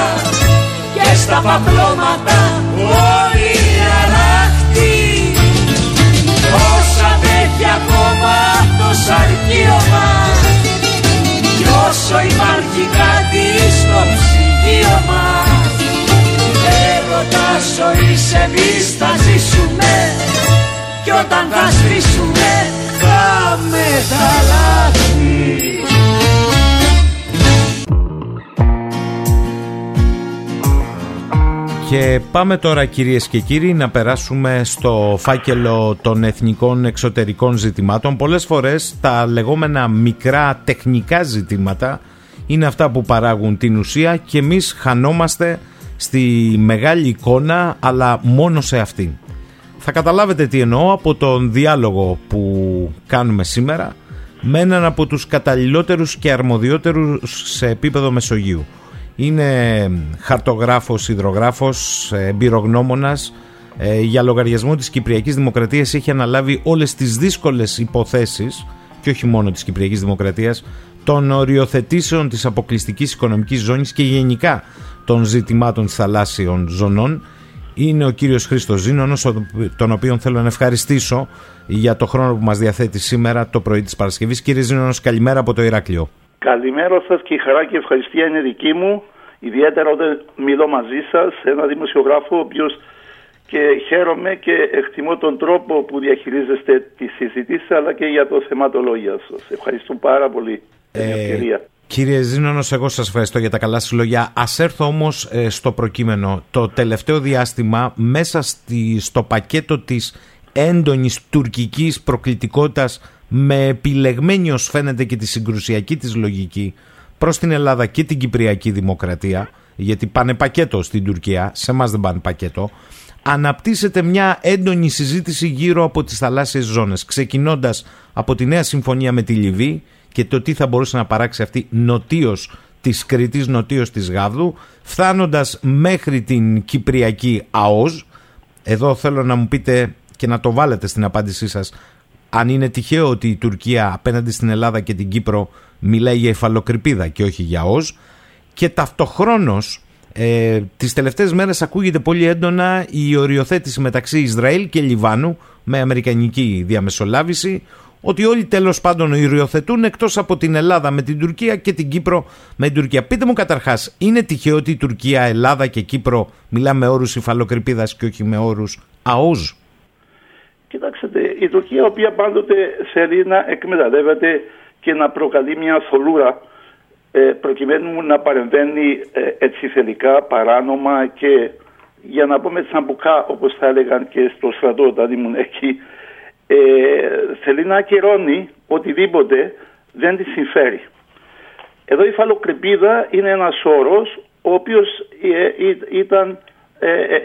[SPEAKER 24] Και στα παπλώματα όλοι αράχτοι. Όσα μέχρι ακόμα το σαρκείο μας όσο υπάρχει κάτι στο ψυγείο μας Έρωτας ζωής εμείς θα ζήσουμε. Κι όταν θα σβήσουμε θα μεταλλάξει
[SPEAKER 26] Και πάμε τώρα κυρίες και κύριοι να περάσουμε στο φάκελο των εθνικών εξωτερικών ζητημάτων. Πολλές φορές τα λεγόμενα μικρά τεχνικά ζητήματα είναι αυτά που παράγουν την ουσία και εμείς χανόμαστε στη μεγάλη εικόνα αλλά μόνο σε αυτήν. Θα καταλάβετε τι εννοώ από τον διάλογο που κάνουμε σήμερα με έναν από τους καταλληλότερους και αρμοδιότερους σε επίπεδο Μεσογείου. Είναι χαρτογράφος, υδρογράφος, εμπειρογνώμονας. Ε, για λογαριασμό της Κυπριακής Δημοκρατίας έχει αναλάβει όλες τις δύσκολες υποθέσεις και όχι μόνο της Κυπριακής Δημοκρατίας των οριοθετήσεων της αποκλειστικής οικονομικής ζώνης και γενικά των ζητημάτων θαλάσσιων ζωνών είναι ο κύριος Χρήστος Ζήνωνος τον οποίον θέλω να ευχαριστήσω για το χρόνο που μας διαθέτει σήμερα το πρωί της Παρασκευής. Κύριε Ζήνωνος καλημέρα από το Ηράκλειο.
[SPEAKER 29] Καλημέρα σας και η χαρά και η ευχαριστία είναι δική μου ιδιαίτερα όταν μιλώ μαζί σας ένα δημοσιογράφο ο οποίος και χαίρομαι και εκτιμώ τον τρόπο που διαχειρίζεστε τη συζήτηση αλλά και για το θεματολόγια σας. Ευχαριστώ πάρα πολύ για την ευκαιρία.
[SPEAKER 26] Κύριε Ζήνωνος, εγώ σας ευχαριστώ για τα καλά σας λόγια. Ας έρθω όμως ε, στο προκείμενο. Το τελευταίο διάστημα μέσα στη, στο πακέτο της έντονης τουρκικής προκλητικότητας με επιλεγμένη ως φαίνεται και τη συγκρουσιακή της λογική προς την Ελλάδα και την Κυπριακή Δημοκρατία γιατί πάνε πακέτο στην Τουρκία, σε εμά δεν πάνε πακέτο αναπτύσσεται μια έντονη συζήτηση γύρω από τις θαλάσσιες ζώνες ξεκινώντας από τη νέα συμφωνία με τη Λιβύη και το τι θα μπορούσε να παράξει αυτή νοτίως της Κρητής νοτίως της Γάδου φτάνοντας μέχρι την Κυπριακή ΑΟΣ εδώ θέλω να μου πείτε και να το βάλετε στην απάντησή σας αν είναι τυχαίο ότι η Τουρκία απέναντι στην Ελλάδα και την Κύπρο μιλάει για υφαλοκρηπίδα και όχι για ΟΣ και ταυτοχρόνως ε, τις τελευταίες μέρες ακούγεται πολύ έντονα η οριοθέτηση μεταξύ Ισραήλ και Λιβάνου με αμερικανική διαμεσολάβηση ότι όλοι τέλος πάντων οριοθετούν εκτός από την Ελλάδα με την Τουρκία και την Κύπρο με την Τουρκία. Πείτε μου καταρχάς, είναι τυχαίο ότι η Τουρκία, Ελλάδα και Κύπρο μιλά με όρους υφαλοκρηπίδας και όχι με όρους ΑΟΖ.
[SPEAKER 29] Κοιτάξτε, η Τουρκία, η οποία πάντοτε θέλει να εκμεταλλεύεται και να προκαλεί μια θολούρα ε, προκειμένου να παρεμβαίνει ε, έτσι θελικά, παράνομα και για να πούμε τσαμπουκά όπως θα έλεγαν και στο στρατό όταν ήμουν εκεί ε, θέλει να ακυρώνει οτιδήποτε δεν της συμφέρει. Εδώ η φαλοκρηπίδα είναι ένας όρος ο οποίος ήταν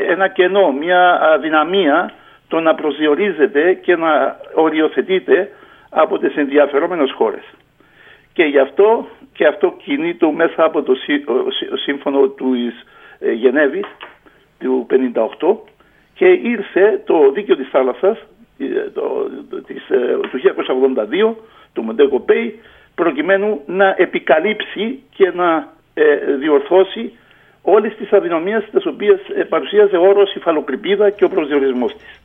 [SPEAKER 29] ένα κενό, μια αδυναμία το να προσδιορίζεται και να οριοθετείται από τις ενδιαφερόμενες χώρες. Και γι' αυτό και αυτό κινείται μέσα από το σύμφωνο του ε, Γενέβης του 58 και ήρθε το δίκαιο της θάλασσας ε, το, της, ε, του 1982 του Μοντέκο Πέι προκειμένου να επικαλύψει και να διορθώσει όλες τις αδυναμίες τις οποίες παρουσίαζε ο όρος υφαλοκρηπίδα και ο προσδιορισμός της.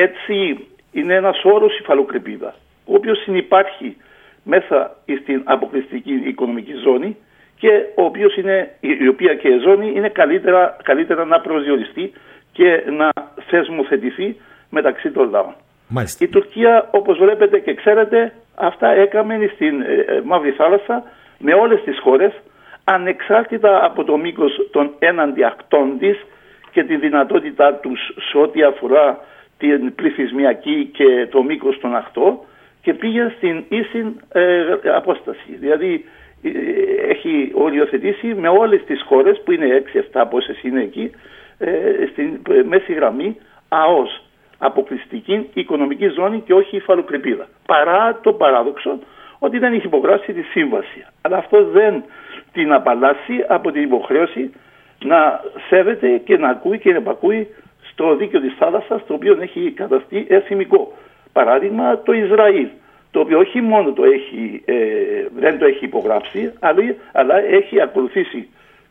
[SPEAKER 29] Έτσι είναι ένας όρος υφαλοκρηπίδα ο οποίος συνεπάρχει μέσα στην αποκλειστική οικονομική ζώνη και ο οποίος είναι, η οποία και η ζώνη είναι καλύτερα, καλύτερα να προσδιοριστεί και να θεσμοθετηθεί μεταξύ των λαών.
[SPEAKER 26] Μάλιστα.
[SPEAKER 29] Η Τουρκία όπως βλέπετε και ξέρετε αυτά έκαμε στην ε, ε, Μαύρη Θάλασσα με όλες τις χώρες ανεξάρτητα από το μήκος των έναντι ακτών της και τη δυνατότητά τους σε ό,τι αφορά την πληθυσμιακή και το μήκος των ακτών και πήγε στην ίση ε, απόσταση. Δηλαδή ε, έχει οριοθετήσει με όλες τις χώρες που είναι 6-7 πόσες είναι εκεί ε, στην μέση γραμμή ΑΟΣ αποκλειστική οικονομική ζώνη και όχι υφαλοκρηπίδα. Παρά το παράδοξο ότι δεν έχει υπογράψει τη σύμβαση. Αλλά αυτό δεν την απαλλάσσει από την υποχρέωση να σέβεται και να ακούει και να επακούει στο δίκαιο της θάλασσας το οποίο έχει καταστεί εθιμικό. Παράδειγμα το Ισραήλ, το οποίο όχι μόνο το έχει, ε, δεν το έχει υπογράψει, αλλά, αλλά έχει ακολουθήσει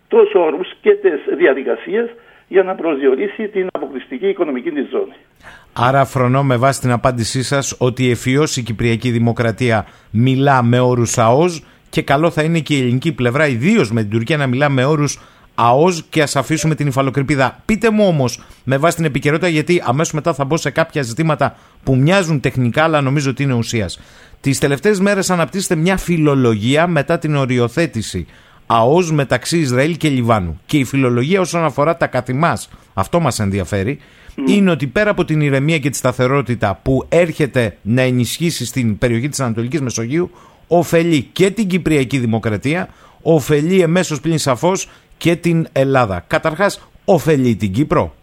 [SPEAKER 29] τους όρους και τις διαδικασίες για να προσδιορίσει την αποκλειστική οικονομική της ζώνη.
[SPEAKER 26] Άρα φρονώ με βάση την απάντησή σας ότι η εφιώς η Κυπριακή Δημοκρατία μιλά με όρους ΑΟΣ και καλό θα είναι και η ελληνική πλευρά, ιδίως με την Τουρκία, να μιλά με όρους ΑΟΣ και ας αφήσουμε την υφαλοκρηπίδα. Πείτε μου όμως με βάση την επικαιρότητα, γιατί αμέσως μετά θα μπω σε κάποια ζητήματα που μοιάζουν τεχνικά, αλλά νομίζω ότι είναι ουσίας. Τις τελευταίες μέρες αναπτύσσεται μια φιλολογία μετά την οριοθέτηση ΑΟΣ μεταξύ Ισραήλ και Λιβάνου. Και η φιλολογία όσον αφορά τα καθημάς, αυτό μας ενδιαφέρει, είναι ότι πέρα από την ηρεμία και τη σταθερότητα που έρχεται να ενισχύσει στην περιοχή της Ανατολικής Μεσογείου, ωφελεί και την Κυπριακή Δημοκρατία, ωφελεί εμέσως πλην σαφώς και την Ελλάδα. Καταρχάς, ωφελεί την Κύπρο;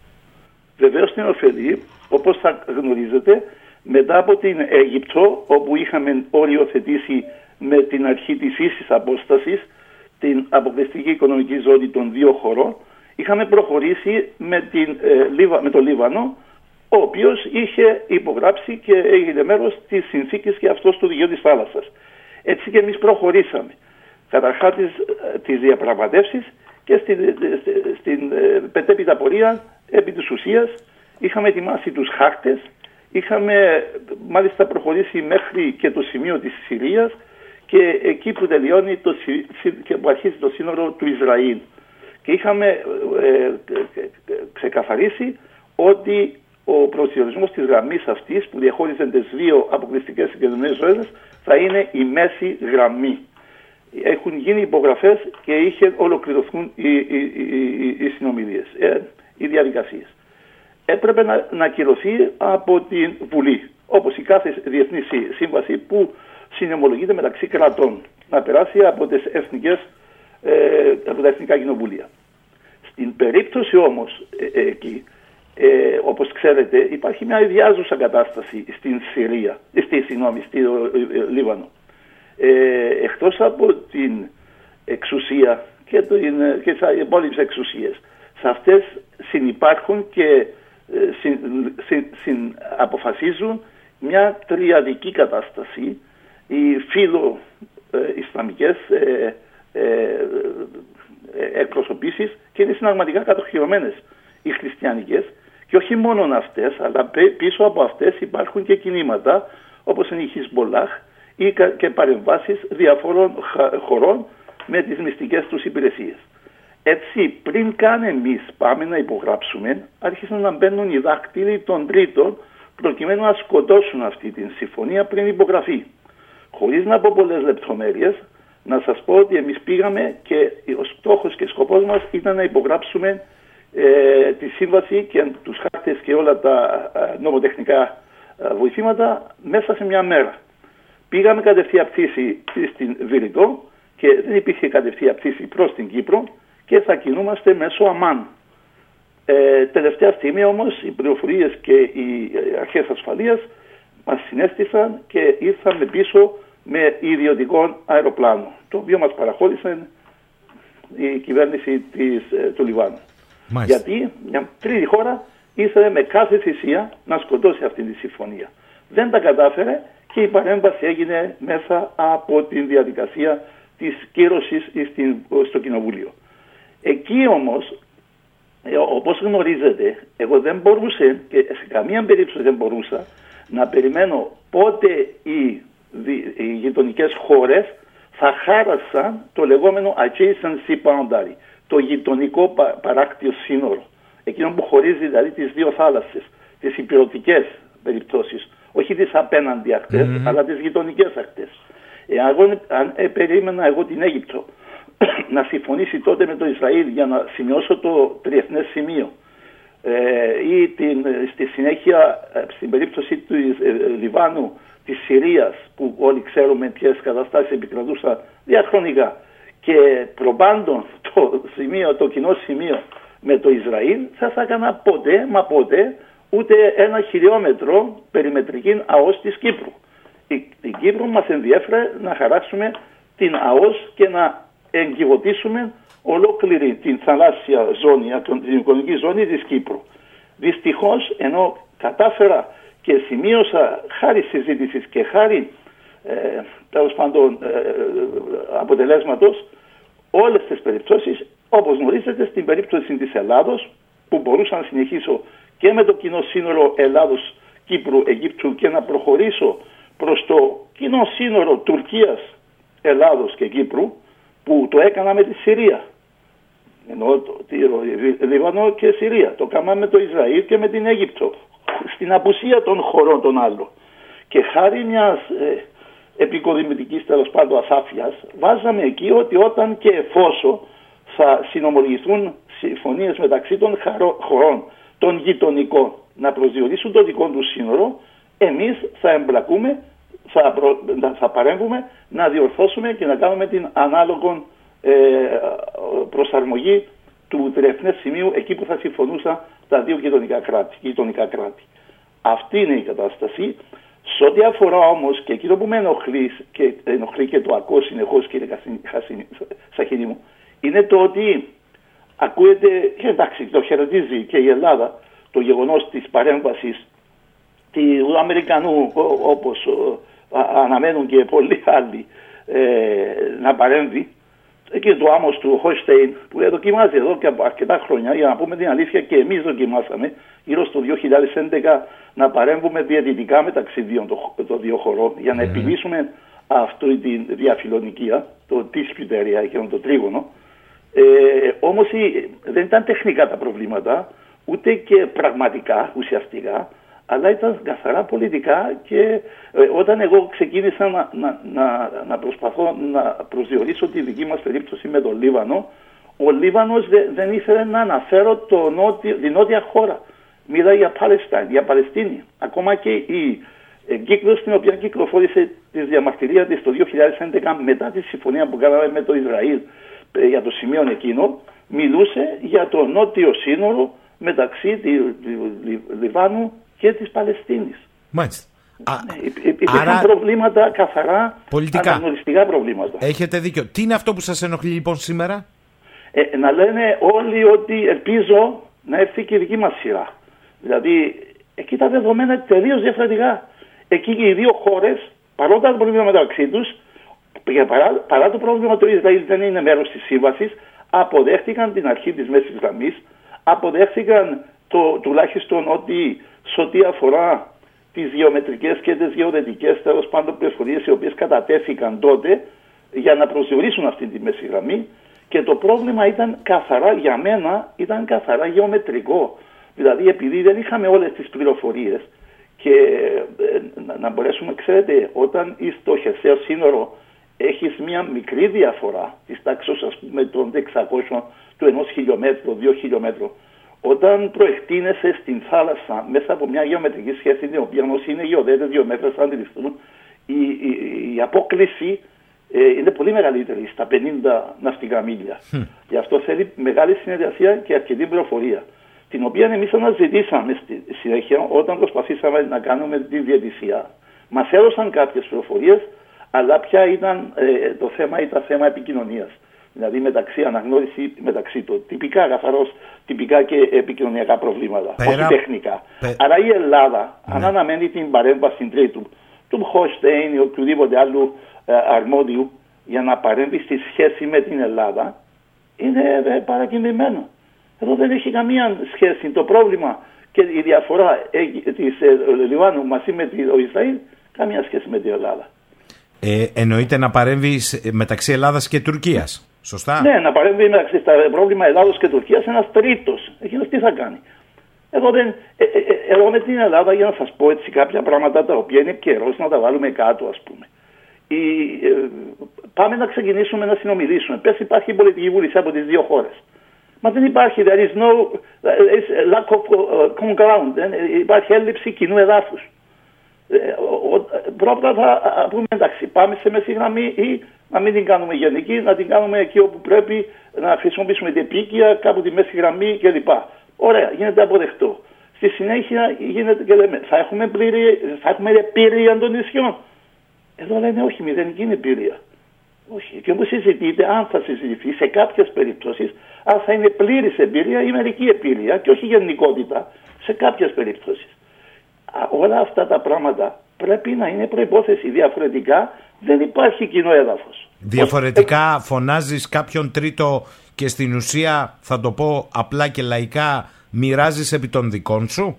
[SPEAKER 29] Βεβαίως την ωφελεί, όπως θα γνωρίζετε, μετά από την Αίγυπτο, όπου είχαμε οριοθετήσει με την αρχή της ίσης απόστασης την αποκλειστική οικονομική ζώνη των δύο χωρών, είχαμε προχωρήσει με, την, ε, με το Λίβανο, ο οποίος είχε υπογράψει και έγινε μέρος της συνθήκης και αυτός του δικαίου της θάλασσας. Έτσι και εμείς προχωρήσαμε. Καταρχάς τις, ε, τις διαπραγματεύσεις και στην, ε, στην πετέπειτα πορεία επί της ουσίας είχαμε ετοιμάσει τους χάρτες, είχαμε μάλιστα προχωρήσει μέχρι και το σημείο της Συρίας και εκεί που τελειώνει το, και που αρχίζει το σύνορο του Ισραήλ. Και είχαμε ε, ξεκαθαρίσει ότι ο προσδιορισμός της γραμμής αυτής που διαχώριζε τις δύο αποκλειστικές συγκεντρωμένες ζωές θα είναι η μέση γραμμή. Έχουν γίνει υπογραφές και είχε ολοκληρωθούν οι, οι, οι, οι συνομιλίες, ε, οι διαδικασίες. Έπρεπε να, να ακυρωθεί από την Βουλή, όπως η κάθε διεθνής σύμβαση που συνομολογείται μεταξύ κρατών, να περάσει από, τις εθνικές, ε, από τα εθνικά κοινοβούλια. Στην περίπτωση όμως ε, ε, εκεί, ε, όπως ξέρετε, υπάρχει μια ιδιάζουσα κατάσταση στην Συρία, στη, συγγνώμη, στη ε, Λίβανο. Ε, εκτός από την εξουσία και, το, και τις υπόλοιπες εξουσίες, σε αυτές συνυπάρχουν και συν, συν, συν, αποφασίζουν μια τριαδική κατάσταση. Οι φίλο ε, Ισλαμικές ε, ε, εκπροσωπήσεις και είναι συναγματικά κατοχυρωμένες οι χριστιανικές. Και όχι μόνο αυτές αλλά πίσω από αυτές υπάρχουν και κινήματα όπως είναι η Χισμπολάχ ή και παρεμβάσεις διαφόρων χωρών με τις μυστικές τους υπηρεσίες. Έτσι, πριν καν εμείς πάμε να υπογράψουμε, άρχισαν να μπαίνουν οι δάκτυλοι των τρίτων προκειμένου να σκοτώσουν αυτή την συμφωνία πριν υπογραφεί. Χωρίς να πω πολλές λεπτομέρειες, να σας πω ότι εμείς πήγαμε και ο στόχος και σκοπός μας ήταν να υπογράψουμε ε, τη σύμβαση και τους χάρτες και όλα τα ε, νομοτεχνικά ε, βοηθήματα μέσα σε μια μέρα. Πήγαμε κατευθείαν πτήση στην Βηρητό και δεν υπήρχε κατευθείαν πτήση προς την Κύπρο και θα κινούμαστε μέσω Αμάν. Ε, τελευταία στιγμή όμως οι πληροφορίες και οι αρχές ασφαλείας μας συνέστησαν και ήρθαμε πίσω με ιδιωτικό αεροπλάνο, το οποίο μας παραχώρησε η κυβέρνηση της, ε, του Λιβάνου. Γιατί μια τρίτη χώρα ήθελε με κάθε θυσία να σκοτώσει αυτή τη συμφωνία. Δεν τα κατάφερε και η παρέμβαση έγινε μέσα από την διαδικασία της κύρωσης στο Κοινοβούλιο. Εκεί όμως, ε, όπως γνωρίζετε, εγώ δεν μπορούσα και σε καμία περίπτωση δεν μπορούσα να περιμένω πότε οι οι γειτονικές χώρες θα χάρασαν το λεγόμενο adjacency boundary, το γειτονικό παράκτιο σύνορο. Εκείνο που χωρίζει δηλαδή τις δύο θάλασσες, τις υπηρετικές περιπτώσεις, όχι τις απέναντι αλλά τις γειτονικές ακτές. Εάν αν, ε, περίμενα εγώ την Αίγυπτο *clears throat* να συμφωνήσει τότε με το Ισραήλ για να σημειώσω το τριεθνές σημείο ε, ή την, στη συνέχεια ε, στην περίπτωση του ε, Λιβάνου της Συρίας που όλοι ξέρουμε ποιες καταστάσεις επικρατούσαν διαχρονικά και προπάντων το, *laughs* σημείο, το κοινό σημείο με το Ισραήλ θα θα έκανα ποτέ μα ποτέ ούτε ένα χιλιόμετρο περιμετρική ΑΟΣ της Κύπρου. Η, η Κύπρο μας ενδιέφερε να χαράξουμε την ΑΟΣ και να εγκυβωτήσουμε ολόκληρη την θαλάσσια ζώνη, την οικονομική ζώνη της Κύπρου. Δυστυχώς ενώ κατάφερα και σημείωσα χάρη συζήτησης και χάρη ε, τέλος πάντων ε, αποτελέσματος όλες τις περιπτώσεις όπως γνωρίζετε στην περίπτωση της Ελλάδος που μπορούσα να συνεχίσω και με το κοινό σύνορο Ελλάδος, Κύπρου, Αιγύπτου και να προχωρήσω προς το κοινό σύνορο Τουρκίας, Ελλάδος και Κύπρου που το έκανα με τη Συρία. Ενώ το, τη, Λίβανο και Συρία. Το κάναμε με το Ισραήλ και με την Αίγυπτο. Στην απουσία των χωρών των άλλων. Και χάρη μιας ε, επικοδημητικής τέλος πάντων ασάφειας βάζαμε εκεί ότι όταν και εφόσον θα συνομολογηθούν συμφωνίες μεταξύ των χωρών των γειτονικών να προσδιορίσουν το δικό τους σύνορο, εμείς θα εμπλακούμε, θα, προ, θα παρέμβουμε να διορθώσουμε και να κάνουμε την ανάλογο ε, προσαρμογή του τρεφνέ σημείου εκεί που θα συμφωνούσαν τα δύο γειτονικά κράτη. Γειτονικά κράτη. Αυτή είναι η κατάσταση. Σε ό,τι αφορά όμως και εκείνο που με ενοχλεί και, ενοχλεί και το ακούω συνεχώς, κύριε Σαχίνη μου, είναι το ότι ακούεται, και εντάξει, το χαιρετίζει και η Ελλάδα το γεγονός της παρέμβασης του Αμερικανού, όπως αναμένουν και πολλοί άλλοι, ε, να παρέμβει εκεί το άμμος του Χόιστεϊν που δοκιμάζει εδώ και από αρκετά χρόνια για να πούμε την αλήθεια και εμείς δοκιμάσαμε γύρω στο 2011 να παρέμβουμε διαιτητικά μεταξύ δύο, των δύο χωρών για να επιλύσουμε αυτή τη διαφιλονικία, το τίσπιτερια και το τρίγωνο. Ε, όμως δεν ήταν τεχνικά τα προβλήματα, ούτε και πραγματικά, ουσιαστικά, αλλά ήταν καθαρά πολιτικά και ε, όταν εγώ ξεκίνησα να, να, να, να, προσπαθώ να προσδιορίσω τη δική μας περίπτωση με τον Λίβανο, ο Λίβανος δεν ήθελε να αναφέρω το νότιο, τη νότια χώρα. Μιλάει για Παλαιστίνη, για Παλαιστίνη. Ακόμα και η εγκύκλωση στην οποία κυκλοφόρησε τη διαμαρτυρία της το 2011 μετά τη συμφωνία που κάναμε με το Ισραήλ ε, για το σημείο εκείνο, μιλούσε για το νότιο σύνορο μεταξύ του Λιβάνου και της Παλαιστίνης.
[SPEAKER 26] Μάλιστα.
[SPEAKER 29] Ναι, υπήρχαν προβλήματα καθαρά πολιτικά. αναγνωριστικά προβλήματα.
[SPEAKER 26] Έχετε δίκιο. Τι είναι αυτό που σας ενοχλεί λοιπόν σήμερα;
[SPEAKER 29] Ε, να λένε όλοι ότι ελπίζω να έρθει και η δική μας σειρά. Δηλαδή εκεί τα δεδομένα είναι τελείως διαφορετικά. Εκεί οι δύο χώρες παρότι τα προβλήματα μεταξύ τους παρά, παρά το πρόβλημα του Ισραήλ δεν είναι μέρος της σύμβασης αποδέχτηκαν την αρχή της μέσης γραμμής αποδέχτηκαν το, τουλάχιστον ότι σε ό,τι αφορά τις γεωμετρικές και τις γεωδετικές τέλος πάντων πληροφορίες οι οποίες κατατέθηκαν τότε για να προσδιορίσουν αυτή τη μέση γραμμή και το πρόβλημα ήταν καθαρά για μένα, ήταν καθαρά γεωμετρικό. Δηλαδή επειδή δεν είχαμε όλες τις πληροφορίες και ε, να μπορέσουμε, ξέρετε, όταν στο χερσαίο σύνορο έχεις μια μικρή διαφορά της τάξης ας πούμε των 600 του 1 χιλιόμετρου, 2 χιλιόμετρου όταν προεκτείνεσαι στην θάλασσα μέσα από μια γεωμετρική σχέση, την οποία όμως είναι γεωδέτες δύο μέτρα, θα αντιληφθούν, η, η, η απόκληση ε, είναι πολύ μεγαλύτερη στα 50 ναυτικά μίλια. Mm. Γι' αυτό θέλει μεγάλη συνεργασία και αρκετή πληροφορία. Την οποία εμείς αναζητήσαμε στη συνέχεια όταν προσπαθήσαμε να κάνουμε τη διαιτησία. Μας έδωσαν κάποιες πληροφορίες, αλλά πια ήταν, ε, το θέμα ήταν θέμα επικοινωνίας. Δηλαδή μεταξύ αναγνώριση, μεταξύ των τυπικά καθαρό, τυπικά και επικοινωνιακά προβλήματα, Πέρα... όχι τεχνικά. Πε... Άρα η Ελλάδα, ναι. αν αναμένει την παρέμβαση τρίτου, του Χόστεϊν ή οποιοδήποτε άλλου ε, αρμόδιου για να παρέμβει στη σχέση με την Ελλάδα, είναι ε, παρακινημένο. Εδώ δεν έχει καμία σχέση. Το πρόβλημα και η διαφορά ε, της ε, Λιβάνου μαζί με το Ισραήλ, καμία σχέση με την Ελλάδα.
[SPEAKER 26] Ε, εννοείται να παρέμβει μεταξύ Ελλάδας και Τουρκίας. Σωστά;
[SPEAKER 29] Ναι, να παρέμβει μεταξύ στα πρόβλημα Ελλάδος και Τουρκίας ένας τρίτος. Εκείνος τι θα κάνει; Εγώ, δεν, ε, ε, ε, εγώ με την Ελλάδα για να σας πω έτσι κάποια πράγματα τα οποία είναι καιρός να τα βάλουμε κάτω, ας πούμε. Η, ε, πάμε να ξεκινήσουμε να συνομιλήσουμε. Πες υπάρχει πολιτική βούληση από τις δύο χώρες. Μα δεν υπάρχει, there is no lack of common ground. Δεν, υπάρχει έλλειψη κοινού εδάφους. Πρώτα θα πούμε εντάξει, πάμε σε μέση γραμμή ή να μην την κάνουμε γενική, να την κάνουμε εκεί όπου πρέπει να χρησιμοποιήσουμε την επίκεια, κάπου τη μέση γραμμή κλπ. Ωραία, γίνεται αποδεκτό. Στη συνέχεια γίνεται και λέμε, θα έχουμε, πλήρη, θα έχουμε πύρια των νησιών. Εδώ λένε όχι, μηδενική είναι πύρια. Όχι. Και όπω συζητείτε, αν θα συζητηθεί σε κάποιες περιπτώσεις, αν θα είναι πλήρης εμπειρία ή μερική εμπειρία και όχι γενικότητα σε κάποιες περιπτώσεις. Όλα αυτά τα πράγματα πρέπει να είναι προπόθεση. Διαφορετικά δεν υπάρχει κοινό έδαφος.
[SPEAKER 26] Διαφορετικά φωνάζεις κάποιον τρίτο και στην ουσία θα το πω απλά και λαϊκά μοιράζεις επί των δικών σου;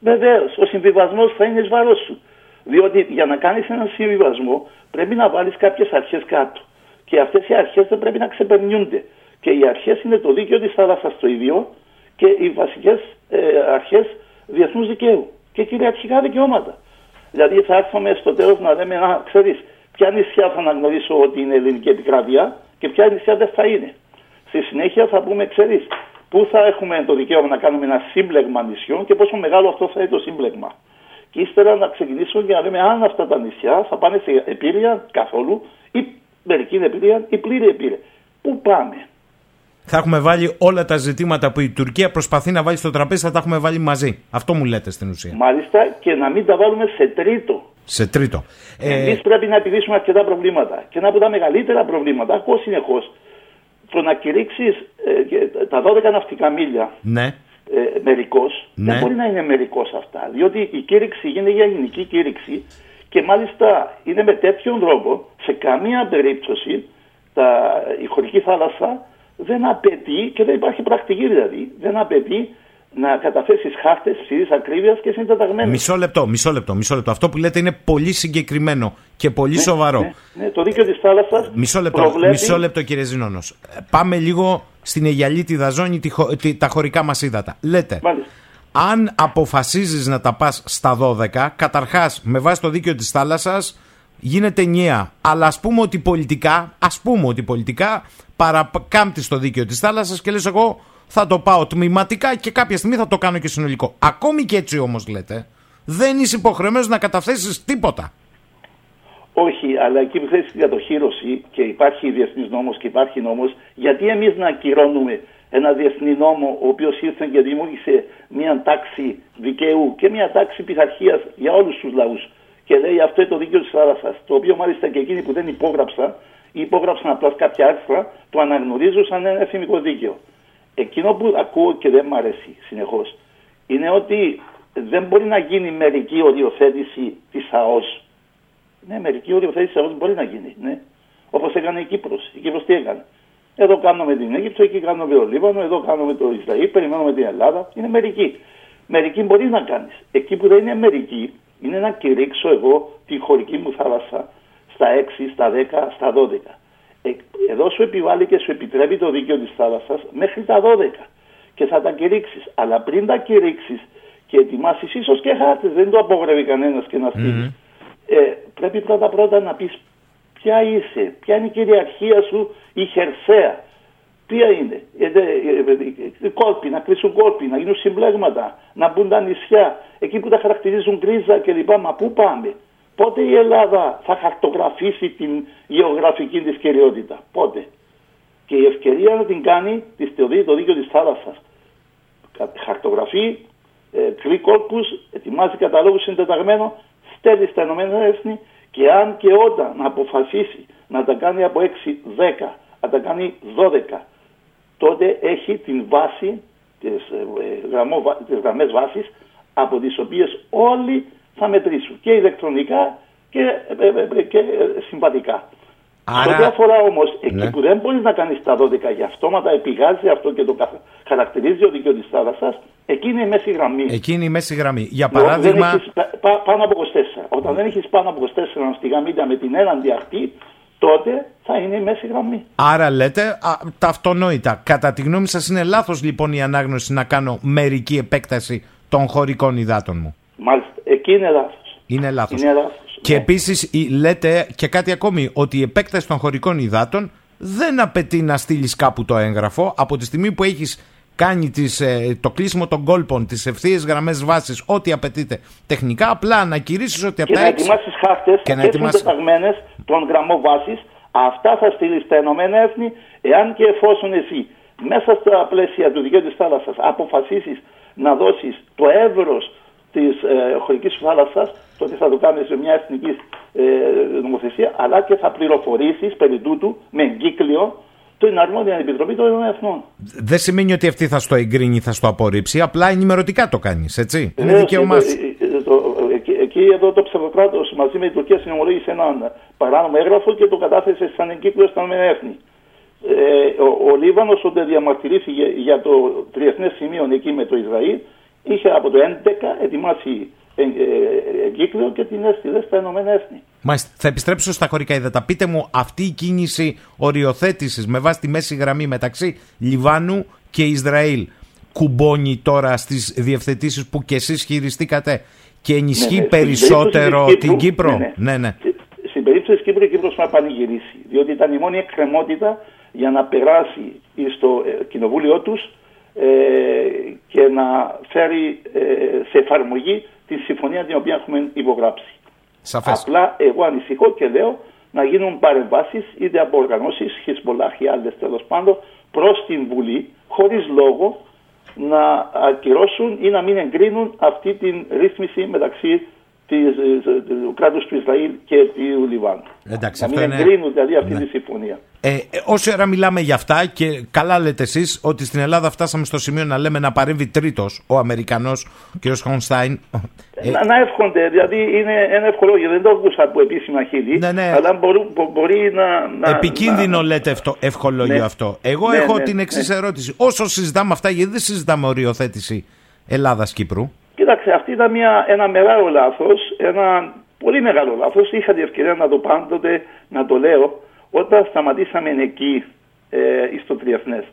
[SPEAKER 29] Βεβαίως, ο συμβιβασμός θα είναι ει βάρο σου. Διότι για να κάνεις έναν συμβιβασμό πρέπει να βάλεις κάποιες αρχές κάτω. Και αυτές οι αρχές δεν πρέπει να ξεπερνιούνται. Και οι αρχές είναι το δίκαιο της θάλασσας το ίδιο και οι βασικές ε, αρχές διεθνούς δικαίου και κυριαρχικά δικαιώματα. Δηλαδή θα έρθουμε στο τέλος να λέμε, Α, ξέρεις, ποια νησιά θα αναγνωρίσω ότι είναι ελληνική επικράτεια και ποια νησιά δεν θα είναι. Στη συνέχεια θα πούμε, ξέρεις, πού θα έχουμε το δικαίωμα να κάνουμε ένα σύμπλεγμα νησιών και πόσο μεγάλο αυτό θα είναι το σύμπλεγμα. Και ύστερα να ξεκινήσουμε και να λέμε αν αυτά τα νησιά θα πάνε σε επίρρεια καθόλου ή μερική επίρρεια ή πλήρη επίρρεια. Πού πάμε;
[SPEAKER 26] Θα έχουμε βάλει όλα τα ζητήματα που η Τουρκία προσπαθεί να βάλει στο τραπέζι, θα τα έχουμε βάλει μαζί. Αυτό μου λέτε στην ουσία.
[SPEAKER 29] Μάλιστα και να μην τα βάλουμε σε τρίτο.
[SPEAKER 26] Σε τρίτο.
[SPEAKER 29] Ε... Εμείς πρέπει να επιλύσουμε αρκετά προβλήματα. Και ένα από τα μεγαλύτερα προβλήματα, ακούω συνεχώς, το να κηρύξεις ε, τα 12 ναυτικά μίλια
[SPEAKER 26] ναι.
[SPEAKER 29] ε, μερικός,
[SPEAKER 26] Ναι.
[SPEAKER 29] δεν μπορεί να είναι μερικός αυτά. Διότι η κήρυξη γίνεται για γενική κήρυξη και μάλιστα είναι με τέτοιον τρόπο σε καμία περίπτωση τα, η χωρική θάλασσα δεν απαιτεί, και δεν υπάρχει πρακτική δηλαδή, δεν απαιτεί να καταθέσεις χάρτες ψηλής ακρίβειας και συντεταγμένου.
[SPEAKER 26] Μισό λεπτό, μισό λεπτό, μισό λεπτό. Αυτό που λέτε είναι πολύ συγκεκριμένο και πολύ σοβαρό.
[SPEAKER 29] Ναι, ναι, το δίκαιο της θάλασσας.
[SPEAKER 26] Μισό λεπτό,
[SPEAKER 29] προβλέπει...
[SPEAKER 26] μισό λεπτό κύριε Ζηνώνος. Ε, Πάμε λίγο στην Αιγιαλίτιδα ζώνη, τη χω- τη- τα χωρικά μας ύδατα. Λέτε,
[SPEAKER 29] Μάλιστα.
[SPEAKER 26] αν αποφασίζεις να τα πας στα 12, καταρχάς με βάση το δίκαιο της θάλασσας γίνεται νέα. Αλλά ας πούμε ότι πολιτικά, ας πούμε ότι πολιτικά παρακάμπτεις το δίκαιο της θάλασσας και λες εγώ θα το πάω τμηματικά και κάποια στιγμή θα το κάνω και συνολικό. Ακόμη και έτσι όμως λέτε, δεν είσαι υποχρεωμένος να καταθέσεις τίποτα.
[SPEAKER 29] Όχι, αλλά εκεί που θέσει την κατοχήρωση και υπάρχει διεθνής νόμος και υπάρχει νόμος, γιατί εμείς να ακυρώνουμε ένα διεθνή νόμο ο οποίος ήρθε και δημιούργησε μια τάξη δικαίου και μια τάξη πειθαρχίας για όλους τους λαούς. Και λέει αυτό είναι το δίκαιο της θάλασσας. Το οποίο μάλιστα και εκείνοι που δεν υπόγραψαν ή υπόγραψαν απλά κάποια άρθρα, το αναγνωρίζουν σαν ένα εθνικό δίκαιο. Εκείνο που ακούω και δεν μ' αρέσει συνεχώς είναι ότι δεν μπορεί να γίνει μερική οριοθέτηση της ΑΟΣ ναι, μερική οριοθέτηση όμως μπορεί να γίνει. Ναι. Όπως έκανε η Κύπρος. Η Κύπρος τι έκανε. Εδώ κάνουμε την Αίγυπτο, εκεί κάνουμε το Λίβανο, εδώ κάνουμε το Ισραήλ, περιμένουμε την Ελλάδα. Είναι μερική. Μερική μπορείς να κάνεις. Εκεί που δεν είναι μερική, είναι να κηρύξω εγώ τη χωρική μου θάλασσα στα 6, στα 10, στα 12. Ε, εδώ σου επιβάλλει και σου επιτρέπει το δίκαιο της θάλασσας μέχρι τα 12. Και θα τα κηρύξεις. Αλλά πριν τα κηρύξεις και ετοιμάσεις ίσως και χάρτες, δεν το απογορεύει κανένας και να στείλεις ε, πρέπει πρώτα πρώτα να πεις ποια είσαι, ποια είναι η κυριαρχία σου η χερσαία. Ποια είναι, ε, δε, ε, ε, ε, κόλποι, να κλείσουν κόλποι, να γίνουν συμπλέγματα, να μπουν τα νησιά, εκεί που τα χαρακτηρίζουν κρίζα κλπ. Μα πού πάμε, πότε η Ελλάδα θα χαρτογραφήσει την γεωγραφική της κυριότητα, πότε; Και η ευκαιρία να την κάνει της θεωρεί το δίκαιο της θάλασσας. Κα- Χαρτογραφεί, ε, κρύει κόλπους, ετοιμάζει καταλόγους συντεταγμένο, στέλνει στα Ηνωμένα Έθνη και αν και όταν αποφασίσει να τα κάνει από 6-10, να τα κάνει 12, τότε έχει την βάση, τις, ε, γραμμό, βα- τις γραμμές βάσης από τις οποίες όλοι θα μετρήσουν και ηλεκτρονικά και, ε, ε, ε, και ε, συμβατικά.
[SPEAKER 26] Άρα-
[SPEAKER 29] Σε ό,τι αφορά όμως εκεί
[SPEAKER 26] Ναι.
[SPEAKER 29] που δεν μπορείς να κάνεις τα 12 για αυτόματα επηγάζει αυτό και το καθ- χαρακτηρίζει ο δίκαιο τη θάλασσας, εκεί είναι η μέση γραμμή.
[SPEAKER 26] Εκείνη η μέση γραμμή. Για
[SPEAKER 29] Λοιπόν,
[SPEAKER 26] παράδειγμα,
[SPEAKER 29] δεν έχεις πα- πα- πάνω από 24. Όταν δεν έχεις πάνω από 24 ναυτικά μίλια με την έναντι αυτή, τότε θα είναι η μέση γραμμή.
[SPEAKER 26] άρα λέτε α, τα αυτονόητα. Κατά τη γνώμη σας είναι λάθος λοιπόν η ανάγνωση να κάνω μερική επέκταση των χωρικών υδάτων μου.
[SPEAKER 29] Μάλιστα, εκεί είναι λάθος.
[SPEAKER 26] Είναι λάθος.
[SPEAKER 29] Είναι λάθος.
[SPEAKER 26] Και επίσης η- λέτε και κάτι ακόμη ότι η επέκταση των χωρικών υδάτων δεν απαιτεί να στείλεις κάπου το έγγραφο από τη στιγμή που έχεις κάνει τις, ε, το κλείσιμο των κόλπων, τις ευθείες γραμμές βάσης, ό,τι απαιτείται τεχνικά, απλά να κηρύσεις ότι από
[SPEAKER 29] Και
[SPEAKER 26] τα
[SPEAKER 29] να
[SPEAKER 26] έξι...
[SPEAKER 29] ετοιμάσεις χάρτες
[SPEAKER 26] Και να
[SPEAKER 29] και
[SPEAKER 26] ετοιμάσεις-
[SPEAKER 29] συντεταγμένες των γραμμών βάσης. Αυτά θα στείλεις στα Ηνωμένα Έθνη, εάν και εφόσον εσύ μέσα στα πλαίσια του δικαίου της θάλασσας αποφασίσεις να δώσεις το εύρος της ε, χωρικής σου θάλασσα, τότε θα το κάνει σε μια εθνική ε, νομοθεσία, αλλά και θα πληροφορήσεις περί τούτου με εγκύκλιο την αρμόδια επιτροπή των Ηνωμένων Εθνών.
[SPEAKER 26] Δεν σημαίνει ότι αυτή θα στο εγκρίνει ή θα στο απορρίψει, απλά ενημερωτικά το κάνεις, έτσι. Είναι
[SPEAKER 29] Βεβαίως,
[SPEAKER 26] δικαίωμά
[SPEAKER 29] ε,
[SPEAKER 26] σου.
[SPEAKER 29] ε, ε, το- εκεί, εκεί εδώ το ψευδοκράτος μαζί με την Τουρκία συνομολόγησε έναν παράνομο έγγραφο και το κατάθεσε σαν εγκύκλιο στα Ηνωμένα Έθνη. ε, ο, ο Λίβανος όταν διαμαρτυρήθηκε για το τριεθνές σημείο εκεί με το Ισραήλ είχε από το 11 ετοιμάσει ε, ε, εγκύκλιο και την έστειλε στα Ηνωμένα Έθνη.
[SPEAKER 26] Μάλιστα. Θα επιστρέψω στα χωρικά ύδατα. Πείτε μου, αυτή η κίνηση οριοθέτησης με βάση τη μέση γραμμή μεταξύ Λιβάνου και Ισραήλ κουμπώνει τώρα στις διευθετήσεις που κι εσείς χειριστήκατε και ενισχύει
[SPEAKER 29] Ναι, ναι, στην
[SPEAKER 26] περισσότερο
[SPEAKER 29] περίπτωση της
[SPEAKER 26] την
[SPEAKER 29] Κύπρου,
[SPEAKER 26] Κύπρο;
[SPEAKER 29] ναι,
[SPEAKER 26] ναι. ναι.
[SPEAKER 29] Στην περίπτωση της Κύπρου η Κύπρος να πανηγυρίσει, διότι ήταν η μόνη εκκρεμότητα για να περάσει στο ε, κοινοβούλιο τους ε, και να φέρει ε, σε εφαρμογή τη συμφωνία την οποία έχουμε υπογράψει.
[SPEAKER 26] Σαφές.
[SPEAKER 29] Απλά εγώ ανησυχώ και λέω να γίνουν παρεμβάσεις είτε από οργανώσεις, Χισμπολάχ ή άλλες τέλος πάντων, προς την Βουλή, χωρίς λόγο να ακυρώσουν ή να μην εγκρίνουν αυτή την ρύθμιση μεταξύ της, ε, του κράτου του Ισραήλ και του Λιβάνου.
[SPEAKER 26] Εντάξει,
[SPEAKER 29] να
[SPEAKER 26] αυτό
[SPEAKER 29] μην
[SPEAKER 26] είναι-
[SPEAKER 29] εγκρίνουν δηλαδή αυτή
[SPEAKER 26] Ναι.
[SPEAKER 29] τη συμφωνία.
[SPEAKER 26] Ε, ε, όση ώρα μιλάμε για αυτά και καλά λέτε εσείς ότι στην Ελλάδα φτάσαμε στο σημείο να λέμε να παρέμβει τρίτος ο Αμερικανός ο κ. Χονστάιν. Ε,
[SPEAKER 29] να, να εύχονται, δηλαδή είναι ένα ευχολόγιο, δεν το άκουσα από επίσημα χείλη,
[SPEAKER 26] Ναι, ναι.
[SPEAKER 29] αλλά μπορού- μπο- μπορεί να... να
[SPEAKER 26] Επικίνδυνο
[SPEAKER 29] να-
[SPEAKER 26] λέτε αυτό, ευχολόγιο
[SPEAKER 29] Ναι.
[SPEAKER 26] αυτό. Εγώ
[SPEAKER 29] Ναι,
[SPEAKER 26] έχω
[SPEAKER 29] ναι,
[SPEAKER 26] την
[SPEAKER 29] ναι.
[SPEAKER 26] εξής ερώτηση. Όσο συζητάμε αυτά, γιατί δεν συζητάμε οριοθέτηση Ελλάδα-Κύπρου.
[SPEAKER 29] Κοίταξε, αυτή ήταν μια, ένα μεγάλο λάθος, ένα πολύ μεγάλο λάθος. Είχα την ευκαιρία να το πάντοτε να το λέω όταν σταματήσαμε εκεί ε, στο Τριεθνές.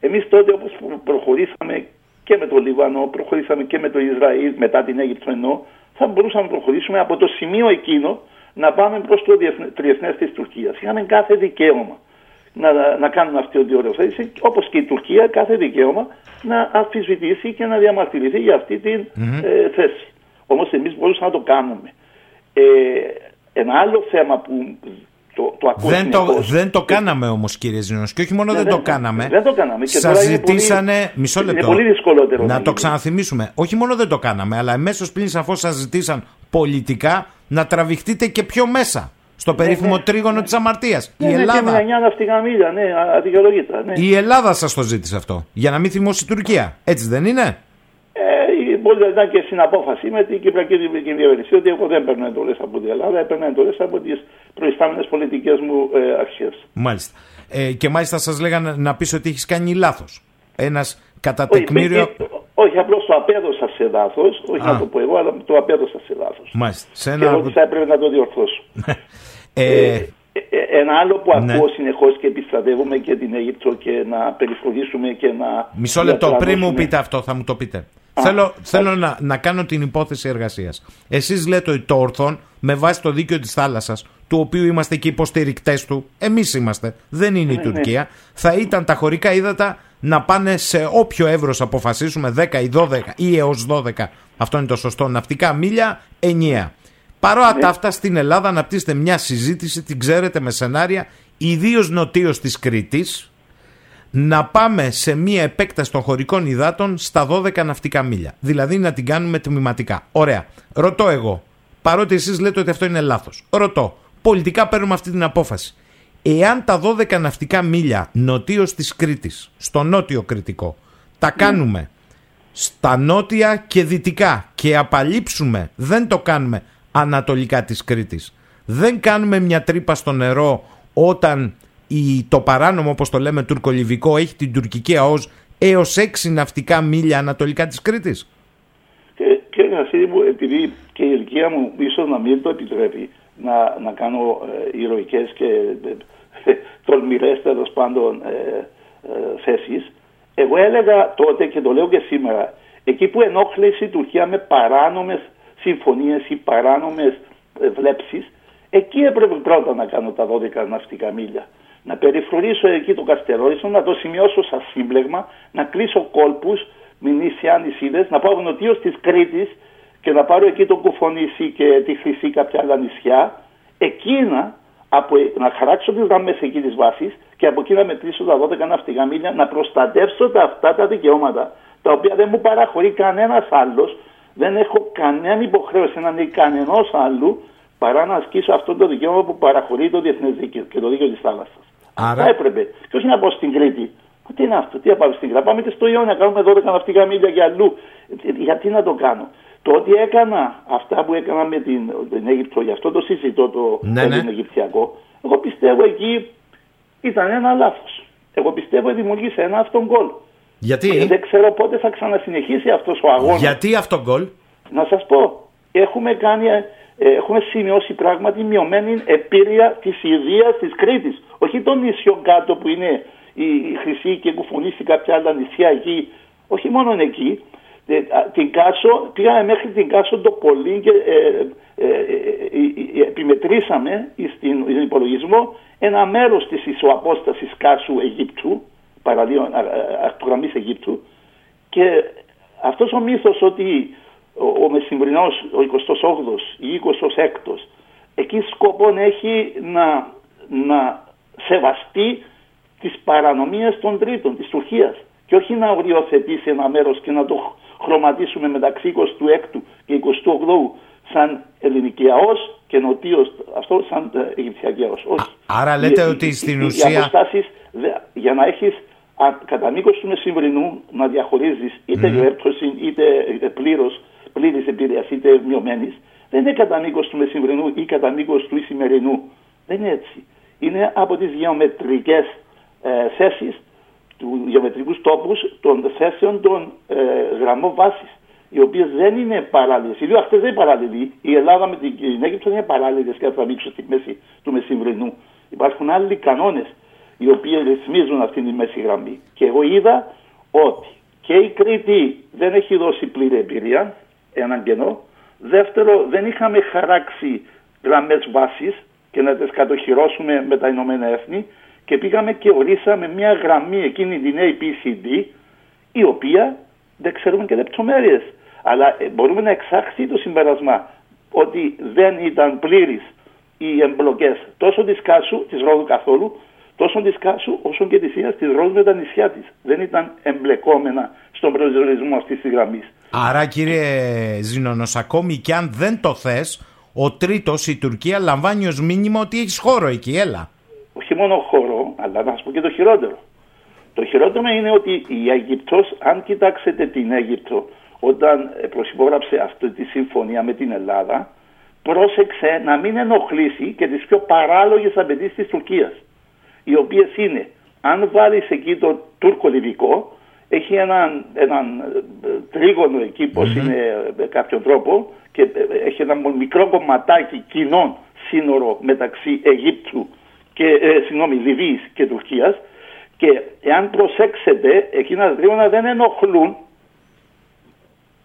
[SPEAKER 29] Εμείς τότε, όπως προχωρήσαμε και με το Λίβανο, προχωρήσαμε και με το Ισραήλ, μετά την Αίγυπτο εννοώ, θα μπορούσαμε να προχωρήσουμε από το σημείο εκείνο να πάμε προς το Τριεθνές της Τουρκίας. Είχαμε κάθε δικαίωμα να, να κάνουν αυτή την οριοθέτηση, όπως και η Τουρκία, κάθε δικαίωμα να αμφισβητήσει και να διαμαρτυρηθεί για αυτή την ε, θέση. Όμως εμείς μπορούσαμε να το κάνουμε. Ε, ένα άλλο θέμα που το, το ακούω
[SPEAKER 26] Δεν το,
[SPEAKER 29] συνεχώς-
[SPEAKER 26] δεν το κάναμε όμως, κύριε Ζήνος. Και όχι μόνο
[SPEAKER 29] Ναι,
[SPEAKER 26] δεν
[SPEAKER 29] ναι,
[SPEAKER 26] το κάναμε.
[SPEAKER 29] δεν το κάναμε. Και
[SPEAKER 26] Σας
[SPEAKER 29] τώρα είναι πολύ-
[SPEAKER 26] ζητήσανε. Μισό
[SPEAKER 29] είναι
[SPEAKER 26] λεπτό.
[SPEAKER 29] πολύ δυσκολότερο να
[SPEAKER 26] Να το
[SPEAKER 29] γίνει.
[SPEAKER 26] ξαναθυμίσουμε. Όχι μόνο δεν το κάναμε, αλλά εμέσως πλην σαφώς σας ζητήσαν πολιτικά να τραβηχτείτε και πιο μέσα. Στο περίφημο τρίγωνο της αμαρτίας.
[SPEAKER 29] Ναι,
[SPEAKER 26] Η
[SPEAKER 29] ναι, και
[SPEAKER 26] Ελλάδα.
[SPEAKER 29] με 9 ναυτικαμίλια, ναι, α- αδικαιολογήτα. Ναι.
[SPEAKER 26] Η Ελλάδα σας το ζήτησε αυτό. Για να μην θυμώσει η Τουρκία. Έτσι δεν είναι;
[SPEAKER 29] Ε, μπορεί να ήταν και στην απόφαση με την Κυπριακή Δημοκρατική Διαβέρνηση ότι εγώ δεν παίρνω εντολές από την Ελλάδα, έπαιρνα εντολές από τις προϊστάμενες πολιτικές μου ε, αρχέ.
[SPEAKER 26] Μάλιστα. Ε, και μάλιστα σας λέγανε να πεις ότι έχεις κάνει λάθος. Ένας κατά τεκμήριο.
[SPEAKER 29] Όχι, απλώς το απέδωσα σε λάθος, όχι
[SPEAKER 26] Α.
[SPEAKER 29] να το πω εγώ, αλλά το απέδωσα σε λάθος.
[SPEAKER 26] Μάλιστα. Σε
[SPEAKER 29] Και
[SPEAKER 26] ένα...
[SPEAKER 29] ότι θα έπρεπε να το διορθώσω. *laughs*
[SPEAKER 26] ε,
[SPEAKER 29] Ε, ε, ένα άλλο που
[SPEAKER 26] Ναι.
[SPEAKER 29] ακούω συνεχώς και επιστρατεύουμε και την Αίγυπτο και να περιφρονήσουμε και να.
[SPEAKER 26] Μισό λεπτό, πριν μου
[SPEAKER 29] διατρανώσουμε.
[SPEAKER 26] πείτε αυτό, θα μου το πείτε. Θέλω, θέλω να, να κάνω την υπόθεση εργασίας. Εσείς λέτε ότι το ορθόν, με βάση το δίκαιο της θάλασσας, του οποίου είμαστε και υποστηρικτές του, εμείς είμαστε, δεν είναι η
[SPEAKER 29] Ναι, ναι.
[SPEAKER 26] Τουρκία, θα ήταν τα χωρικά ύδατα να πάνε σε όποιο εύρος αποφασίσουμε, 10 ή 12 ή έως 12, αυτό είναι το σωστό, ναυτικά μίλια ενιαία. Παρότι
[SPEAKER 29] Ναι.
[SPEAKER 26] τα αυτά στην Ελλάδα αναπτύσσεται μια συζήτηση, την ξέρετε με σενάρια, ιδίως νοτίω της Κρήτης, να πάμε σε μία επέκταση των χωρικών υδάτων στα 12 ναυτικά μίλια. Δηλαδή να την κάνουμε τμηματικά. Ωραία. Ρωτώ εγώ, παρότι εσείς λέτε ότι αυτό είναι λάθος. Ρωτώ, πολιτικά παίρνουμε αυτή την απόφαση. Εάν τα 12 ναυτικά μίλια νοτίως της Κρήτης, στο νότιο κριτικό, τα κάνουμε στα νότια και δυτικά και απαλείψουμε, δεν το κάνουμε ανατολικά της Κρήτης. Δεν κάνουμε μια τρύπα στο νερό όταν η, το παράνομο, όπως το λέμε, τουρκολιβικό έχει την τουρκική ΑΟΣ έως 6 ναυτικά μίλια ανατολικά της Κρήτης.
[SPEAKER 29] Και, και Γασίδη μου, επειδή και η ηλικία μου ίσως να μην το επιτρέπει να, να κάνω ε, ηρωικές και ε, τολμηρές τέλος πάντων ε, ε, θέσεις, εγώ έλεγα τότε και το λέω και σήμερα, εκεί που ενόχλησε η Τουρκία με παράνομες συμφωνίες ή παράνομες ε, βλέψεις, εκεί έπρεπε πρώτα να κάνω τα 12 ναυτικά μίλια. Να περιφρονήσω εκεί το Καστερόριστο, να το σημειώσω σαν σύμπλεγμα, να κλείσω κόλπους με νησιά νησίδες, να πάω νοτίως της Κρήτης και να πάρω εκεί το Κουφονήσι και τη Χρυσή κάποια άλλα νησιά, εκείνα από, να χαράξω τις γραμμές εκεί της βάσης και από εκεί να μετρήσω τα 12 ναυτικά μίλια, να προστατεύσω τα, αυτά τα δικαιώματα, τα οποία δεν μου παραχωρεί κανένας άλλος, δεν έχω κανένα υποχρέωση να είναι κανενός άλλου, παρά να ασκήσω αυτό το δικαίωμα που παραχωρεί το διεθνές δίκαιο και το δίκαιο της θάλασσας.
[SPEAKER 26] Άρα-
[SPEAKER 29] Θα έπρεπε. Και όχι να πάω στην Κρήτη. Μα τι είναι αυτό, τι να πάω στην Κρήτη. Πάμε και στο Ιόνιο να κάνουμε 12 ναυτικά μίλια για αλλού. Ε, Γιατί να το κάνω. Το ότι έκανα αυτά που έκανα με την, την Αίγυπτο, γι' αυτό το συζητώ το
[SPEAKER 26] Ναι, ναι.
[SPEAKER 29] Αιγυπτιακό, εγώ πιστεύω εκεί ήταν ένα λάθος. Εγώ πιστεύω ότι δημιούργησε ένα αυτόν γκολ.
[SPEAKER 26] Γιατί;
[SPEAKER 29] Και δεν ξέρω πότε θα ξανασυνεχίσει αυτός ο αγώνας.
[SPEAKER 26] Γιατί αυτό γκολ;
[SPEAKER 29] Να σας πω, έχουμε, κάνει, ε, έχουμε σημειώσει πράγματι μειωμένη επίρρεια της Ιδίας της Κρήτης. Όχι των νησιών κάτω που είναι η, η Χρυσή και Κουφουνή ή κάποια άλλα νησιά εκεί. Όχι μόνο εκεί. Ε, α, την Κάσο, πήγαμε μέχρι την Κάσο το πολύ και ε, ε, ε, ε, επιμετρήσαμε στην, στον υπολογισμό ένα μέρος της ισοαπόστασης Κάσου Αιγύπτου, παραλίων αρτογραμμής Αιγύπτου. Και αυτός ο μύθος ότι ο, ο μεσημβρινός, ο 28ος ή 26ος, εκεί σκοπό έχει να, να σεβαστεί τις παρανομίες των τρίτων, της Τουρκίας και όχι να οριοθετήσει ένα μέρος και να το χρωματίσουμε μεταξύ 26ου και 28ου σαν ελληνικιαός και νοτίος αυτό σαν ε, Αιγυπτιακιαός. Όχι.
[SPEAKER 26] Άρα λέτε
[SPEAKER 29] Οι-
[SPEAKER 26] ότι
[SPEAKER 29] οι-
[SPEAKER 26] στην
[SPEAKER 29] οι-
[SPEAKER 26] ουσία-
[SPEAKER 29] Οι αποστάσεις δε- για να έχεις α, κατά μήκο του μεσημβρινού να διαχωρίζεις είτε
[SPEAKER 26] Μμμ.
[SPEAKER 29] γέρπτωση είτε ε, πλήρως, πλήρης επηρεας είτε μειωμένης δεν είναι κατά μήκο του μεσημβρινού ή κατά μήκο του ησημερινού. Δεν είναι έτσι. Είναι από τις γεωμετρικές ε, θέσεις του γεωμετρικούς τόπους των θέσεων των ε, γραμμών βάσης οι οποίες δεν είναι παράλληλες. Οι δύο αυτές δεν είναι παράλληλοι. Η Ελλάδα με την, την Αίγυπτο δεν είναι παράλληλες κατά μήκος στη μέση του μεσημβρινού. Υπάρχουν άλλοι κανόνες οι οποίοι ρυθμίζουν αυτήν τη μέση γραμμή. Και εγώ είδα ότι και η Κρήτη δεν έχει δώσει πλήρη εμπειρία, έναν κενό. Δεύτερο, δεν είχαμε χαράξει γραμμές βάσης και να τις κατοχυρώσουμε με τα Ηνωμένα Έθνη και πήγαμε και ορίσαμε μια γραμμή εκείνη την APCD η οποία δεν ξέρουμε και λεπτομέρειες. Αλλά ε, μπορούμε να εξαχθεί το συμπέρασμα ότι δεν ήταν πλήρης οι εμπλοκές τόσο της Κάσου, της Ρόδου καθόλου, τόσο της Κάσου όσο και της Ίας της Ρόδου με τα νησιά της. Δεν ήταν εμπλεκόμενα στον προσδιορισμό αυτής της γραμμής.
[SPEAKER 26] Άρα κύριε Ζήνονος, ακόμη και αν δεν το θες, ο τρίτος, η Τουρκία, λαμβάνει ως μήνυμα ότι έχεις χώρο εκεί, έλα.
[SPEAKER 29] όχι μόνο χώρο, αλλά να σας πω και το χειρότερο. Το χειρότερο είναι ότι η Αίγυπτος, αν κοιτάξετε την Αίγυπτο, όταν ε, προσυπόγραψε αυτή τη συμφωνία με την Ελλάδα, πρόσεξε να μην ενοχλήσει και τις πιο παράλογες απαιτήσεις της Τουρκίας, οι οποίες είναι, αν βάλεις εκεί το τουρκο-λιβικό, έχει έναν, έναν ε, τρίγωνο εκεί, πως είναι ε, με κάποιον τρόπο, και ε, έχει ένα μικρό κομματάκι κοινών σύνορο μεταξύ Αιγύπτου και, ε, συγγνώμη, Λιβύης και Τουρκίας και εάν προσέξετε εκείνα τα τρίγωνα δεν ενοχλούν.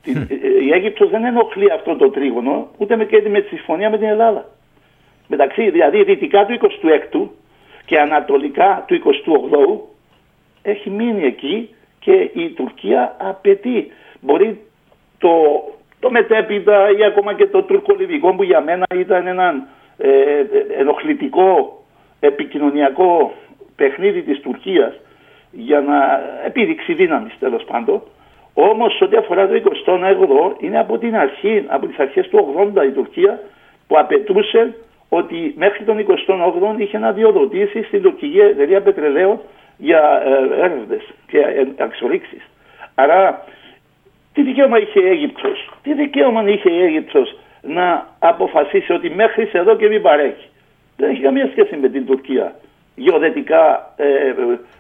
[SPEAKER 29] Την, ε, η Αίγυπτος δεν ενοχλεί αυτό το τρίγωνο ούτε με, και με τη συμφωνία με την Ελλάδα. Μεταξύ δηλαδή δυτικά του 26ου και ανατολικά του 28ου έχει μείνει εκεί και η Τουρκία απαιτεί. Μπορεί το, το μετέπειτα ή ακόμα και το τουρκολιβικό που για μένα ήταν ένα ε, ε, ενοχλητικό επικοινωνιακό παιχνίδι της Τουρκίας για να επίδειξει δύναμης τέλος πάντων. Όμως ό,τι αφορά το 29ο είναι από την αρχή, από τις αρχές του 80 η Τουρκία που απαιτούσε ότι μέχρι τον 28ο είχε να διοδοτήσει στην τουρκική εταιρεία πετρελαίου για ε, έρευνες και ε, αξιορίξεις. Άρα τι δικαίωμα είχε η Αίγυπτος, τι δικαίωμα είχε η Αίγυπτος να αποφασίσει ότι μέχρι εδώ και μην παρέχει; Δεν έχει καμία σχέση με την Τουρκία γεωδετικά ε, ε,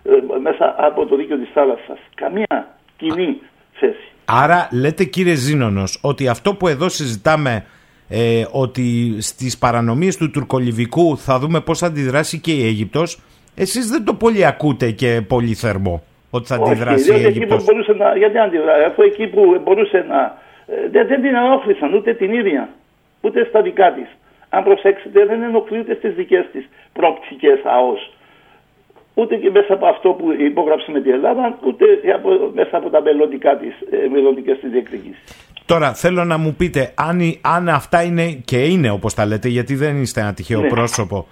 [SPEAKER 29] ε, μέσα από το δίκαιο της θάλασσας. Καμία κοινή θέση.
[SPEAKER 26] Άρα λέτε κύριε Ζήνονος ότι αυτό που εδώ συζητάμε ε, ότι στις παρανομίες του τουρκολιβικού θα δούμε πώς θα αντιδράσει και η Αίγυπτος εσείς δεν το πολύ ακούτε και πολύ θερμό ότι θα αντιδράσει
[SPEAKER 29] διότι
[SPEAKER 26] η
[SPEAKER 29] εκεί που
[SPEAKER 26] Αίγυπτος;
[SPEAKER 29] μπορούσε να, γιατί αντιδράσει, αφού εκεί που μπορούσε να, ε, δεν, δεν την ενόχλησαν ούτε την ίδια, ούτε στα δικά της. Αν προσέξετε δεν ενοχλεί ούτε στις δικές της πρόπτυχες ΑΟΣ. Ούτε και μέσα από αυτό που υπόγραψε με την Ελλάδα, ούτε από, μέσα από τα μελλοντικά της, ε, μελλοντικές της διεκδικήσεις.
[SPEAKER 26] Τώρα θέλω να μου πείτε αν, η- αν αυτά είναι και είναι όπως τα λέτε γιατί δεν είστε ένα τυχαίο
[SPEAKER 29] Ναι.
[SPEAKER 26] πρόσωπο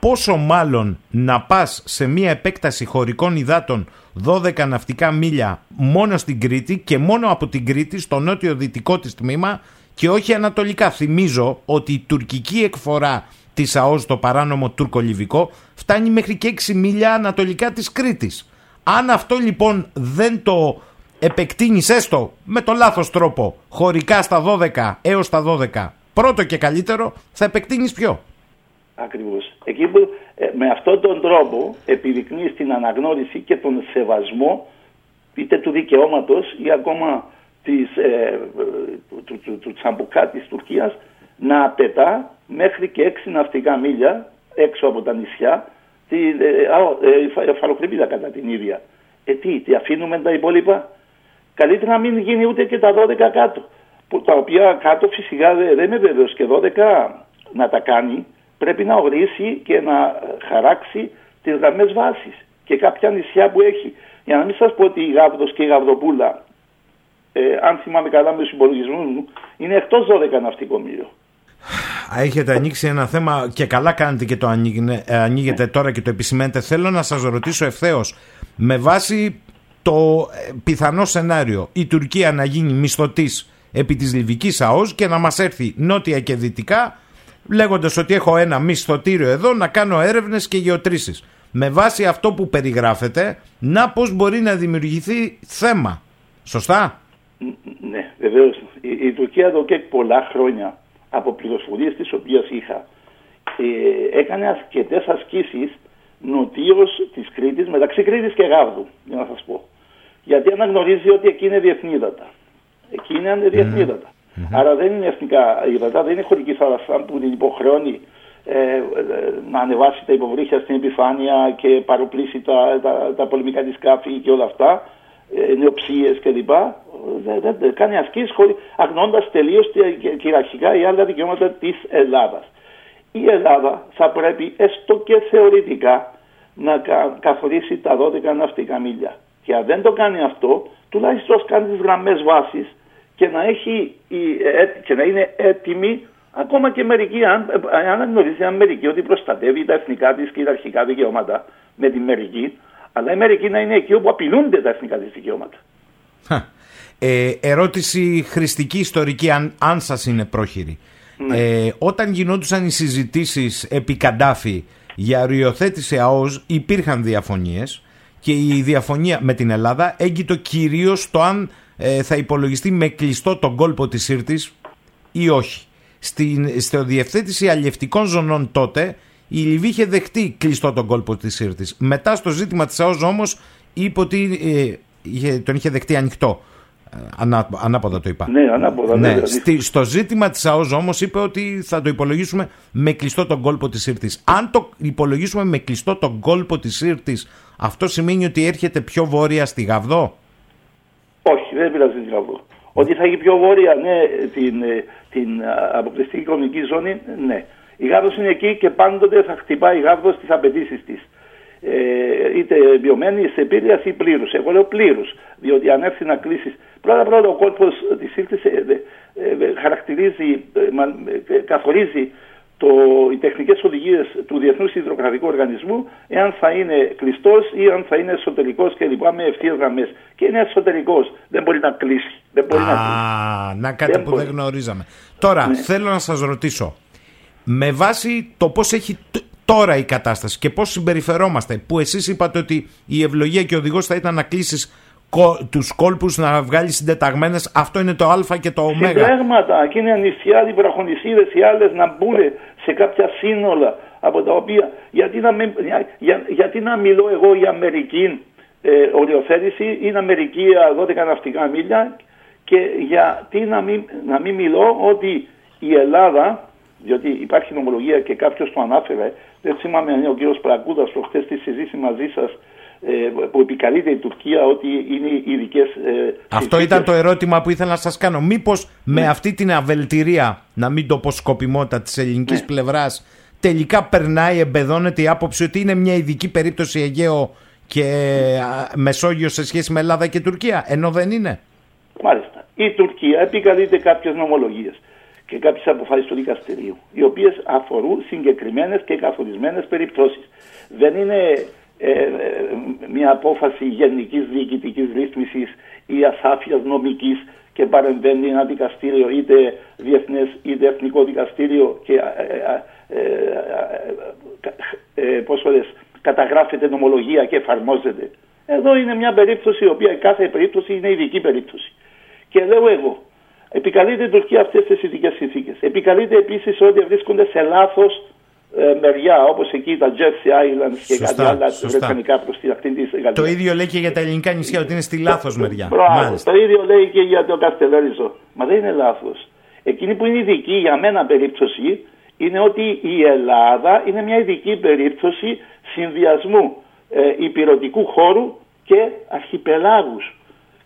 [SPEAKER 26] πόσο μάλλον να πας σε μια επέκταση χωρικών υδάτων 12 ναυτικά μίλια μόνο στην Κρήτη και μόνο από την Κρήτη στο νότιο δυτικό της τμήμα και όχι ανατολικά. Θυμίζω ότι η τουρκική εκφορά της ΑΟΣ το παράνομο τουρκολιβικό φτάνει μέχρι και 6 μίλια ανατολικά της Κρήτης. Αν αυτό λοιπόν δεν το επεκτείνεις έστω με το λάθος τρόπο χωρικά στα 12 έως τα 12 πρώτο και καλύτερο θα επεκτείνεις ποιο;
[SPEAKER 29] Ακριβώς. Εκεί που Ε, με αυτόν τον τρόπο επιδεικνύεις την αναγνώριση και τον σεβασμό είτε του δικαιώματος ή ακόμα της, ε, του, του, του, του τσαμπουκά της Τουρκίας να πετά μέχρι και έξι ναυτικά μίλια έξω από τα νησιά τη ε, ε, κατά την ίδια. Ε, τι, τι αφήνουμε τα υπόλοιπα; Καλύτερα να μην γίνει ούτε και τα 12 κάτω. Που, τα οποία κάτω φυσικά δεν είμαι βέβαιος και 12 να τα κάνει. Πρέπει να ορίσει και να χαράξει τις γραμμές βάσης και κάποια νησιά που έχει. Για να μην σας πω ότι η Γάβδος και η Γαβδοπούλα, ε, αν θυμάμαι καλά με τους υπολογισμούς μου, είναι εκτός 12 ναυτικό μήλιο.
[SPEAKER 26] Έχετε ανοίξει ένα θέμα και καλά κάνετε και το ανοίγετε τώρα και το επισημαίνετε. Θέλω να σας ρωτήσω ευθέως, με βάση το ε, πιθανό σενάριο η Τουρκία να γίνει μισθωτής επί της Λιβικής ΑΟΣ και να μας έρθει νότια και δυτικά λέγοντας ότι έχω ένα μισθωτήριο εδώ να κάνω έρευνες και γεωτρήσεις. Με βάση αυτό που περιγράφεται, να πώς μπορεί να δημιουργηθεί θέμα. Σωστά;
[SPEAKER 29] Ναι, βεβαίως. Η, η Τουρκία εδώ και πολλά χρόνια από πληροφορίες τις οποίες είχα. Ε, έκανε αρκετές ασκήσεις νοτίως της Κρήτης, μεταξύ Κρήτης και Γάβδου, για να σας πω. Γιατί αναγνωρίζει ότι εκεί είναι διεθνή Εκεί είναι διεθνή Άρα δεν είναι εθνικά υδατά, δεν είναι χωρική θάλασσα που την υποχρεώνει ε, ε, να ανεβάσει τα υποβρύχια στην επιφάνεια και παροπλήσει τα, τα, τα πολεμικά της σκάφη και όλα αυτά, ε, νεοψίες κλπ. Δεν, δεν, δεν κάνει ασκήσεις χωρί, αγνώντας τελείως κυριαρχικά οι άλλα δικαιώματα της Ελλάδας. Η Ελλάδα θα πρέπει έστω και θεωρητικά να καθορίσει τα 12 ναυτικά μίλια. Και αν δεν το κάνει αυτό, τουλάχιστον ας κάνει τις γραμμές βάσης και να, έχει, ε, και να είναι έτοιμη ακόμα και μερικοί, αν, αν γνωρίζει Αμερική ότι προστατεύει τα εθνικά της και τα αρχικά δικαιώματα με τη μερική, αλλά η μερική να είναι εκεί όπου απειλούνται τα εθνικά της δικαιώματα.
[SPEAKER 26] Ε, ερώτηση χρηστική ιστορική, αν, αν σας είναι πρόχειρη. Ναι. Ε, όταν γινόντουσαν οι συζητήσεις επί Καντάφη για οριοθέτηση ΑΟΣ υπήρχαν διαφωνίες και η διαφωνία με την Ελλάδα έγκυτο κυρίως το αν ε, θα υπολογιστεί με κλειστό τον κόλπο της Σύρτης ή όχι. Στην, στο διευθέτηση αλλιευτικών ζωνών τότε η Λιβύη είχε δεχτεί κλειστό τον κόλπο της Σύρτης. Μετά στο ζήτημα της ΑΟΣ όμως είπε ότι ε, τον είχε δεχτεί ανοιχτό. Ε, ανά, ανάποδα το είπα.
[SPEAKER 29] Ναι, ανάποδα. Ναι,
[SPEAKER 26] ναι. Στη, στο ζήτημα της ΑΟΣ όμως είπε ότι θα το υπολογίσουμε με κλειστό τον κόλπο της Σύρτης. Αν το υπολογίσουμε με κλειστό τον κόλπο της Σύρτης, αυτό σημαίνει ότι έρχεται πιο βόρεια στη Γαβδό;
[SPEAKER 29] Όχι, δεν πειράζει την Γαβδό. Ότι θα έχει πιο βόρεια, ναι, την, ε, την αποκλειστική οικονομική ζώνη, ναι. Η Γάβδος είναι εκεί και πάντοτε θα χτυπάει η Γάβδος τις απαιτήσεις της. Ε, είτε βιωμένη σε πύρια ή πλήρους. Εγώ λέω πλήρους, διότι αν έρθει να κλείσεις. Πρώτα πρώτα ο κόλπος της ήλξη ε, ε, χαρακτηρίζει, καθορίζει το, οι τεχνικές οδηγίες του Διεθνούς Ιδρογραφικού Οργανισμού, εάν θα είναι κλειστός ή αν θα είναι εσωτερικός κλπ. με ευθείε γραμμές. Και είναι εσωτερικός. Δεν μπορεί να κλείσει. Δεν μπορεί
[SPEAKER 26] Α,
[SPEAKER 29] να, κλείσει.
[SPEAKER 26] να κάτι που δεν γνωρίζαμε. Τώρα, ναι. θέλω να σας ρωτήσω. Με βάση το πώς έχει τώρα η κατάσταση και πώς συμπεριφερόμαστε που εσείς είπατε ότι η ευλογία και ο οδηγός θα ήταν να κλείσεις τους κόλπους να βγάλεις συντεταγμένες αυτό είναι το α και το ω.
[SPEAKER 29] Συντάγματα και είναι νησιά, οι βραχονισίδες οι άλλες να μπουν σε κάποια σύνολα από τα οποία γιατί να, για, γιατί να μιλώ εγώ για Αμερική ε, οριοθέτηση είναι Αμερική 12 ναυτικά μίλια και γιατί να μην, να μην μιλώ ότι η Ελλάδα διότι υπάρχει νομολογία και κάποιος το ανάφερε. Δεν θυμάμαι αν είναι ο κύριος Πραγκούδας προχθέ στη συζήτηση μαζί σας ε, που επικαλείται η Τουρκία ότι είναι ειδικές. Ε,
[SPEAKER 26] Αυτό ήταν το ερώτημα που ήθελα να σας κάνω. Μήπως με ναι. αυτή την αβελτηρία, να μην το πω σκοπιμότητα της ελληνικής ναι. πλευράς, τελικά περνάει, εμπεδώνεται η άποψη ότι είναι μια ειδική περίπτωση Αιγαίο και Μεσόγειο σε σχέση με Ελλάδα και Τουρκία, ενώ δεν είναι;
[SPEAKER 29] Μάλιστα. Η Τουρκία επικαλείται κάποιες νομολογίες και κάποιες αποφάσεις του δικαστηρίου, οι οποίες αφορούν συγκεκριμένες και καθορισμένες περιπτώσεις. Δεν είναι ε, ε, μια απόφαση γενικής διοικητικής ρύθμισης ή ασάφειας νομικής και παρεμβαίνει ένα δικαστήριο είτε διεθνές είτε εθνικό δικαστήριο και ε, ε, ε, καταγράφεται νομολογία και εφαρμόζεται. Εδώ είναι μια περίπτωση η οποία κάθε περίπτωση είναι ειδική περίπτωση. Και λέω εγώ, Επικαλείται η Τουρκία αυτές τις ειδικέ συνθήκες. Επικαλείται επίσης ότι βρίσκονται σε λάθος ε, μεριά, όπως εκεί τα Jersey Islands και
[SPEAKER 26] Σωστά,
[SPEAKER 29] κάτι άλλα
[SPEAKER 26] σωστά.
[SPEAKER 29] βρετανικά προς την ακτή της Γαλλίας.
[SPEAKER 26] Το ίδιο λέει και για τα ελληνικά νησιά, ότι είναι στη λάθος μεριά.
[SPEAKER 29] Μπράβο.
[SPEAKER 26] Μάλιστα.
[SPEAKER 29] Το ίδιο λέει και για το Καστελέριζο. Μα δεν είναι λάθος. Εκείνη που είναι ειδική για μένα περίπτωση είναι ότι η Ελλάδα είναι μια ειδική περίπτωση συνδυασμού ε, υπηρετικού χώρου και αρχιπελάγους.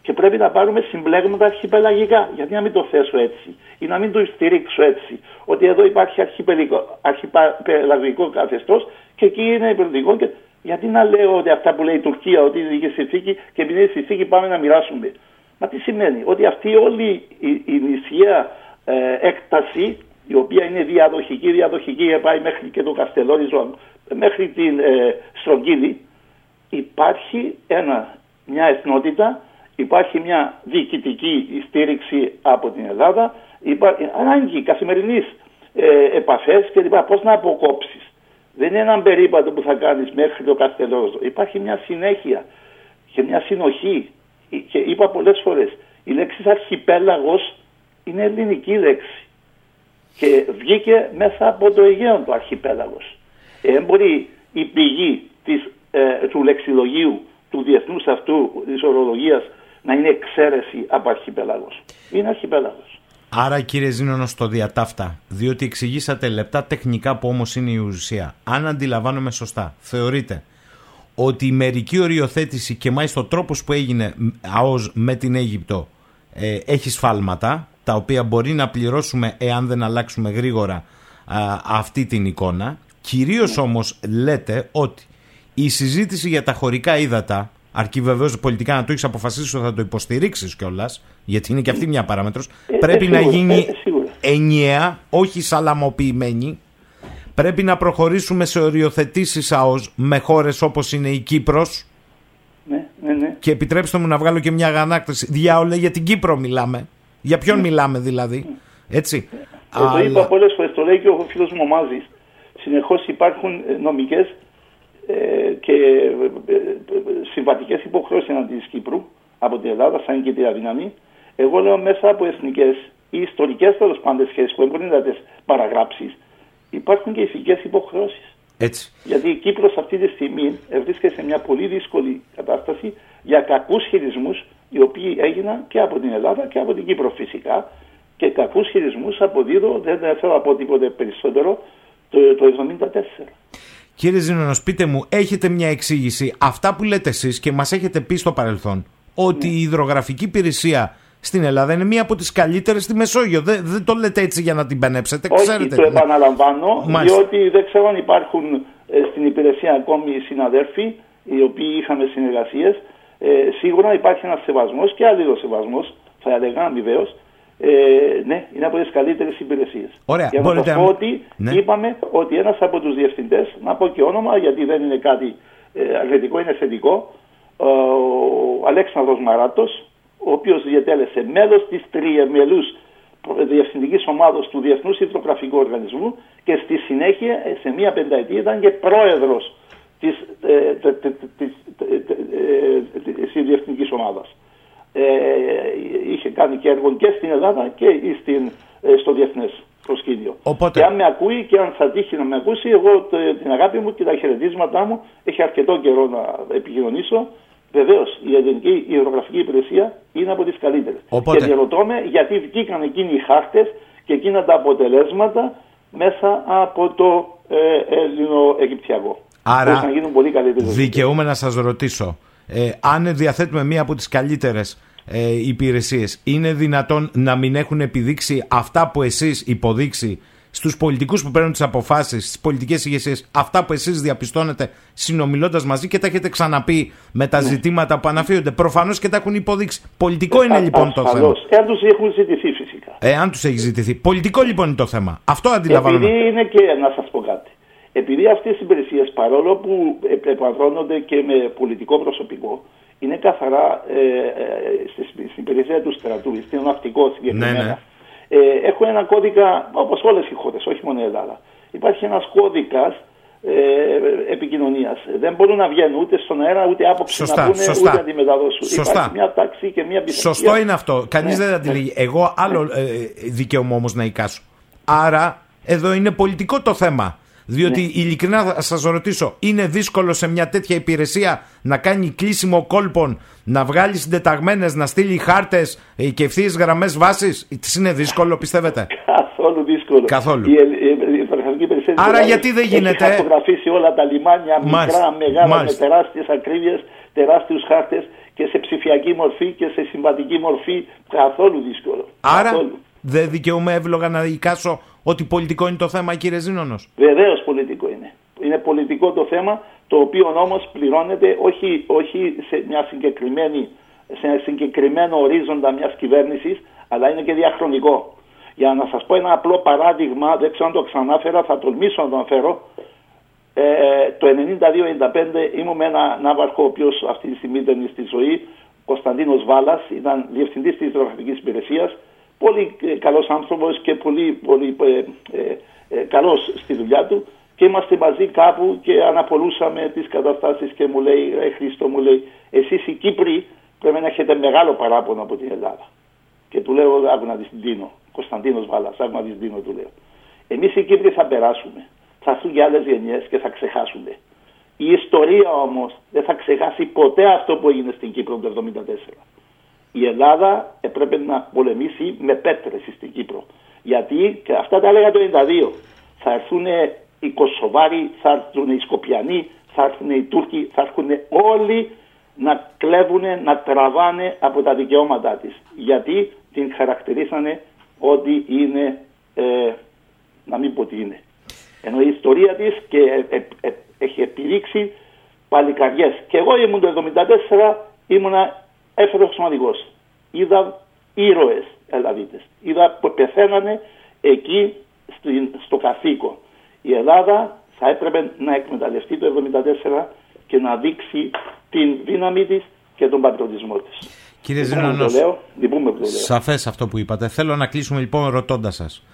[SPEAKER 29] Και πρέπει να πάρουμε συμπλέγματα αρχιπελαγικά. Γιατί να μην το θέσω έτσι ή να μην το στηρίξω έτσι. Ότι εδώ υπάρχει αρχιπελικό- αρχιπελαγικό καθεστώς και εκεί είναι υπηρετικό. Και... Γιατί να λέω ότι αυτά που λέει η Τουρκία, ότι είναι δική συνθήκη και επειδή είναι συνθήκη πάμε να μοιράσουμε. Μα τι σημαίνει, ότι αυτή όλη η, η νησιά ε, έκταση, η οποία είναι διαδοχική, διαδοχική πάει μέχρι και το Καστελόριζο, μέχρι την ε, Στρογγύλη, υπάρχει ένα, μια εθνότητα, υπάρχει μια διοικητική στήριξη από την Ελλάδα, υπάρχει ανάγκη καθημερινής ε, επαφές και λοιπά. Πώς να αποκόψεις; Δεν είναι έναν περίπατο που θα κάνεις μέχρι το Καστελόριζο. Υπάρχει μια συνέχεια και μια συνοχή. Και είπα πολλές φορές, η λέξη αρχιπέλαγος είναι ελληνική λέξη και βγήκε μέσα από το Αιγαίο το αρχιπέλαγος. Ε, μπορεί η πηγή της, ε, του λεξιλογίου του διεθνούς αυτού της ορολογίας να είναι εξαίρεση από αρχιπέλαγος. Είναι αρχιπέλαγος.
[SPEAKER 26] Άρα κύριε Ζήνονο στο διατάφτα, διότι εξηγήσατε λεπτά τεχνικά που όμως είναι η ουσία. Αν αντιλαμβάνομαι σωστά, θεωρείτε ότι η μερική οριοθέτηση και μάλιστα ο τρόπος που έγινε ΑΟΣ με την Αίγυπτο ε, έχει σφάλματα, τα οποία μπορεί να πληρώσουμε εάν δεν αλλάξουμε γρήγορα α, αυτή την εικόνα. Κυρίως όμως λέτε ότι η συζήτηση για τα χωρικά ύδατα, αρκεί βεβαίως πολιτικά να το έχεις αποφασίσει ότι θα το υποστηρίξεις κιόλας, γιατί είναι και αυτή μια παράμετρος,
[SPEAKER 29] Ε,
[SPEAKER 26] πρέπει
[SPEAKER 29] ε,
[SPEAKER 26] να
[SPEAKER 29] σίγουρα,
[SPEAKER 26] γίνει
[SPEAKER 29] ε, σίγουρα.
[SPEAKER 26] ενιαία, όχι σαλαμοποιημένη. Πρέπει να προχωρήσουμε σε οριοθετήσεις ΑΟΣ με χώρες όπως είναι η Κύπρος
[SPEAKER 29] Ναι, ναι, ναι.
[SPEAKER 26] και επιτρέψτε μου να βγάλω και μια αγανάκτηση. Διάολε για την Κύπρο μιλάμε. Για ποιον μιλάμε δηλαδή. Έτσι.
[SPEAKER 29] Ε, το είπα πολλές φορές, το λέει και ο φίλος μου ο Μάζης. Συνεχώς υπάρχουν νομικές ε, και ε, συμβατικές υποχρεώσεις εναντί της Κύπρου από την Ελλάδα, σαν και τη αδυναμή. Εγώ λέω μέσα από εθνικές ή ιστορικές τέλος πάντων σχέσεις που μπορεί να τι παραγράψεις, υπάρχουν και ηθικές υποχρεώσεις.
[SPEAKER 26] Έτσι.
[SPEAKER 29] Γιατί η Κύπρος αυτή τη στιγμή βρίσκεται σε μια πολύ δύσκολη κατάσταση για κακούς χειρισμούς οι οποίοι έγιναν και από την Ελλάδα και από την Κύπρο φυσικά και κακούς χειρισμούς αποδίδω, δεν θέλω να πω τίποτε περισσότερο, το, το 1974.
[SPEAKER 26] Κύριε Ζήνονος, πείτε μου, έχετε μια εξήγηση. Αυτά που λέτε εσείς και μας έχετε πει στο παρελθόν, ότι η υδρογραφική υπηρεσία στην Ελλάδα είναι μία από τις καλύτερες στη Μεσόγειο. Δεν, δεν το λέτε έτσι για να την πενέψετε,
[SPEAKER 29] Όχι,
[SPEAKER 26] ξέρετε.
[SPEAKER 29] το επαναλαμβάνω,
[SPEAKER 26] Μάλιστα.
[SPEAKER 29] διότι δεν ξέρω αν υπάρχουν ε, στην υπηρεσία ακόμη συναδέλφοι οι οποίοι είχαμε συνεργασίες. Ε, σίγουρα υπάρχει ένας σεβασμός και άλλο σεβασμός, θα έλεγα αμοιβαίως. Ε, ναι, είναι από τις καλύτερες υπηρεσίες.
[SPEAKER 26] Ωραία,
[SPEAKER 29] Για να
[SPEAKER 26] μπορείτε
[SPEAKER 29] σας
[SPEAKER 26] να-
[SPEAKER 29] πω ότι
[SPEAKER 26] Ναι.
[SPEAKER 29] είπαμε ότι ένας από τους διευθυντές, να πω και όνομα γιατί δεν είναι κάτι ε, αρνητικό, είναι θετικό, ο Αλέξανδρος Μαράτος, ο οποίος διατέλεσε μέλος της τριεμελούς διευθυντικής ομάδος του Διεθνούς Ιδρογραφικού Οργανισμού και στη συνέχεια ε, σε μία πενταετία ήταν και πρόεδρος της, ε, τε- ε, της διευθυντικής ομάδας. Ε, είχε κάνει και έργο και στην Ελλάδα και στην, ε, στο διεθνές προσκήνιο.
[SPEAKER 26] Οπότε-
[SPEAKER 29] Και αν με ακούει και αν θα τύχει να με ακούσει, εγώ το- την αγάπη μου και τα χαιρετίσματά μου έχει αρκετό καιρό να επικοινωνήσω. Βεβαίως, η ελληνική υδρογραφική υπηρεσία είναι από τις καλύτερες.
[SPEAKER 26] Οπότε-
[SPEAKER 29] Και διαρωτώ με γιατί βγήκαν εκείνοι οι χάρτες και εκείνα τα αποτελέσματα μέσα από το ε, ελληνο-αιγυπτιακό.
[SPEAKER 26] Άρα,
[SPEAKER 29] Μπορείς να γίνουν πολύ καλύτερες.
[SPEAKER 26] Δικαιούμαι να σας ρωτήσω, ε, αν διαθέτουμε μία από τις καλύτερες ε, υπηρεσίες, είναι δυνατόν να μην έχουν επιδείξει αυτά που εσείς υποδείξει στους πολιτικούς που παίρνουν τις αποφάσεις, στις πολιτικές ηγεσίες, αυτά που εσείς διαπιστώνετε συνομιλώντας μαζί και τα έχετε ξαναπεί με τα ζητήματα που αναφύονται. Προφανώς και τα έχουν υποδείξει. Πολιτικό είναι λοιπόν το θέμα.
[SPEAKER 29] Ασφαλώς. Εάν τους έχουν ζητηθεί φυσικά.
[SPEAKER 26] Εάν τους έχει ζητηθεί. Πολιτικό λοιπόν είναι το θέμα. Αυτό αντιλαμβάνομαι.
[SPEAKER 29] Επειδή είναι και, να σας πω κάτι, επειδή αυτές οι υπηρεσίες παρόλο που ε- επανδρώνονται και με πολιτικό προσωπικό, είναι καθαρά ε, ε, στη- στην υπηρεσία του στρατού, στην ναυτικό συγκεκριμένα.
[SPEAKER 26] Ναι, ναι.
[SPEAKER 29] Ε, έχουν ένα κώδικα, όπως όλες οι χώρες, όχι μόνο η Ελλάδα. Υπάρχει ένας κώδικας ε, επικοινωνίας. Δεν μπορούν να βγαίνουν ούτε στον αέρα, ούτε άποψη
[SPEAKER 26] Σωστά,
[SPEAKER 29] να πούνε,
[SPEAKER 26] σωστά.
[SPEAKER 29] ούτε να τη μεταδώσουν.
[SPEAKER 26] Σωστά.
[SPEAKER 29] Υπάρχει μια τάξη και μια πειθαρχία.
[SPEAKER 26] Σωστό είναι αυτό. Κανείς
[SPEAKER 29] Ναι,
[SPEAKER 26] δεν
[SPEAKER 29] ναι.
[SPEAKER 26] αντιλήγει. Εγώ άλλο ε, δικαίωμα όμως να εικάσω. Άρα εδώ είναι πολιτικό το θέμα. Διότι ειλικρινά θα σας ρωτήσω, είναι δύσκολο σε μια τέτοια υπηρεσία να κάνει κλείσιμο κόλπων, να βγάλει συντεταγμένες, να στείλει χάρτες και ευθείε γραμμές βάσης; Της είναι δύσκολο, πιστεύετε;
[SPEAKER 29] Καθόλου δύσκολο.
[SPEAKER 26] Καθόλου.
[SPEAKER 29] Η, η, η Υπερχαστική Υπηρεσία
[SPEAKER 26] Άρα
[SPEAKER 29] δηλαδή
[SPEAKER 26] γιατί δεν γίνεται-
[SPEAKER 29] Έχει χαρτογραφήσει όλα τα λιμάνια,
[SPEAKER 26] Μάλιστα.
[SPEAKER 29] μικρά, μεγάλα,
[SPEAKER 26] Μάλιστα.
[SPEAKER 29] με τεράστιες ακρίβειες, τεράστιους χάρτες και σε ψηφιακή μορφή και σε συμβατική μορφή. Καθόλου δύσκολο.
[SPEAKER 26] Άρα
[SPEAKER 29] Καθόλου.
[SPEAKER 26] Δεν δικαιούμαι εύλογα να εικάσω ότι πολιτικό είναι το θέμα, κύριε Ζήνονο.
[SPEAKER 29] Βεβαίως πολιτικό είναι. Είναι πολιτικό το θέμα, το οποίο όμως πληρώνεται όχι, όχι σε, μια συγκεκριμένη, σε ένα συγκεκριμένο ορίζοντα μιας κυβέρνησης, αλλά είναι και διαχρονικό. Για να σας πω ένα απλό παράδειγμα, δεν ξέρω αν το ξανάφερα, θα τολμήσω να το αναφέρω. Ε, το 92-95 ήμουν με ένα ναύαρχο, ο οποίος αυτή τη στιγμή δεν είναι στη ζωή, Κωνσταντίνος Βάλας, ήταν διευθυντής της Υδρογραφική Υπηρεσίας. Πολύ ε, καλός άνθρωπος και πολύ, πολύ ε, ε, ε, καλός στη δουλειά του. Και είμαστε μαζί κάπου και αναπολούσαμε τις καταστάσεις και μου λέει, Ρε Χρήστο, μου λέει, εσείς οι Κύπροι πρέπει να έχετε μεγάλο παράπονο από την Ελλάδα. Και του λέω, άκου να τη δίνω. Κωνσταντίνος Βάλα, άκου να τη δίνω, του λέω. Εμείς οι Κύπροι θα περάσουμε. Θα έρθουν και άλλες γενιές και θα ξεχάσουν. Η ιστορία όμως δεν θα ξεχάσει ποτέ αυτό που έγινε στην Κύπρο το 1974. Η Ελλάδα έπρεπε να πολεμήσει με πέτρες στην Κύπρο. Γιατί, και αυτά τα έλεγα το 1992, θα έρθουν οι Κωσοβάροι, θα έρθουν οι Σκοπιανοί, θα έρθουν οι Τούρκοι, θα έρθουν όλοι να κλέβουν, να τραβάνε από τα δικαιώματά της. Γιατί την χαρακτηρίσανε ότι είναι, ε, να μην πω τι είναι. Ενώ η ιστορία της και ε, ε, ε, έχει επιδείξει παλικαριές. Και εγώ ήμουν το 1974, ήμουνα έφερος σημαντικός. Είδα ήρωες Ελλαδίτες. Είδα που πεθαίνανε εκεί στην, στο καθήκον. Η Ελλάδα θα έπρεπε να εκμεταλλευτεί το 1974 και να δείξει την δύναμη της και τον πατριωτισμό της.
[SPEAKER 26] Κύριε
[SPEAKER 29] Λυπούμε που
[SPEAKER 26] Ζήνονος,
[SPEAKER 29] το λέω, λυπούμε που το λέω.
[SPEAKER 26] Σαφές αυτό που είπατε. Θέλω να κλείσουμε λοιπόν ρωτώντας σας.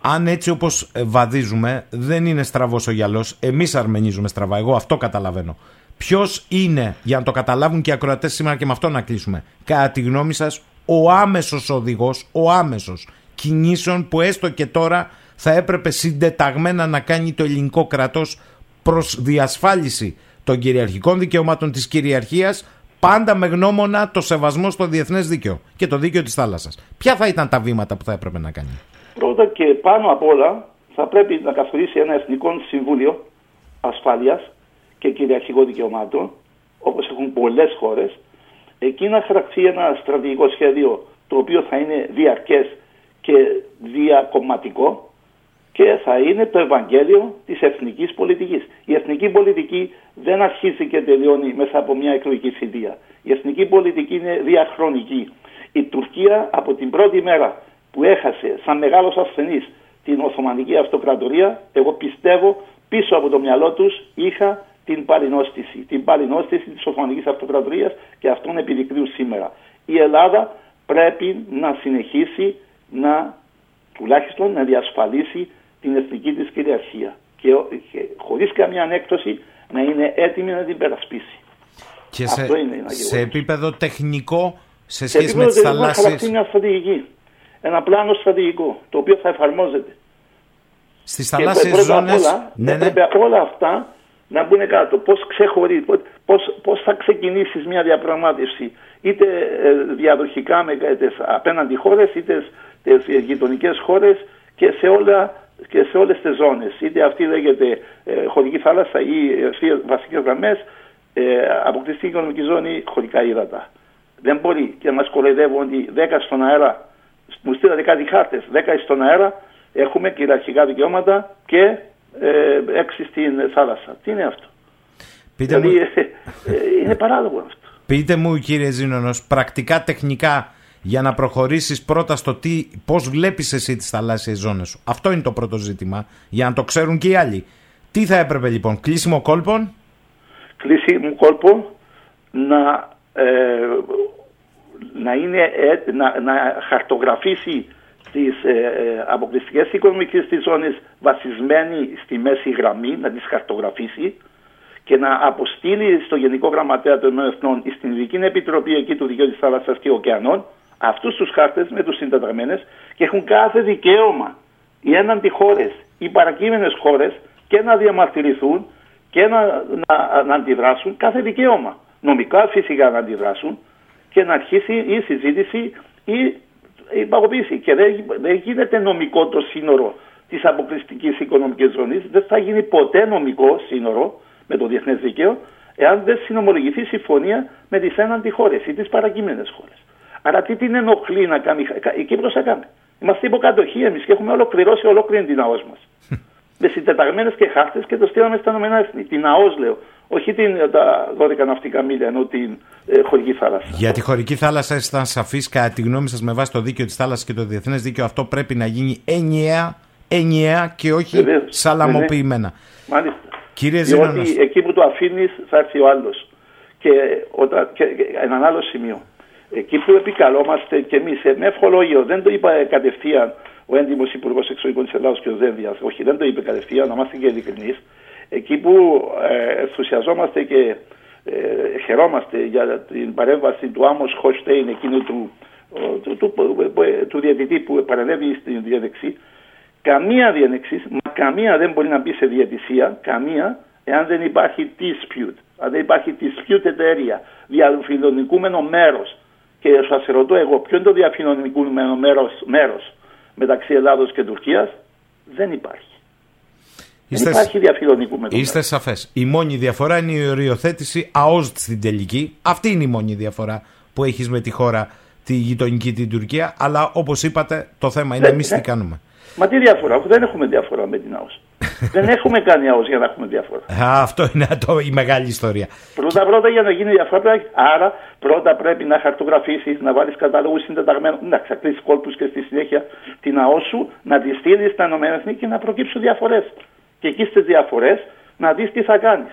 [SPEAKER 26] Αν έτσι όπως βαδίζουμε, δεν είναι στραβός ο γυαλός, εμείς αρμενίζουμε στραβά. Εγώ αυτό καταλαβαίνω. Ποιος είναι, για να το καταλάβουν και οι ακροατές σήμερα και με αυτό να κλείσουμε, κατά τη γνώμη σας, ο άμεσος οδηγός, ο άμεσος κινήσεων που έστω και τώρα θα έπρεπε συντεταγμένα να κάνει το ελληνικό κράτος προς διασφάλιση των κυριαρχικών δικαιωμάτων της κυριαρχίας, πάντα με γνώμονα το σεβασμό στο διεθνές δίκαιο και το δίκαιο της θάλασσας. Ποια θα ήταν τα βήματα που θα έπρεπε να κάνει;
[SPEAKER 29] Πρώτα και πάνω απ' όλα θα πρέπει να καθορίσει ένα Εθνικό Συμβούλιο Ασφάλειας και Κυριαρχικών Δικαιωμάτων, όπως έχουν πολλές χώρες, εκεί να χαρακτεί ένα στρατηγικό σχέδιο το οποίο θα είναι διαρκές και διακομματικό και θα είναι το Ευαγγέλιο της εθνικής πολιτικής. Η εθνική πολιτική δεν αρχίζει και τελειώνει μέσα από μια εκλογική θητεία. Η εθνική πολιτική είναι διαχρονική. Η Τουρκία από την πρώτη μέρα που έχασε σαν μεγάλος ασθενής την Οθωμανική Αυτοκρατορία, εγώ πιστεύω πίσω από το μυαλό τους είχα την παλινόστηση. Την παλινόστηση της Οθωμανικής Αυτοκρατορίας και αυτόν επιδεικνύουν σήμερα. Η Ελλάδα πρέπει να συνεχίσει να τουλάχιστον να διασφαλίσει την εθνική της κυριαρχία και, και χωρίς καμία ανέκτωση να είναι έτοιμη να την περασπίσει.
[SPEAKER 26] Και σε,
[SPEAKER 29] Αυτό είναι ένα
[SPEAKER 26] σε
[SPEAKER 29] γεγονός.
[SPEAKER 26] επίπεδο τεχνικό, σε
[SPEAKER 29] Σε
[SPEAKER 26] σχέση με
[SPEAKER 29] επίπεδο
[SPEAKER 26] τις
[SPEAKER 29] τελικού να χαρακτεί
[SPEAKER 26] θαλάσσιε.
[SPEAKER 29] μια στρατηγική. Ένα πλάνο στρατηγικό, το οποίο θα εφαρμόζεται.
[SPEAKER 26] Στις
[SPEAKER 29] Και
[SPEAKER 26] θαλάσσιες
[SPEAKER 29] πρέπει απ'
[SPEAKER 26] ζώνε.
[SPEAKER 29] όλα-
[SPEAKER 26] Ναι, ναι.
[SPEAKER 29] Έπρεπε όλα αυτά να μπουν κάτω. Πώς ξεχωρεί, πώς, πώς, πώς θα ξεκινήσεις μια διαπραγμάτευση είτε ε, διαδοχικά με ε, τις απέναντι χώρες είτε τις γειτονικές χώρες και σε όλα και σε όλες τις ζώνες. Είτε αυτή λέγεται ε, χωρική θάλασσα ή ευθείες βασικές γραμμές, ε, αποκτηστική οικονομική ζώνη, χωρικά ύδατα. Δεν μπορεί και να μας κοροϊδεύουν ότι 10 στον αέρα, μου στείλατε κάτι χάρτες, 10 στον αέρα έχουμε κυριαρχικά δικαιώματα και ε, 6 στην θάλασσα. Τι είναι αυτό;
[SPEAKER 26] Πείτε,
[SPEAKER 29] δηλαδή
[SPEAKER 26] μου,
[SPEAKER 29] ε, ε, είναι παράλογο αυτό.
[SPEAKER 26] πείτε μου, κύριε Ζήνονος, πρακτικά, τεχνικά, για να προχωρήσεις πρώτα στο τι, πώς βλέπεις εσύ τις θαλάσσιες ζώνες σου. Αυτό είναι το πρώτο ζήτημα, για να το ξέρουν και οι άλλοι. Τι θα έπρεπε λοιπόν, κλείσιμο κόλπων,
[SPEAKER 29] κλείσει μου κόλπο να, ε, να, είναι, ε, να, να χαρτογραφήσει τις ε, ε, αποκλειστικές οικονομικές της ζώνης βασισμένη στη μέση γραμμή, να τις χαρτογραφήσει και να αποστείλει στο Γενικό Γραμματέα των Εθνών στην Ειδική Επιτροπή εκεί του Δικαίου της Θάλασσας και Ωκεανών αυτούς τους χάρτες με τους συντεταγμένες και έχουν κάθε δικαίωμα οι έναντι χώρες, οι παρακείμενες χώρες και να διαμαρτυρηθούν και να, να, να αντιδράσουν κάθε δικαίωμα. Νομικά φυσικά να αντιδράσουν και να αρχίσει η συζήτηση ή η παγωποίηση. Και δεν, δεν γίνεται νομικό το σύνορο της αποκλειστικής οικονομικής ζώνης. Δεν θα γίνει ποτέ νομικό σύνορο με το διεθνές δίκαιο εάν δεν συνομολογηθεί συμφωνία με τις έναντι χώρες ή τις παρακείμενες χώρες. Άρα τι την ενοχλεί να κάνει. Η Κύπρος θα κάνει. Είμαστε υποκατοχή εμείς και έχουμε ολοκληρώσει ολόκληρη την ΑΟΣ μας. με συντεταγμένες και χάρτες και το στείλαμε στα Ηνωμένα Έθνη. Την ΑΟΣ λέω. Όχι την, τα 12 ναυτικά μίλια, ενώ την ε, χωρική θάλασσα.
[SPEAKER 26] Για τη χωρική θάλασσα ήσασταν σαφεί κατά τη γνώμη σας με βάση το δίκαιο της θάλασσας και το διεθνές δίκαιο. Αυτό πρέπει να γίνει ενιαία, ενιαία και όχι
[SPEAKER 29] Βεβαίως,
[SPEAKER 26] σαλαμοποιημένα.
[SPEAKER 29] Μάλιστα.
[SPEAKER 26] Κύριε
[SPEAKER 29] Διότι
[SPEAKER 26] Ζήνωνος,
[SPEAKER 29] εκεί που το αφήνεις θα έρθει ο άλλος. Και, όταν, και, και έναν άλλο σημείο. Εκεί που επικαλόμαστε και εμείς, με ευχολόγιο, δεν το είπα κατευθείαν ο έντιμος Υπουργός Εξωτερικών της Ελλάδα και ο Δένδιας. Όχι, δεν το είπε κατευθείαν, να είμαστε και ειλικρινείς. Εκεί που ε, ενθουσιαζόμαστε και ε, χαιρόμαστε για την παρέμβαση του Άμος Χοστέιν, εκείνου του, του, του, του, του διαιτητή που παρενέβη στην διαδεξή, καμία διένεξη, μα καμία δεν μπορεί να μπει σε διαιτησία, καμία, εάν δεν υπάρχει dispute. Αν δεν υπάρχει disputed area, διαφιλονικούμενο μέρος. Και σα ρωτώ εγώ, ποιο είναι το διαφιλονικούμενο μέρος μέρος μεταξύ Ελλάδος και Τουρκίας, δεν υπάρχει.
[SPEAKER 26] Είστε-
[SPEAKER 29] Δεν υπάρχει διαφιλονικούμενο
[SPEAKER 26] Είστε σαφές. Η μόνη διαφορά είναι η οριοθέτηση ΑΟΣΤ στην τελική. Αυτή είναι η μόνη διαφορά που έχεις με τη χώρα τη γειτονική την Τουρκία. Αλλά όπως είπατε, το θέμα είναι
[SPEAKER 29] Ναι,
[SPEAKER 26] εμείς
[SPEAKER 29] ναι.
[SPEAKER 26] τι κάνουμε.
[SPEAKER 29] Μα τι διαφορά, αφού δεν έχουμε διαφορά με την ΑΟΣ. *laughs* δεν έχουμε κάνει ΑΟΣ για να έχουμε διαφορά.
[SPEAKER 26] Α, αυτό είναι το, η μεγάλη ιστορία.
[SPEAKER 29] Πρώτα πρώτα για να γίνει διαφορά πρέπει, άρα πρώτα πρέπει να χαρτογραφήσεις, να βάλεις καταλόγους συντεταγμένων, να ξακλείσει κόλπους και στη συνέχεια την ΑΟΣ σου, να τη στείλεις στα ΗΠΑ και να προκύψουν διαφορές. Και εκεί στις διαφορές να δεις τι θα κάνεις.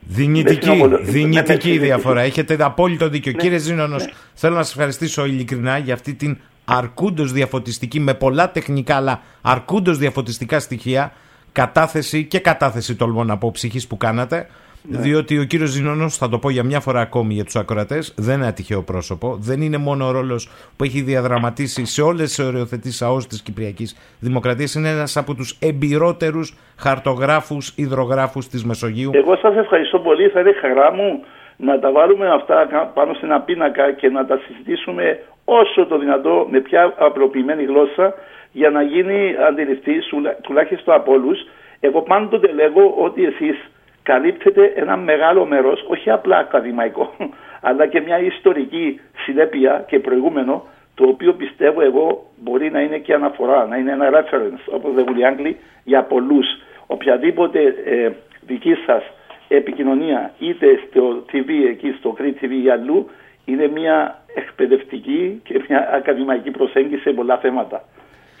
[SPEAKER 26] Δυνητική,
[SPEAKER 29] Με συνομολο-
[SPEAKER 26] δυνητική
[SPEAKER 29] με- με-
[SPEAKER 26] διαφορά. Έχετε απόλυτο δίκιο.
[SPEAKER 29] Ναι,
[SPEAKER 26] Κύριε Ζήνονο, θέλω να σας ευχαριστήσω ειλικρινά για αυτή την αρκούντος διαφωτιστική, με πολλά τεχνικά, αλλά αρκούντος διαφωτιστικά στοιχεία, κατάθεση και κατάθεση τολμώ να πω ψυχής που κάνατε.
[SPEAKER 29] Ναι.
[SPEAKER 26] Διότι ο κύριος Ζήνονο, θα το πω για μια φορά ακόμη για τους ακροατές, δεν είναι ατυχαίο πρόσωπο. Δεν είναι μόνο ο ρόλος που έχει διαδραματίσει σε όλες τις οριοθετήσεις ΑΟΣ της Κυπριακής Δημοκρατίας. Είναι ένας από τους εμπειρότερους χαρτογράφους, υδρογράφους της Μεσογείου.
[SPEAKER 29] Εγώ σας ευχαριστώ πολύ. Θα είναι χαρά μου να τα βάλουμε αυτά κα- πάνω σε ένα πίνακα και να τα συζητήσουμε όσο το δυνατό με πια απλοποιημένη γλώσσα για να γίνει αντιληφτή σουλα- τουλάχιστον από όλους. Εγώ πάντοτε λέγω ότι εσείς καλύπτετε ένα μεγάλο μέρος, όχι απλά ακαδημαϊκό, *laughs* αλλά και μια ιστορική συνέπεια και προηγούμενο, το οποίο πιστεύω εγώ μπορεί να είναι και αναφορά, να είναι ένα reference, όπως λέγουν οι Άγγλοι, για πολλούς. Οποιαδήποτε ε, δική σας επικοινωνία, είτε στο TV, εκεί στο Crete TV ή αλλού, είναι μια εκπαιδευτική και μια ακαδημαϊκή προσέγγιση σε πολλά θέματα.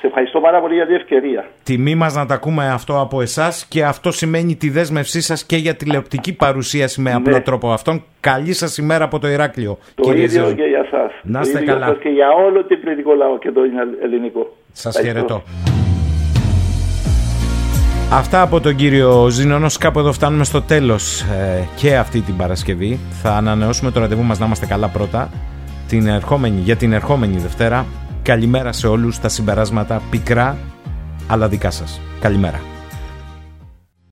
[SPEAKER 29] Σε ευχαριστώ πάρα πολύ για την ευκαιρία.
[SPEAKER 26] Τιμή μας να τα ακούμε αυτό από εσάς και αυτό σημαίνει τη δέσμευσή σας και για τηλεοπτική παρουσίαση με απλό τρόπο αυτόν. Καλή σας ημέρα από το Ηράκλειο.
[SPEAKER 29] Ναι. Το
[SPEAKER 26] κύριε
[SPEAKER 29] ίδιο
[SPEAKER 26] Ζέζου.
[SPEAKER 29] και για σας.
[SPEAKER 26] Να
[SPEAKER 29] Το
[SPEAKER 26] είστε
[SPEAKER 29] ίδιο
[SPEAKER 26] καλά.
[SPEAKER 29] σας Και για όλο το πληθυντικό λαό και το ελληνικό.
[SPEAKER 26] Σας
[SPEAKER 29] Ευχαριστώ.
[SPEAKER 26] χαιρετώ. Αυτά από τον κύριο Ζήνονος κάπου εδώ φτάνουμε στο τέλος ε, και αυτή την Παρασκευή θα ανανεώσουμε το ραντεβού μας να είμαστε καλά πρώτα την ερχόμενη, για την ερχόμενη Δευτέρα καλημέρα σε όλους τα συμπεράσματα πικρά αλλά δικά σας. Καλημέρα